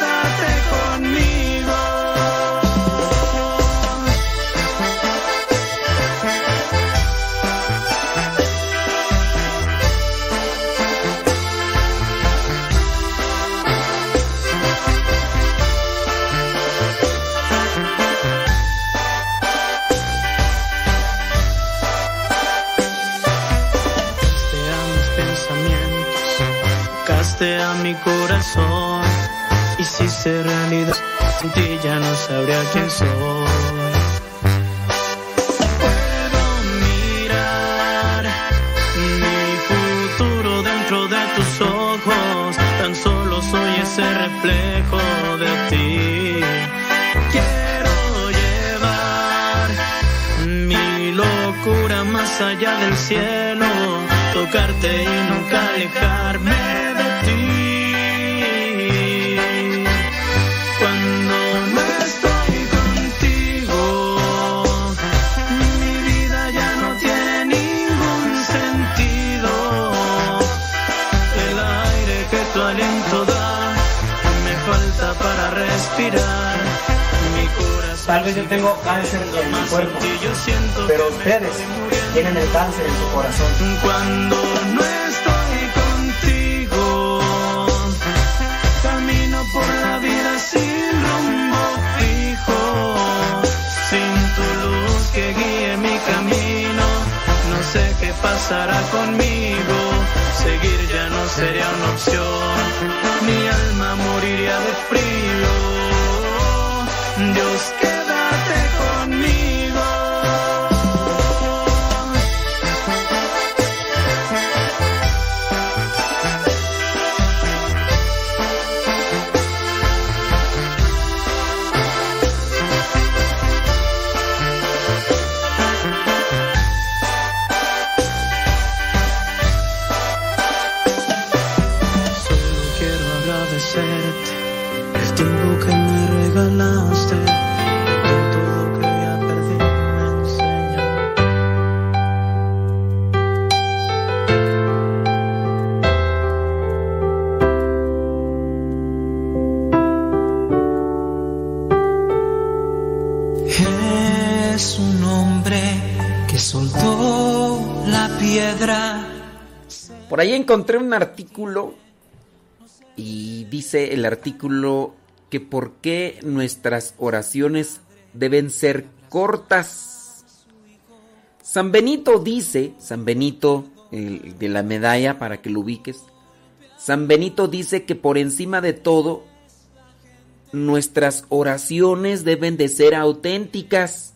corazón, hiciste realidad, sin ti ya no sabría quién soy. Puedo mirar mi futuro dentro de tus ojos, tan solo soy ese reflejo de ti. Quiero llevar mi locura más allá del cielo, tocarte y nunca alejarme de. Respirar. Mi corazón Tal vez yo tengo cáncer en mi cuerpo, pero ustedes tienen el cáncer en su corazón. Cuando no estoy contigo, camino por la vida sin rumbo fijo, sin tu luz que guíe mi camino. No sé qué pasará conmigo, seguir ya no sería una opción. Mi alma moriría de frío. Dios, encontré un artículo y dice el artículo que por qué nuestras oraciones deben ser cortas. San Benito dice, San Benito el de la medalla para que lo ubiques, San Benito dice que por encima de todo nuestras oraciones deben de ser auténticas.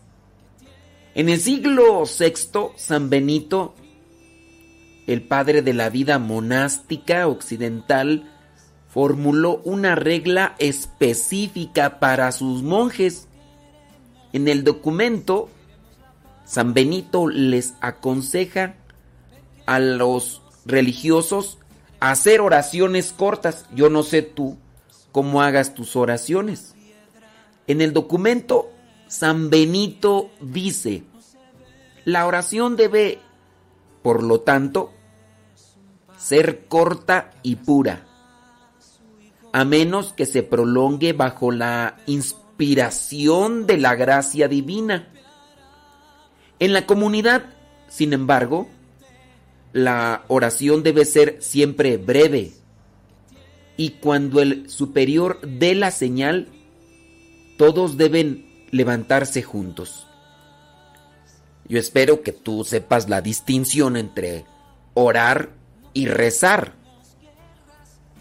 En el siglo VI, San Benito el padre de la vida monástica occidental, formuló una regla específica para sus monjes. En el documento San Benito les aconseja a los religiosos hacer oraciones cortas. Yo no sé tú cómo hagas tus oraciones. En el documento, San Benito dice, la oración debe, por lo tanto, ser corta y pura, a menos que se prolongue bajo la inspiración de la gracia divina. En la comunidad, sin embargo, la oración debe ser siempre breve y cuando el superior dé la señal, todos deben levantarse juntos. Yo espero que tú sepas la distinción entre orar y rezar.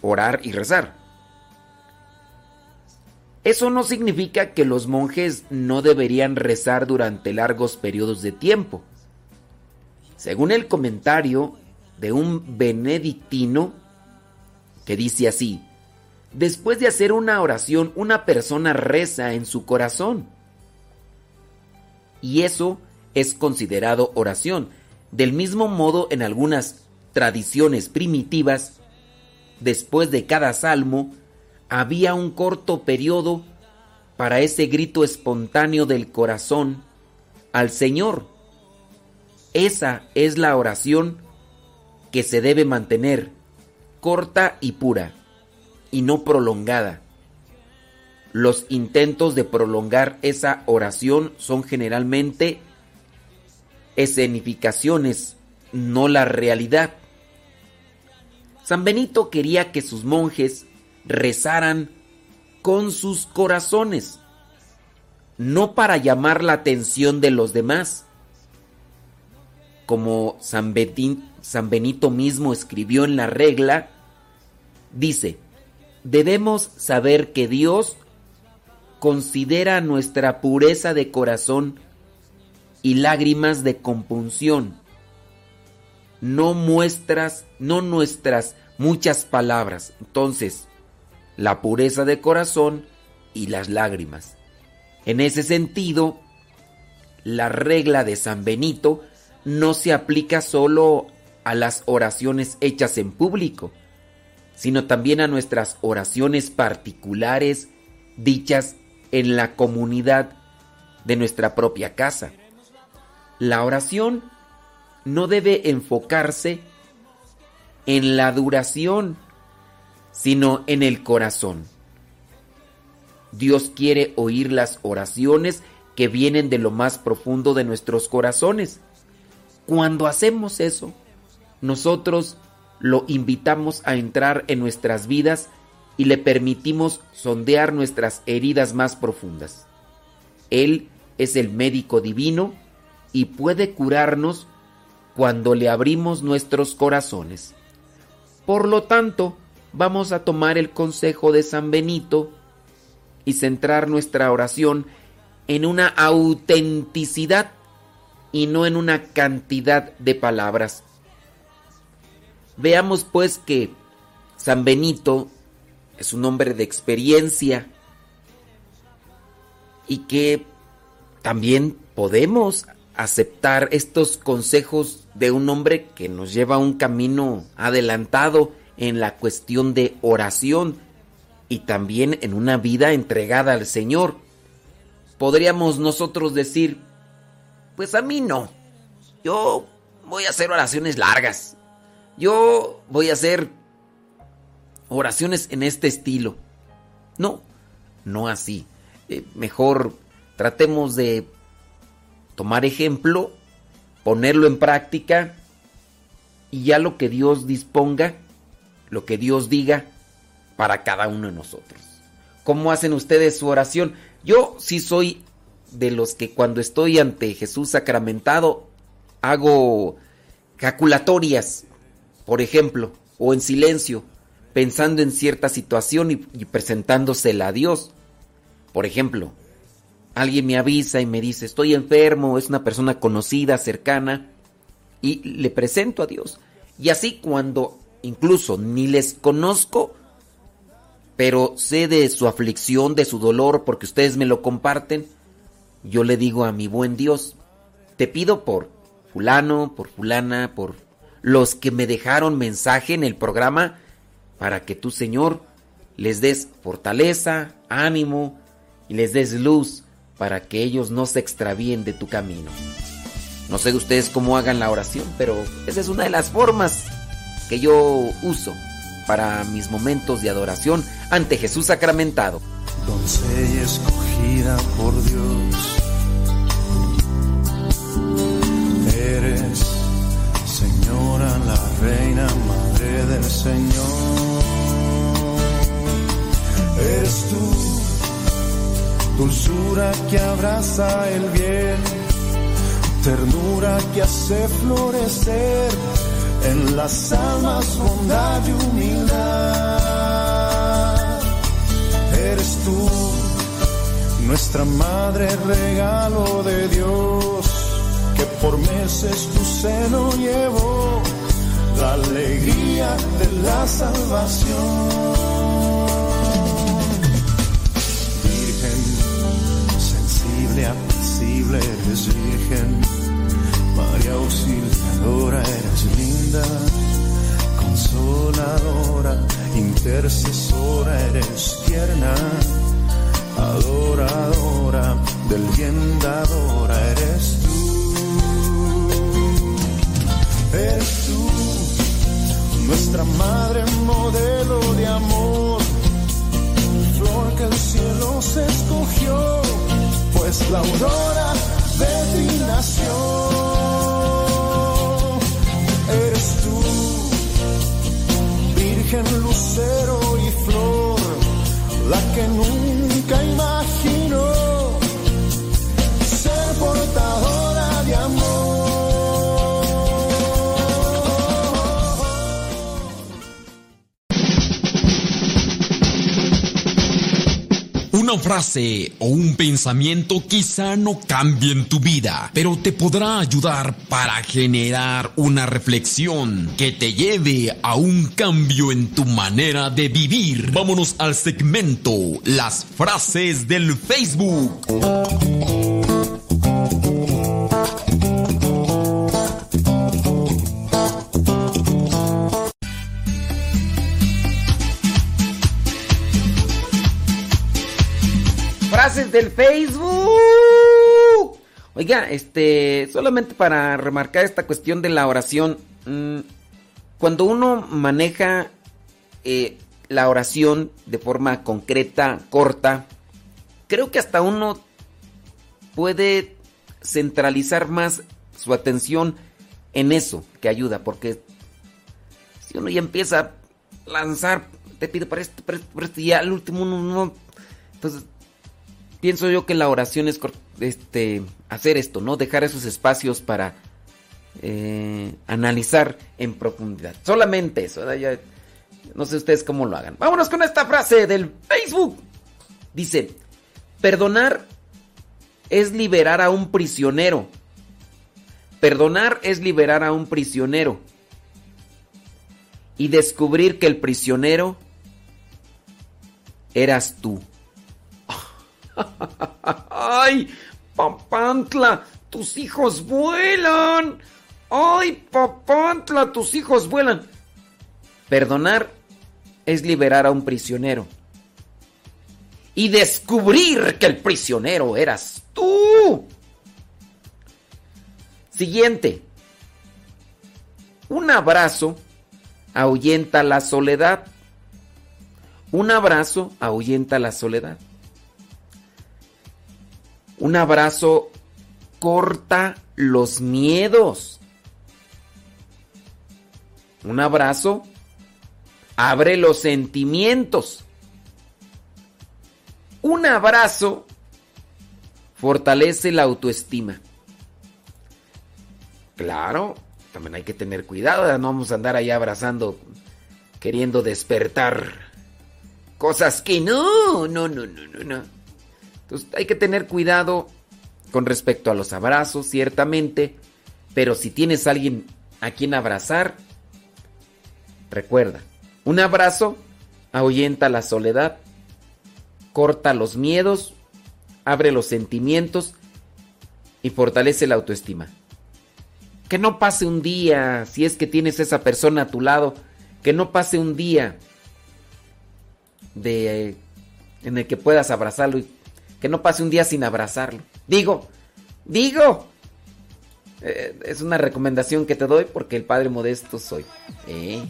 Orar y rezar. Eso no significa que los monjes no deberían rezar durante largos periodos de tiempo. Según el comentario de un benedictino que dice así, después de hacer una oración, una persona reza en su corazón. Y eso es considerado oración. Del mismo modo, en algunas tradiciones primitivas, después de cada salmo, había un corto periodo para ese grito espontáneo del corazón al Señor. Esa es la oración que se debe mantener, corta y pura, y no prolongada. Los intentos de prolongar esa oración son generalmente escenificaciones, no la realidad. San Benito quería que sus monjes rezaran con sus corazones, no para llamar la atención de los demás. Como San, Benito mismo escribió en la regla, dice, debemos saber que Dios considera nuestra pureza de corazón y lágrimas de compunción, no muestras, no nuestras muchas palabras. Entonces, la pureza de corazón y las lágrimas. En ese sentido, la regla de San Benito no se aplica solo a las oraciones hechas en público, sino también a nuestras oraciones particulares dichas en la comunidad de nuestra propia casa. La oración no debe enfocarse en la duración, sino en el corazón. Dios quiere oír las oraciones que vienen de lo más profundo de nuestros corazones. Cuando hacemos eso, nosotros lo invitamos a entrar en nuestras vidas y le permitimos sondear nuestras heridas más profundas. Él es el médico divino y puede curarnos cuando le abrimos nuestros corazones. Por lo tanto, vamos a tomar el consejo de San Benito y centrar nuestra oración en una autenticidad y no en una cantidad de palabras. Veamos pues que San Benito es un hombre de experiencia y que también podemos aceptar estos consejos de un hombre que nos lleva un camino adelantado en la cuestión de oración y también en una vida entregada al Señor. Podríamos nosotros decir, pues a mí no. Yo voy a hacer oraciones largas. Yo voy a hacer oraciones en este estilo. No, no así. Eh, mejor tratemos de tomar ejemplo, ponerlo en práctica y ya lo que Dios disponga, lo que Dios diga para cada uno de nosotros. ¿Cómo hacen ustedes su oración? Yo sí soy de los que cuando estoy ante Jesús sacramentado hago calculatorias, por ejemplo, o en silencio, pensando en cierta situación y, y presentándosela a Dios. Por ejemplo, alguien me avisa y me dice, estoy enfermo, es una persona conocida, cercana, y le presento a Dios. Y así cuando incluso ni les conozco, pero sé de su aflicción, de su dolor, porque ustedes me lo comparten, yo le digo a mi buen Dios, te pido por fulano, por fulana, por los que me dejaron mensaje en el programa, para que tú, Señor, les des fortaleza, ánimo y les des luz para que ellos no se extravíen de tu camino. No sé de ustedes cómo hagan la oración, pero esa es una de las formas que yo uso para mis momentos de adoración ante Jesús sacramentado. escogida por Dios. Eres, Señora, la reina, madre del Señor. Dulzura que abraza el bien, ternura que hace florecer en las almas bondad y humildad. Eres tú, nuestra madre regalo de Dios, que por meses tu seno llevó la alegría de la salvación. Eres virgen. María auxiliadora, eres linda, consoladora, intercesora, eres tierna, adoradora, del bien dadora, eres tú. Eres tú, nuestra madre modelo de amor, flor que el cielo se escogió, pues la aurora de ti nació. Eres tú, virgen lucero y flor, la que nunca imaginó ser portadora Una frase o un pensamiento quizá no cambien tu vida, pero te podrá ayudar para generar una reflexión que te lleve a un cambio en tu manera de vivir. Vámonos al segmento Las frases del Facebook. Del Facebook. Oiga, este, solamente para remarcar esta cuestión de la oración, mm, cuando uno maneja eh, la oración de forma concreta, corta, creo que hasta uno puede centralizar más su atención en eso que ayuda, porque si uno ya empieza a lanzar, te pido para esto, para esto, para esto, y al último uno no, entonces pienso yo que la oración es este hacer esto, ¿no? Dejar esos espacios para eh, analizar en profundidad. Solamente eso. Ya- no sé ustedes cómo lo hagan. Vámonos con esta frase del Facebook. Dice, perdonar es liberar a un prisionero. Perdonar es liberar a un prisionero. Y descubrir que el prisionero eras tú. ¡Ay, Papantla! ¡Tus hijos vuelan! ¡Ay, Papantla! ¡Tus hijos vuelan! Perdonar es liberar a un prisionero. Y descubrir que el prisionero eras tú. Siguiente. Un abrazo ahuyenta la soledad. Un abrazo ahuyenta la soledad. Un abrazo corta los miedos. Un abrazo abre los sentimientos. Un abrazo fortalece la autoestima. Claro, también hay que tener cuidado, no vamos a andar ahí abrazando, queriendo despertar cosas que no, no, no, no, no, no. Entonces hay que tener cuidado con respecto a los abrazos, ciertamente, pero si tienes a alguien a quien abrazar, recuerda, un abrazo ahuyenta la soledad, corta los miedos, abre los sentimientos y fortalece la autoestima. Que no pase un día, si es que tienes esa persona a tu lado, que no pase un día de en el que puedas abrazarlo y que no pase un día sin abrazarlo. Digo, digo. Eh, es una recomendación que te doy porque el padre modesto soy. ¿eh?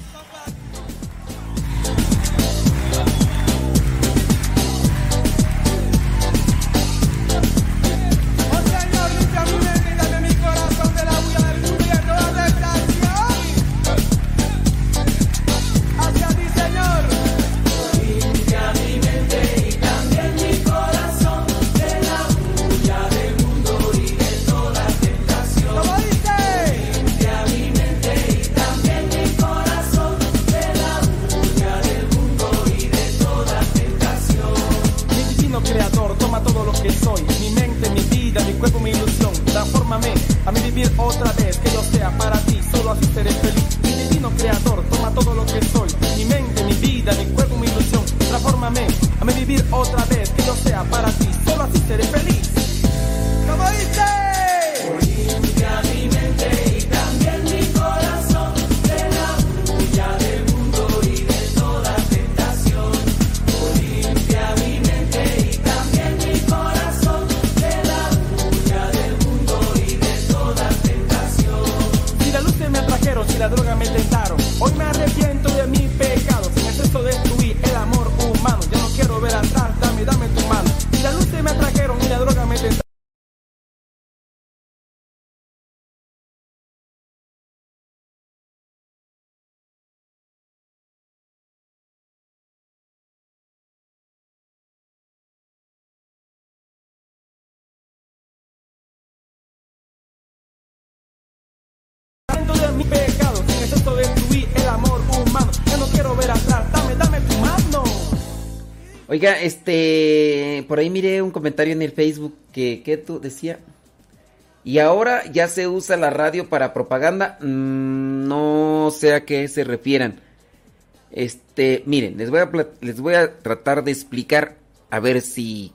Oiga, este, por ahí miré un comentario en el Facebook que, que tú decía. Y ahora ya se usa la radio para propaganda. Mm, no sé a qué se refieran. Este, miren, les voy a les voy a tratar de explicar a ver si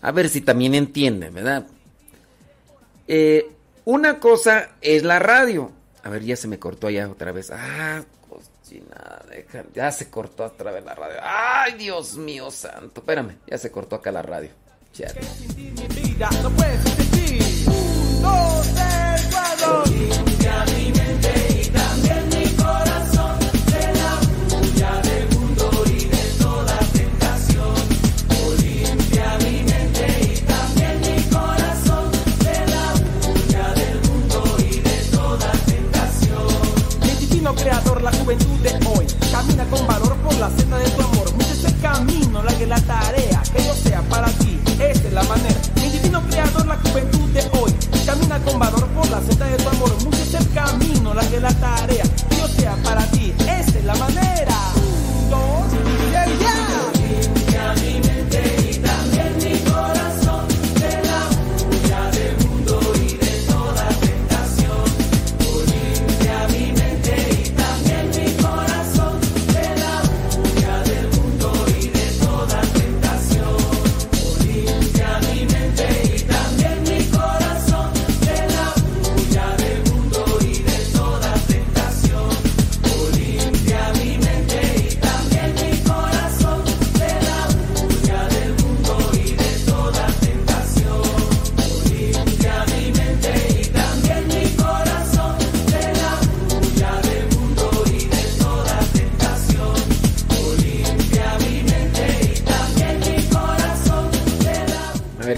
a ver si también entienden, ¿verdad? Eh, una cosa es la radio. A ver, ya se me cortó allá otra vez. Ah, deja- ya se cortó otra vez la radio. Ay, Dios mío santo. Espérame, ya se cortó acá la radio. Vida no puedes existir. Un, dos, tres, cuatro. Creador, la juventud de hoy, camina con valor por la senda de tu amor. Es el camino, la que la tarea, que yo sea para ti, esta es la manera. Mi divino creador, la juventud de hoy, camina con valor por la senda de tu amor. Es el camino, la que la tarea, que yo sea para ti, esta es la manera. Un, dos,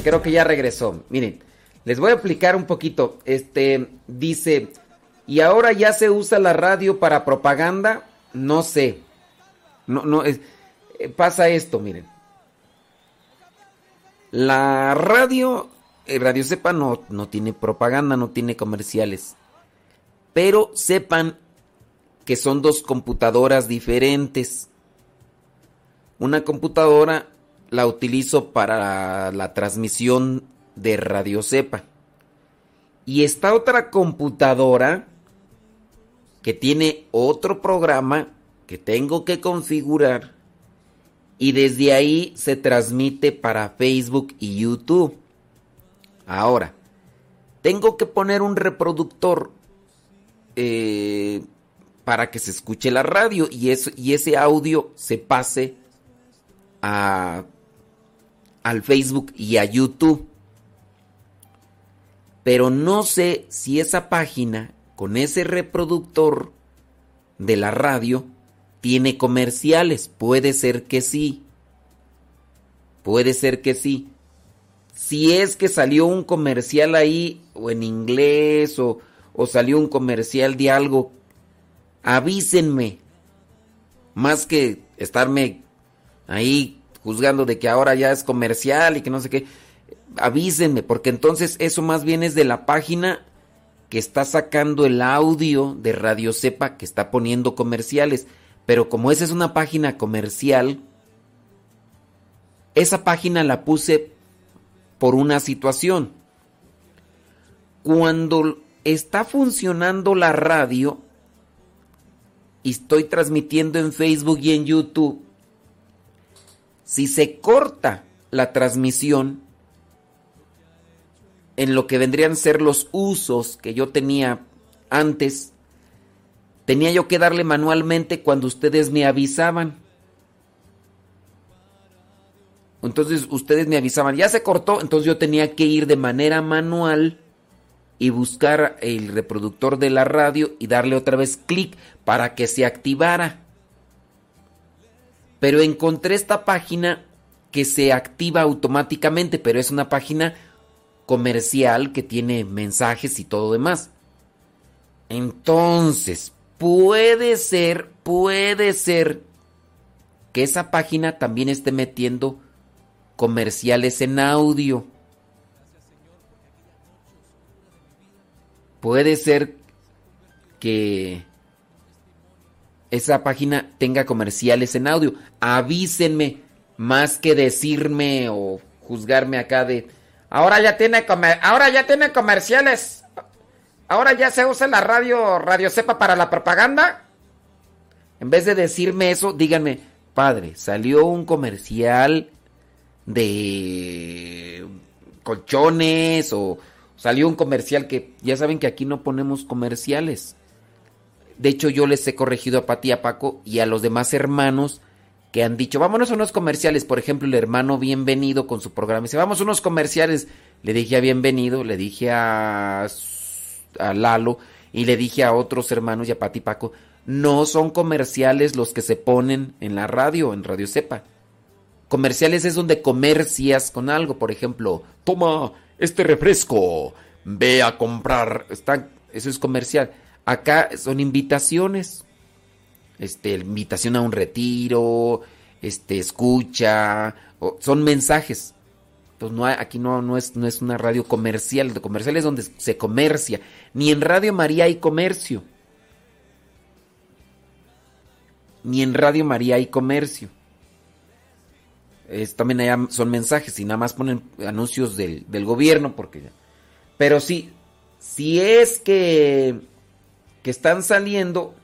creo que ya regresó. Miren, les voy a explicar un poquito. Este dice, ¿y ahora ya se usa la radio para propaganda? No sé. No, no, es, eh, pasa esto, miren. La radio, eh, Radio Sepa no, no tiene propaganda, no tiene comerciales. Pero sepan que son dos computadoras diferentes. Una computadora la utilizo para la transmisión de Radio Cepa. Y esta otra computadora que tiene otro programa que tengo que configurar y desde ahí se transmite para Facebook y YouTube. Ahora, tengo que poner un reproductor eh, para que se escuche la radio y, eso, y ese audio se pase a, al Facebook y a YouTube. Pero no sé si esa página con ese reproductor de la radio tiene comerciales. Puede ser que sí. Puede ser que sí. Si es que salió un comercial ahí, o en inglés, o, o salió un comercial de algo, avísenme. Más que estarme ahí juzgando de que ahora ya es comercial y que no sé qué. Avísenme, porque entonces eso más bien es de la página que está sacando el audio de Radio Cepa que está poniendo comerciales. Pero como esa es una página comercial, esa página la puse por una situación. Cuando está funcionando la radio y estoy transmitiendo en Facebook y en YouTube, si se corta la transmisión en lo que vendrían ser los usos que yo tenía antes, tenía yo que darle manualmente cuando ustedes me avisaban. Entonces ustedes me avisaban, ya se cortó, entonces yo tenía que ir de manera manual y buscar el reproductor de la radio y darle otra vez clic para que se activara. Pero encontré esta página que se activa automáticamente, pero es una página comercial que tiene mensajes y todo demás. Entonces, puede ser, puede ser que esa página también esté metiendo comerciales en audio. Puede ser que esa página tenga comerciales en audio. Avísenme más que decirme o juzgarme acá de ahora ya tiene ahora ya tiene comerciales. Ahora ya se usa la radio Radio Cepa para la propaganda. En vez de decirme eso, díganme, padre, salió un comercial de colchones o salió un comercial que ya saben que aquí no ponemos comerciales. De hecho, yo les he corregido a Pati a Paco y a los demás hermanos que han dicho, vámonos a unos comerciales. Por ejemplo, el hermano Bienvenido con su programa dice, vamos a unos comerciales. Le dije a Bienvenido, le dije a, a Lalo y le dije a otros hermanos y a Pati y Paco, no son comerciales los que se ponen en la radio, en Radio Cepa. Comerciales es donde comercias con algo, por ejemplo, toma este refresco, ve a comprar, está, eso es comercial. Acá son invitaciones, este, invitación a un retiro, este, escucha, son mensajes. Entonces no hay, aquí no, no, es, no es una radio comercial, de comercial es donde se comercia. Ni en Radio María hay comercio. Ni en Radio María hay comercio. Es, también allá son mensajes y nada más ponen anuncios del, del gobierno porque pero sí si es que que están saliendo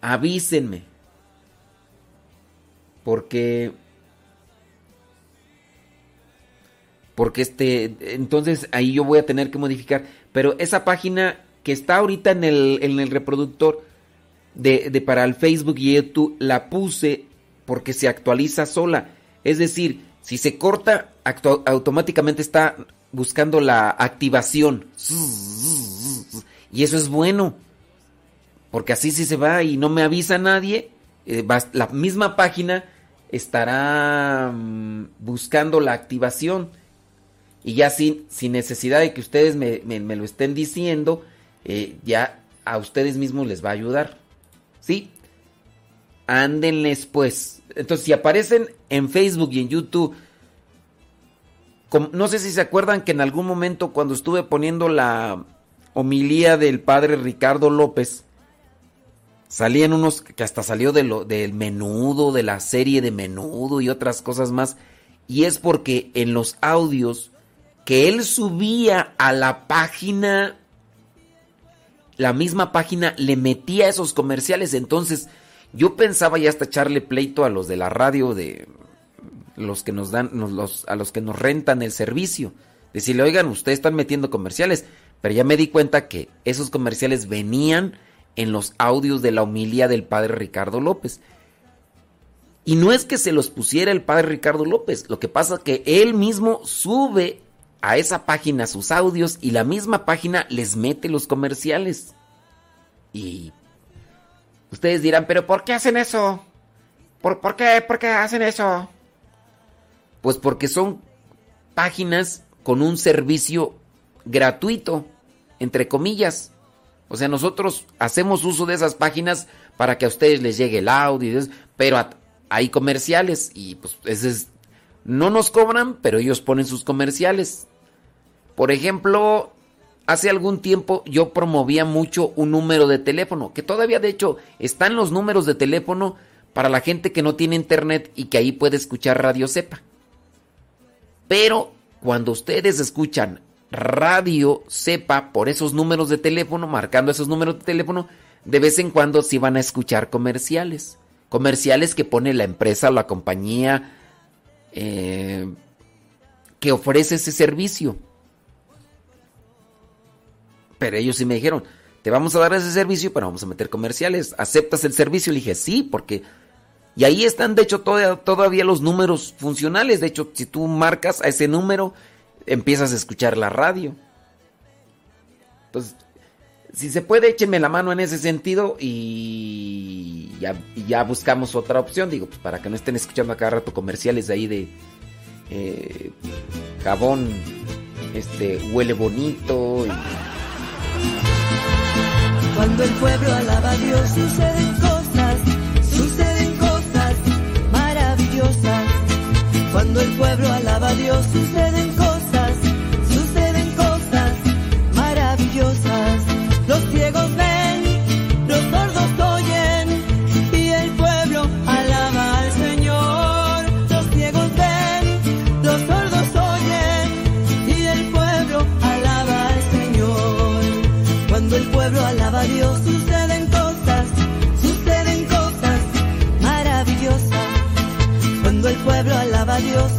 avísenme porque porque este entonces ahí yo voy a tener que modificar pero esa página que está ahorita en el, en el reproductor de, de para el Facebook y YouTube la puse porque se actualiza sola. Es decir, si se corta, automáticamente está buscando la activación. Y eso es bueno. Porque así si se va y no me avisa nadie, eh, la misma página estará mm, buscando la activación. Y ya sin, sin necesidad de que ustedes me, me, lo estén diciendo, eh, ya a ustedes mismos les va a ayudar. ¿Sí? Ándenles pues. Entonces, si aparecen en Facebook y en YouTube, no sé si se acuerdan que en algún momento cuando estuve poniendo la homilía del padre Ricardo López, salían unos que hasta salió de lo, del menudo, de la serie de menudo y otras cosas más. Y es porque en los audios que él subía a la página, la misma página le metía esos comerciales. Entonces, yo pensaba ya hasta echarle pleito a los de la radio de los que nos dan, los, a los que nos rentan el servicio. Decirle, oigan, ustedes están metiendo comerciales. Pero ya me di cuenta que esos comerciales venían en los audios de la homilía del padre Ricardo López. Y no es que se los pusiera el padre Ricardo López, lo que pasa es que él mismo sube a esa página sus audios y la misma página les mete los comerciales. Y ustedes dirán, pero ¿por qué hacen eso? ¿Por, por qué? ¿Por qué hacen eso? Pues porque son páginas con un servicio gratuito, entre comillas. O sea, nosotros hacemos uso de esas páginas para que a ustedes les llegue el audio, pero hay comerciales y pues no nos cobran, pero ellos ponen sus comerciales. Por ejemplo, hace algún tiempo yo promovía mucho un número de teléfono, que todavía de hecho están los números de teléfono para la gente que no tiene internet y que ahí puede escuchar Radio Cepa. Pero cuando ustedes escuchan Radio Cepa por esos números de teléfono, marcando esos números de teléfono, de vez en cuando sí van a escuchar comerciales. Comerciales que pone la empresa o la compañía eh, que ofrece ese servicio. Pero ellos sí me dijeron, te vamos a dar ese servicio, pero vamos a meter comerciales. ¿Aceptas el servicio? Le dije, sí, porque... Y ahí están, de hecho, todavía, todavía los números funcionales. De hecho, si tú marcas a ese número, empiezas a escuchar la radio. Entonces, si se puede, écheme la mano en ese sentido y ya, buscamos otra opción. Digo, pues para que no estén escuchando a cada rato comerciales de ahí de eh, jabón, este, huele bonito. Cuando el pueblo alaba a Dios suceden cosas, suceden cosas maravillosas. Cuando el pueblo alaba a Dios suceden pueblo alaba a Dios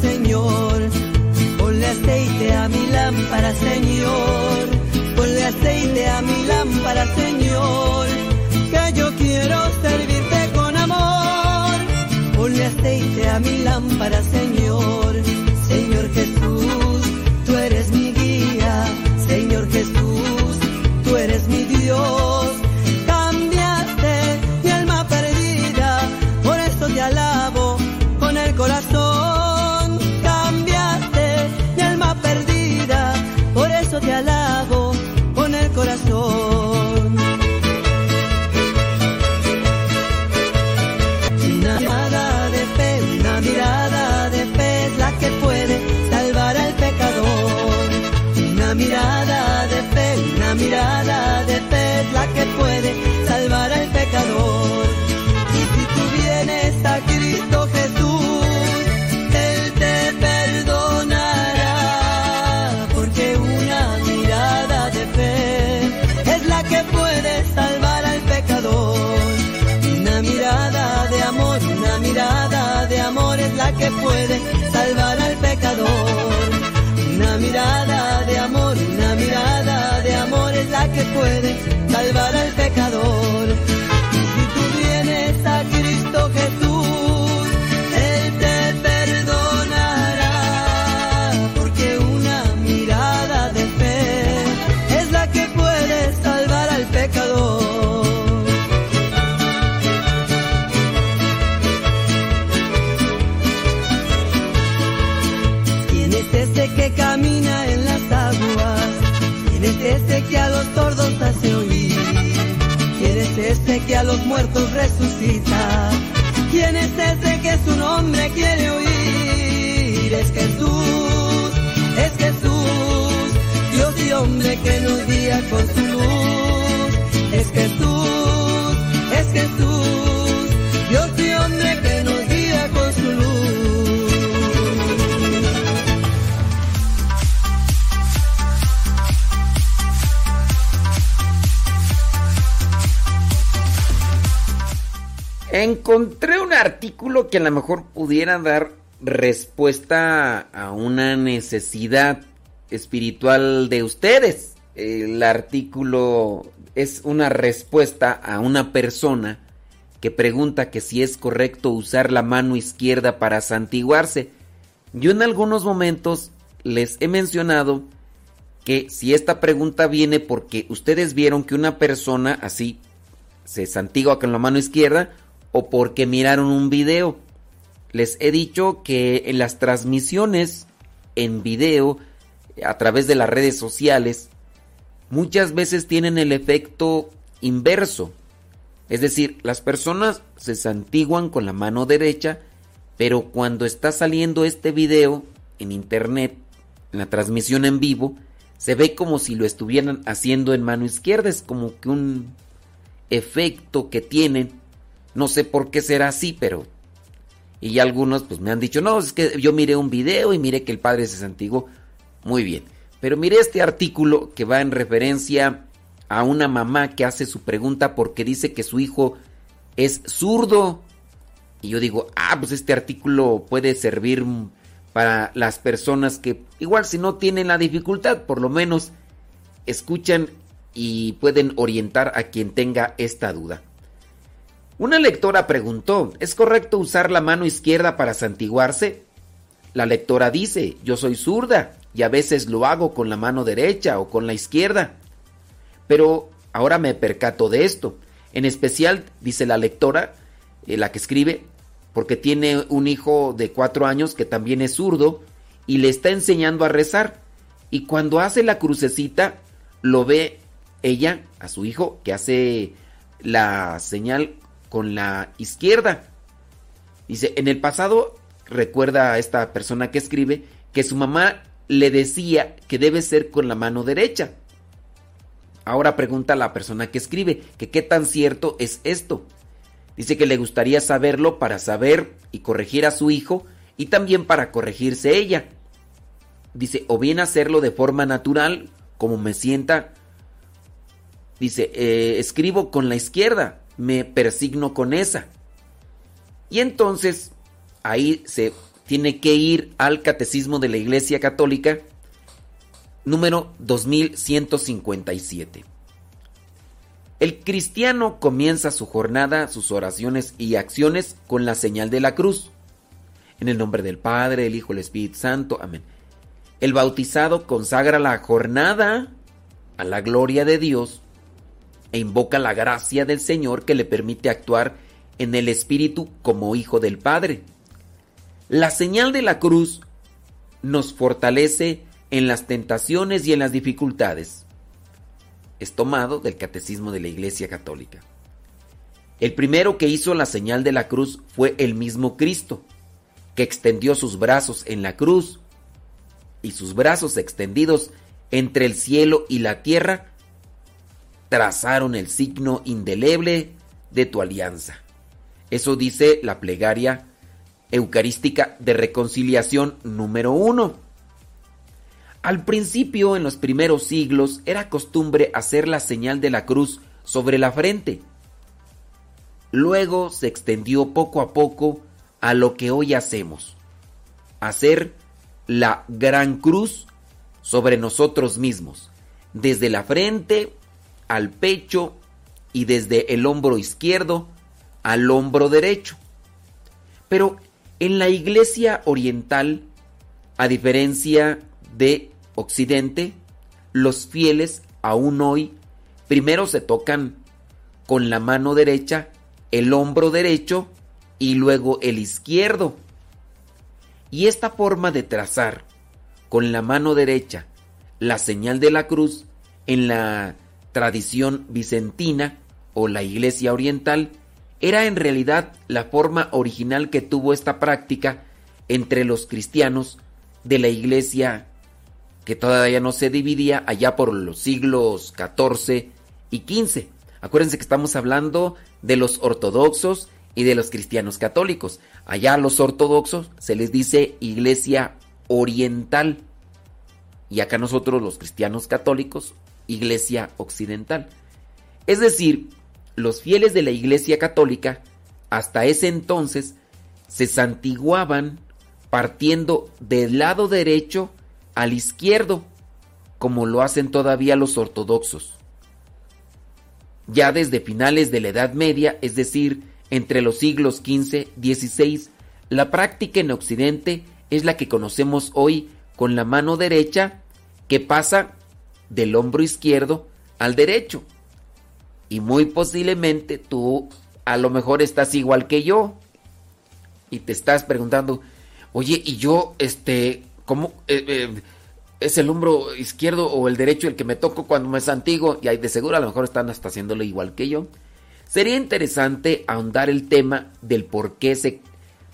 Señor. Ponle aceite a mi lámpara, Señor. Ponle aceite a mi lámpara, Señor. Que yo quiero servirte con amor. Ponle aceite a mi lámpara, Señor. Señor Jesús, salvar al pecador. que a los muertos resucita? ¿Quién es ese que su nombre quiere oír? Es Jesús, es Jesús, Dios y hombre que nos guía con su luz. Encontré un artículo que a lo mejor pudiera dar respuesta a una necesidad espiritual de ustedes. El artículo es una respuesta a una persona que pregunta que si es correcto usar la mano izquierda para santiguarse. Yo en algunos momentos les he mencionado que si esta pregunta viene porque ustedes vieron que una persona así se santigua con la mano izquierda o porque miraron un video. Les he dicho que en las transmisiones en video a través de las redes sociales muchas veces tienen el efecto inverso. Es decir, las personas se santiguan con la mano derecha, pero cuando está saliendo este video en internet, en la transmisión en vivo, se ve como si lo estuvieran haciendo en mano izquierda. Es como que un efecto que tienen. No sé por qué será así, pero... Y algunos pues me han dicho, no, es que yo miré un video y miré que el padre se santiguó. Muy bien. Pero miré este artículo que va en referencia a una mamá que hace su pregunta porque dice que su hijo es zurdo. Y yo digo, ah, pues este artículo puede servir para las personas que igual si no tienen la dificultad, por lo menos escuchan y pueden orientar a quien tenga esta duda. Una lectora preguntó, ¿es correcto usar la mano izquierda para santiguarse? La lectora dice, yo soy zurda y a veces lo hago con la mano derecha o con la izquierda. Pero ahora me percato de esto. En especial, dice la lectora, eh, la que escribe, porque tiene un hijo de cuatro años que también es zurdo y le está enseñando a rezar. Y cuando hace la crucecita, lo ve ella, a su hijo, que hace la señal con la izquierda. Dice, en el pasado, recuerda a esta persona que escribe, que su mamá le decía que debe ser con la mano derecha. Ahora pregunta a la persona que escribe que qué tan cierto es esto. Dice que le gustaría saberlo para saber y corregir a su hijo y también para corregirse ella. Dice, o bien hacerlo de forma natural, como me sienta. Dice, eh, escribo con la izquierda, me persigno con esa. Y entonces ahí se tiene que ir al Catecismo de la Iglesia Católica número 2157. El cristiano comienza su jornada, sus oraciones y acciones con la señal de la cruz. En el nombre del Padre, el Hijo, el Espíritu Santo. Amén. El bautizado consagra la jornada a la gloria de Dios e invoca la gracia del Señor que le permite actuar en el Espíritu como hijo del Padre. La señal de la cruz nos fortalece en las tentaciones y en las dificultades. Es tomado del Catecismo de la Iglesia Católica. El primero que hizo la señal de la cruz fue el mismo Cristo, que extendió sus brazos en la cruz, y sus brazos extendidos entre el cielo y la tierra trazaron el signo indeleble de tu alianza. Eso dice la plegaria eucarística de reconciliación número uno. Al principio, en los primeros siglos, era costumbre hacer la señal de la cruz sobre la frente. Luego se extendió poco a poco a lo que hoy hacemos, hacer la gran cruz sobre nosotros mismos, desde la frente al pecho y desde el hombro izquierdo al hombro derecho. Pero en la iglesia oriental, a diferencia de Occidente, los fieles aún hoy primero se tocan con la mano derecha el hombro derecho y luego el izquierdo. Y esta forma de trazar con la mano derecha la señal de la cruz en la tradición vicentina o la iglesia oriental era en realidad la forma original que tuvo esta práctica entre los cristianos de la iglesia que todavía no se dividía allá por los siglos XIV y XV. Acuérdense que estamos hablando de los ortodoxos y de los cristianos católicos. Allá a los ortodoxos se les dice iglesia oriental y acá nosotros los cristianos católicos iglesia occidental. Es decir, los fieles de la iglesia católica hasta ese entonces se santiguaban partiendo del lado derecho al izquierdo, como lo hacen todavía los ortodoxos. Ya desde finales de la Edad Media, es decir, entre los siglos XV y XVI, la práctica en Occidente es la que conocemos hoy con la mano derecha que pasa del hombro izquierdo al derecho. Y muy posiblemente tú a lo mejor estás igual que yo. Y te estás preguntando, oye, ¿y yo, este, cómo eh, eh, es el hombro izquierdo o el derecho el que me toco cuando me santigo? Y hay de seguro a lo mejor están hasta haciéndolo igual que yo. Sería interesante ahondar el tema del por qué, se,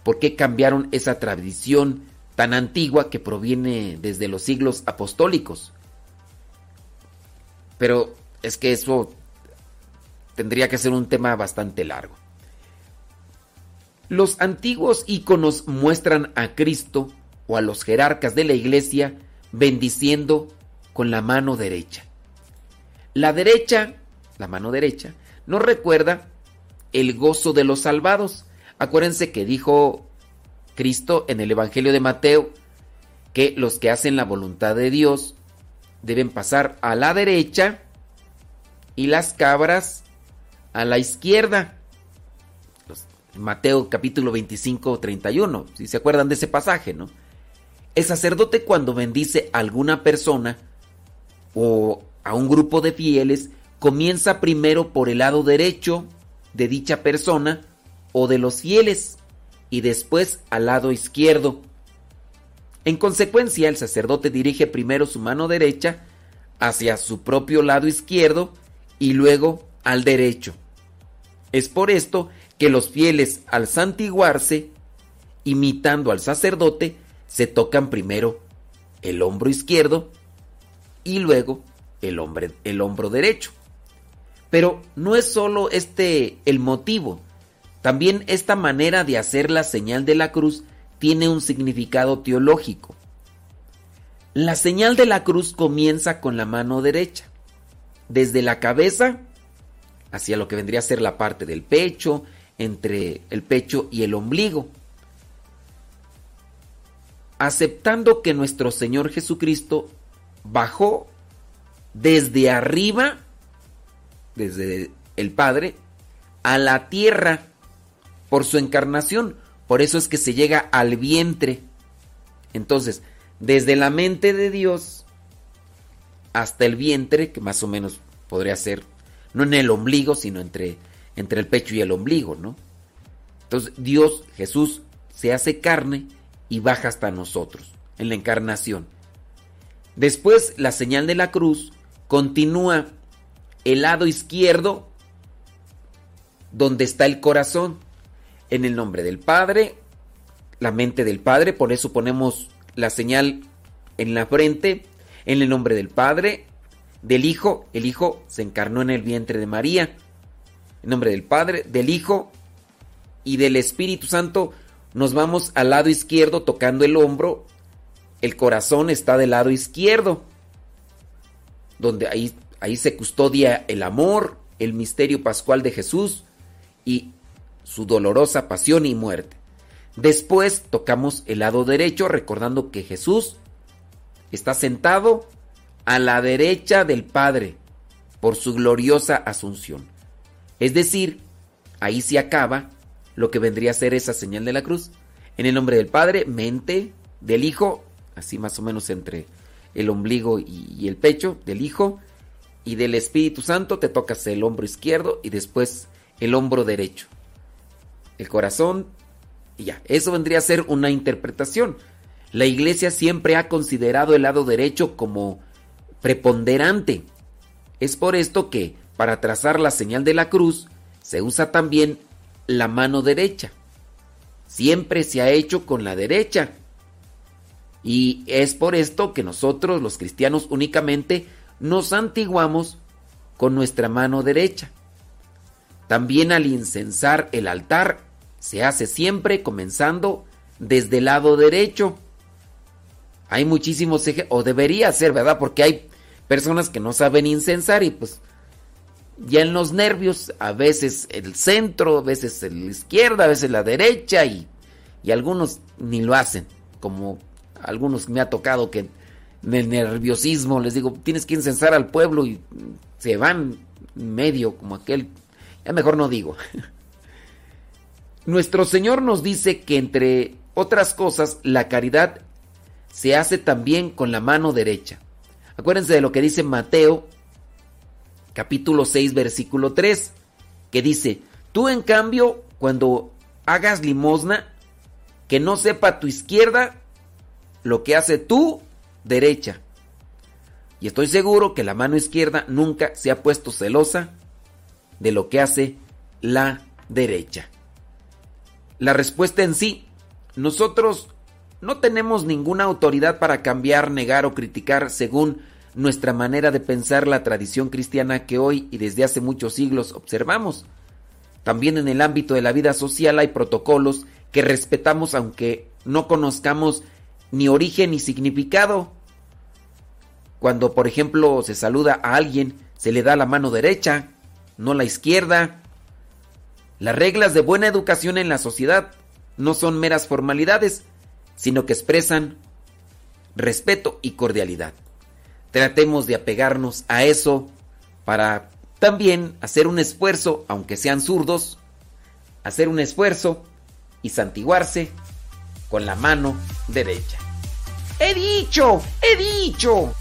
por qué cambiaron esa tradición tan antigua que proviene desde los siglos apostólicos. Pero es que eso tendría que ser un tema bastante largo. Los antiguos íconos muestran a Cristo o a los jerarcas de la iglesia bendiciendo con la mano derecha. La derecha, la mano derecha, nos recuerda el gozo de los salvados. Acuérdense que dijo Cristo en el Evangelio de Mateo que los que hacen la voluntad de Dios deben pasar a la derecha y las cabras a la izquierda. Mateo capítulo 25, 31, si se acuerdan de ese pasaje, ¿no? El sacerdote cuando bendice a alguna persona o a un grupo de fieles, comienza primero por el lado derecho de dicha persona o de los fieles y después al lado izquierdo. En consecuencia, el sacerdote dirige primero su mano derecha hacia su propio lado izquierdo y luego al derecho. Es por esto que los fieles al santiguarse, imitando al sacerdote, se tocan primero el hombro izquierdo y luego el, hombro derecho. Pero no es solo este el motivo, también esta manera de hacer la señal de la cruz tiene un significado teológico. La señal de la cruz comienza con la mano derecha, desde la cabeza hacia lo que vendría a ser la parte del pecho, entre el pecho y el ombligo. Aceptando que nuestro Señor Jesucristo bajó desde arriba, desde el Padre, a la tierra por su encarnación. Por eso es que se llega al vientre. Entonces, desde la mente de Dios hasta el vientre, que más o menos podría ser, no en el ombligo, sino entre, entre el pecho y el ombligo, ¿no? Entonces, Dios, Jesús, se hace carne y baja hasta nosotros, en la encarnación. Después, la señal de la cruz continúa el lado izquierdo, donde está el corazón, en el nombre del Padre, la mente del Padre, por eso ponemos la señal en la frente, en el nombre del Padre, del Hijo, el Hijo se encarnó en el vientre de María, en nombre del Padre, del Hijo y del Espíritu Santo, nos vamos al lado izquierdo tocando el hombro, el corazón está del lado izquierdo, donde ahí, ahí se custodia el amor, el misterio pascual de Jesús y su dolorosa pasión y muerte. Después tocamos el lado derecho recordando que Jesús está sentado a la derecha del Padre por su gloriosa asunción. Es decir, ahí se acaba lo que vendría a ser esa señal de la cruz. En el nombre del Padre, mente, del Hijo, así más o menos entre el ombligo y, el pecho del Hijo, y del Espíritu Santo te tocas el hombro izquierdo y después el hombro derecho el corazón y ya. Eso vendría a ser una interpretación. La iglesia siempre ha considerado el lado derecho como preponderante. Es por esto que, para trazar la señal de la cruz, se usa también la mano derecha. Siempre se ha hecho con la derecha. Y es por esto que nosotros los cristianos únicamente nos antiguamos con nuestra mano derecha. También al incensar el altar se hace siempre comenzando desde el lado derecho. Hay muchísimos ejemplos, o debería ser, ¿verdad? Porque hay personas que no saben incensar y pues ya en los nervios, a veces el centro, a veces la izquierda, a veces la derecha y, y algunos ni lo hacen, como algunos me ha tocado que en el nerviosismo les digo, tienes que incensar al pueblo y se van medio como aquel, ya mejor no digo. Nuestro Señor nos dice que entre otras cosas la caridad se hace también con la mano derecha. Acuérdense de lo que dice Mateo capítulo 6 versículo 3, que dice, tú en cambio cuando hagas limosna, que no sepa tu izquierda lo que hace tu derecha. Y estoy seguro que la mano izquierda nunca se ha puesto celosa de lo que hace la derecha. La respuesta en sí, nosotros no tenemos ninguna autoridad para cambiar, negar o criticar según nuestra manera de pensar la tradición cristiana que hoy y desde hace muchos siglos observamos. También en el ámbito de la vida social hay protocolos que respetamos aunque no conozcamos ni origen ni significado. Cuando, por ejemplo, se saluda a alguien, se le da la mano derecha, no la izquierda. Las reglas de buena educación en la sociedad no son meras formalidades, sino que expresan respeto y cordialidad. Tratemos de apegarnos a eso para también hacer un esfuerzo, aunque sean zurdos, hacer un esfuerzo y santiguarse con la mano derecha. He dicho, he dicho.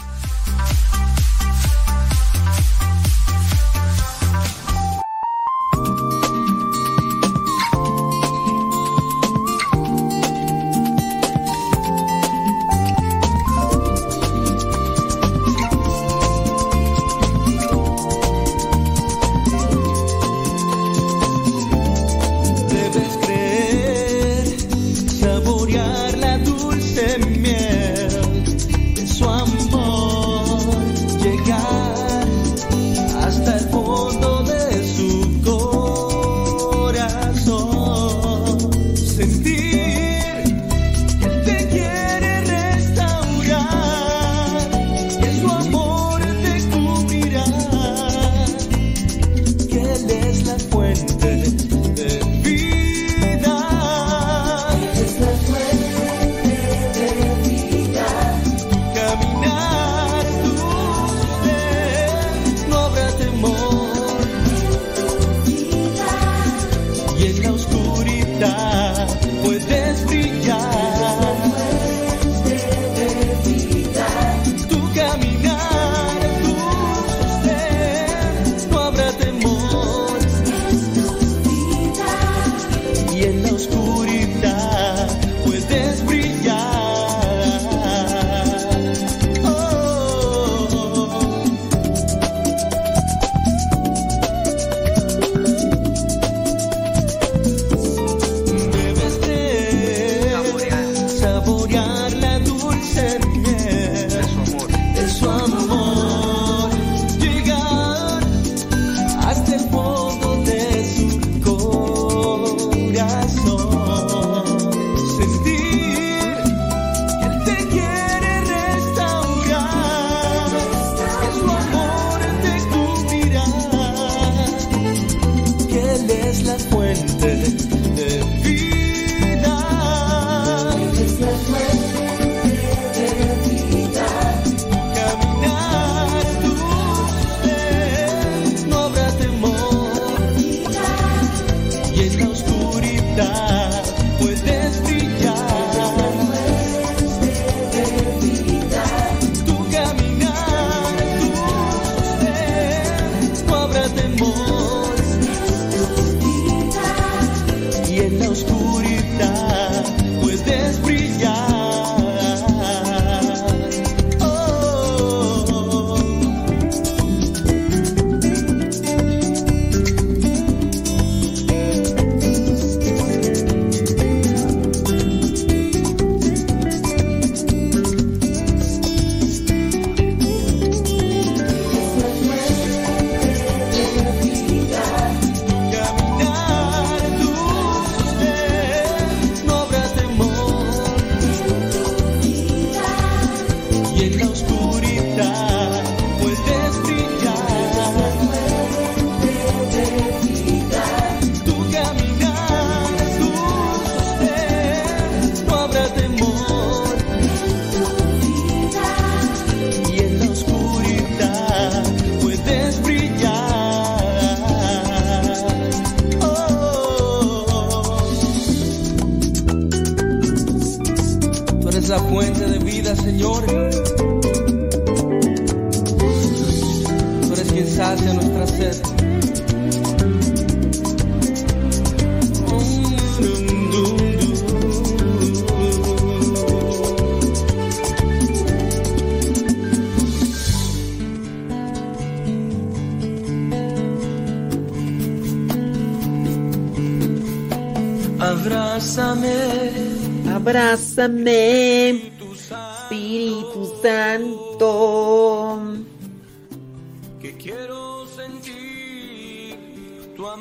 Abrázame, Espíritu Santo.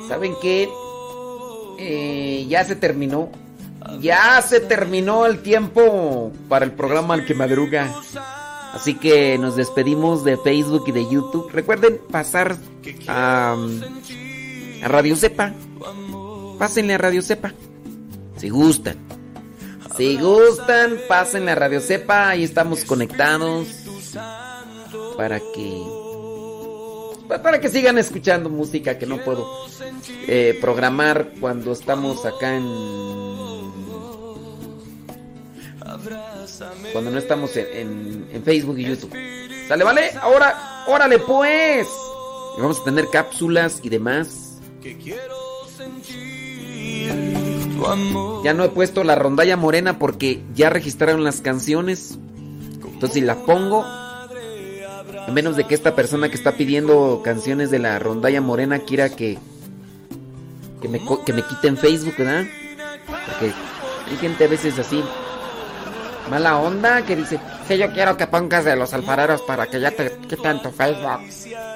¿Saben qué? Eh, ya se terminó. Ya se terminó el tiempo para el programa Al que madruga. Así que nos despedimos de Facebook y de YouTube. Recuerden pasar a, a Radio Cepa. Pásenle a Radio Cepa. Si gustan. Si gustan, pásenle a Radio Cepa. Ahí estamos conectados. Para que. Para que sigan escuchando música que no puedo eh, programar cuando estamos acá en. Cuando no estamos en, en- en Facebook y YouTube. ¿Sale, vale? Ahora, órale pues. Vamos a tener cápsulas y demás. Ya no he puesto la rondalla morena porque ya registraron las canciones. Entonces si la pongo, a menos de que esta persona que está pidiendo canciones de la rondalla morena quiera que que me, que me quiten Facebook, ¿verdad? Porque hay gente a veces así mala onda que dice, sí, yo quiero que pongas de los alfareros para que ya te quiten tu Facebook.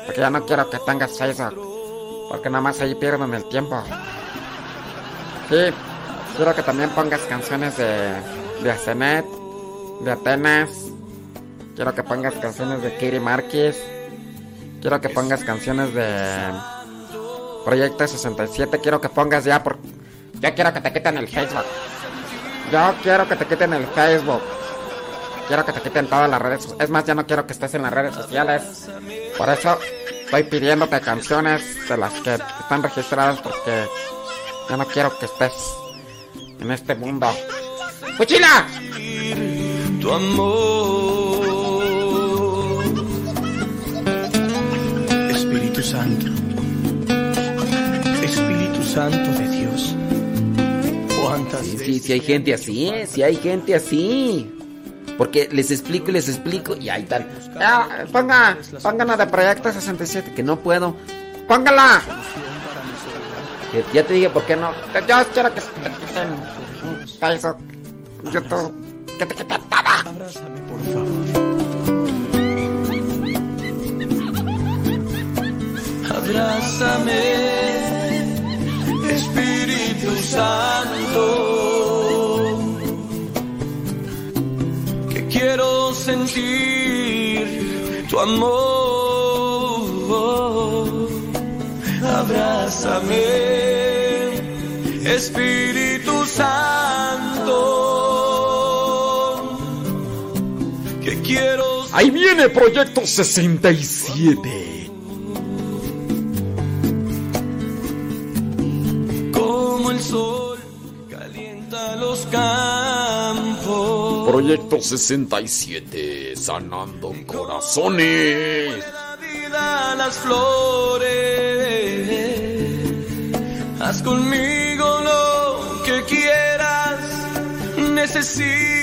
Porque ya no quiero que tengas Facebook. Porque nada más ahí pierden el tiempo. Sí, quiero que también pongas canciones de, de Asenet, de Atenas. Quiero que pongas canciones de Katie Márquez. Quiero que pongas canciones de Proyecto 67. Quiero que pongas ya por... Yo quiero que te quiten el Facebook. Yo quiero que te quiten el Facebook. Quiero que te quiten todas las redes sociales. Es más, ya no quiero que estés en las redes sociales. Por eso estoy pidiéndote canciones de las que están registradas porque ya no quiero que estés en este mundo. Amor. Espíritu Santo, Espíritu Santo de Dios. ¿Cuántas Sí, sí, sí hay gente así. Sí hay gente así. Porque les explico y les explico y ahí tal. Ah, ponga, pongan la de Proyecto 67, que no puedo. ¡Póngala! Que Ya te dije por qué no. Yo quiero que te quiten Facebook, YouTube, que te quiten todo. Abrázame, Espíritu Santo, que quiero sentir tu amor. Abrázame, Espíritu Santo, que quiero Ahí viene Proyecto 67. como el sol calienta los campos. Proyecto 67, sanando corazones. Vida las flores. Haz conmigo lo que quieras. Necesito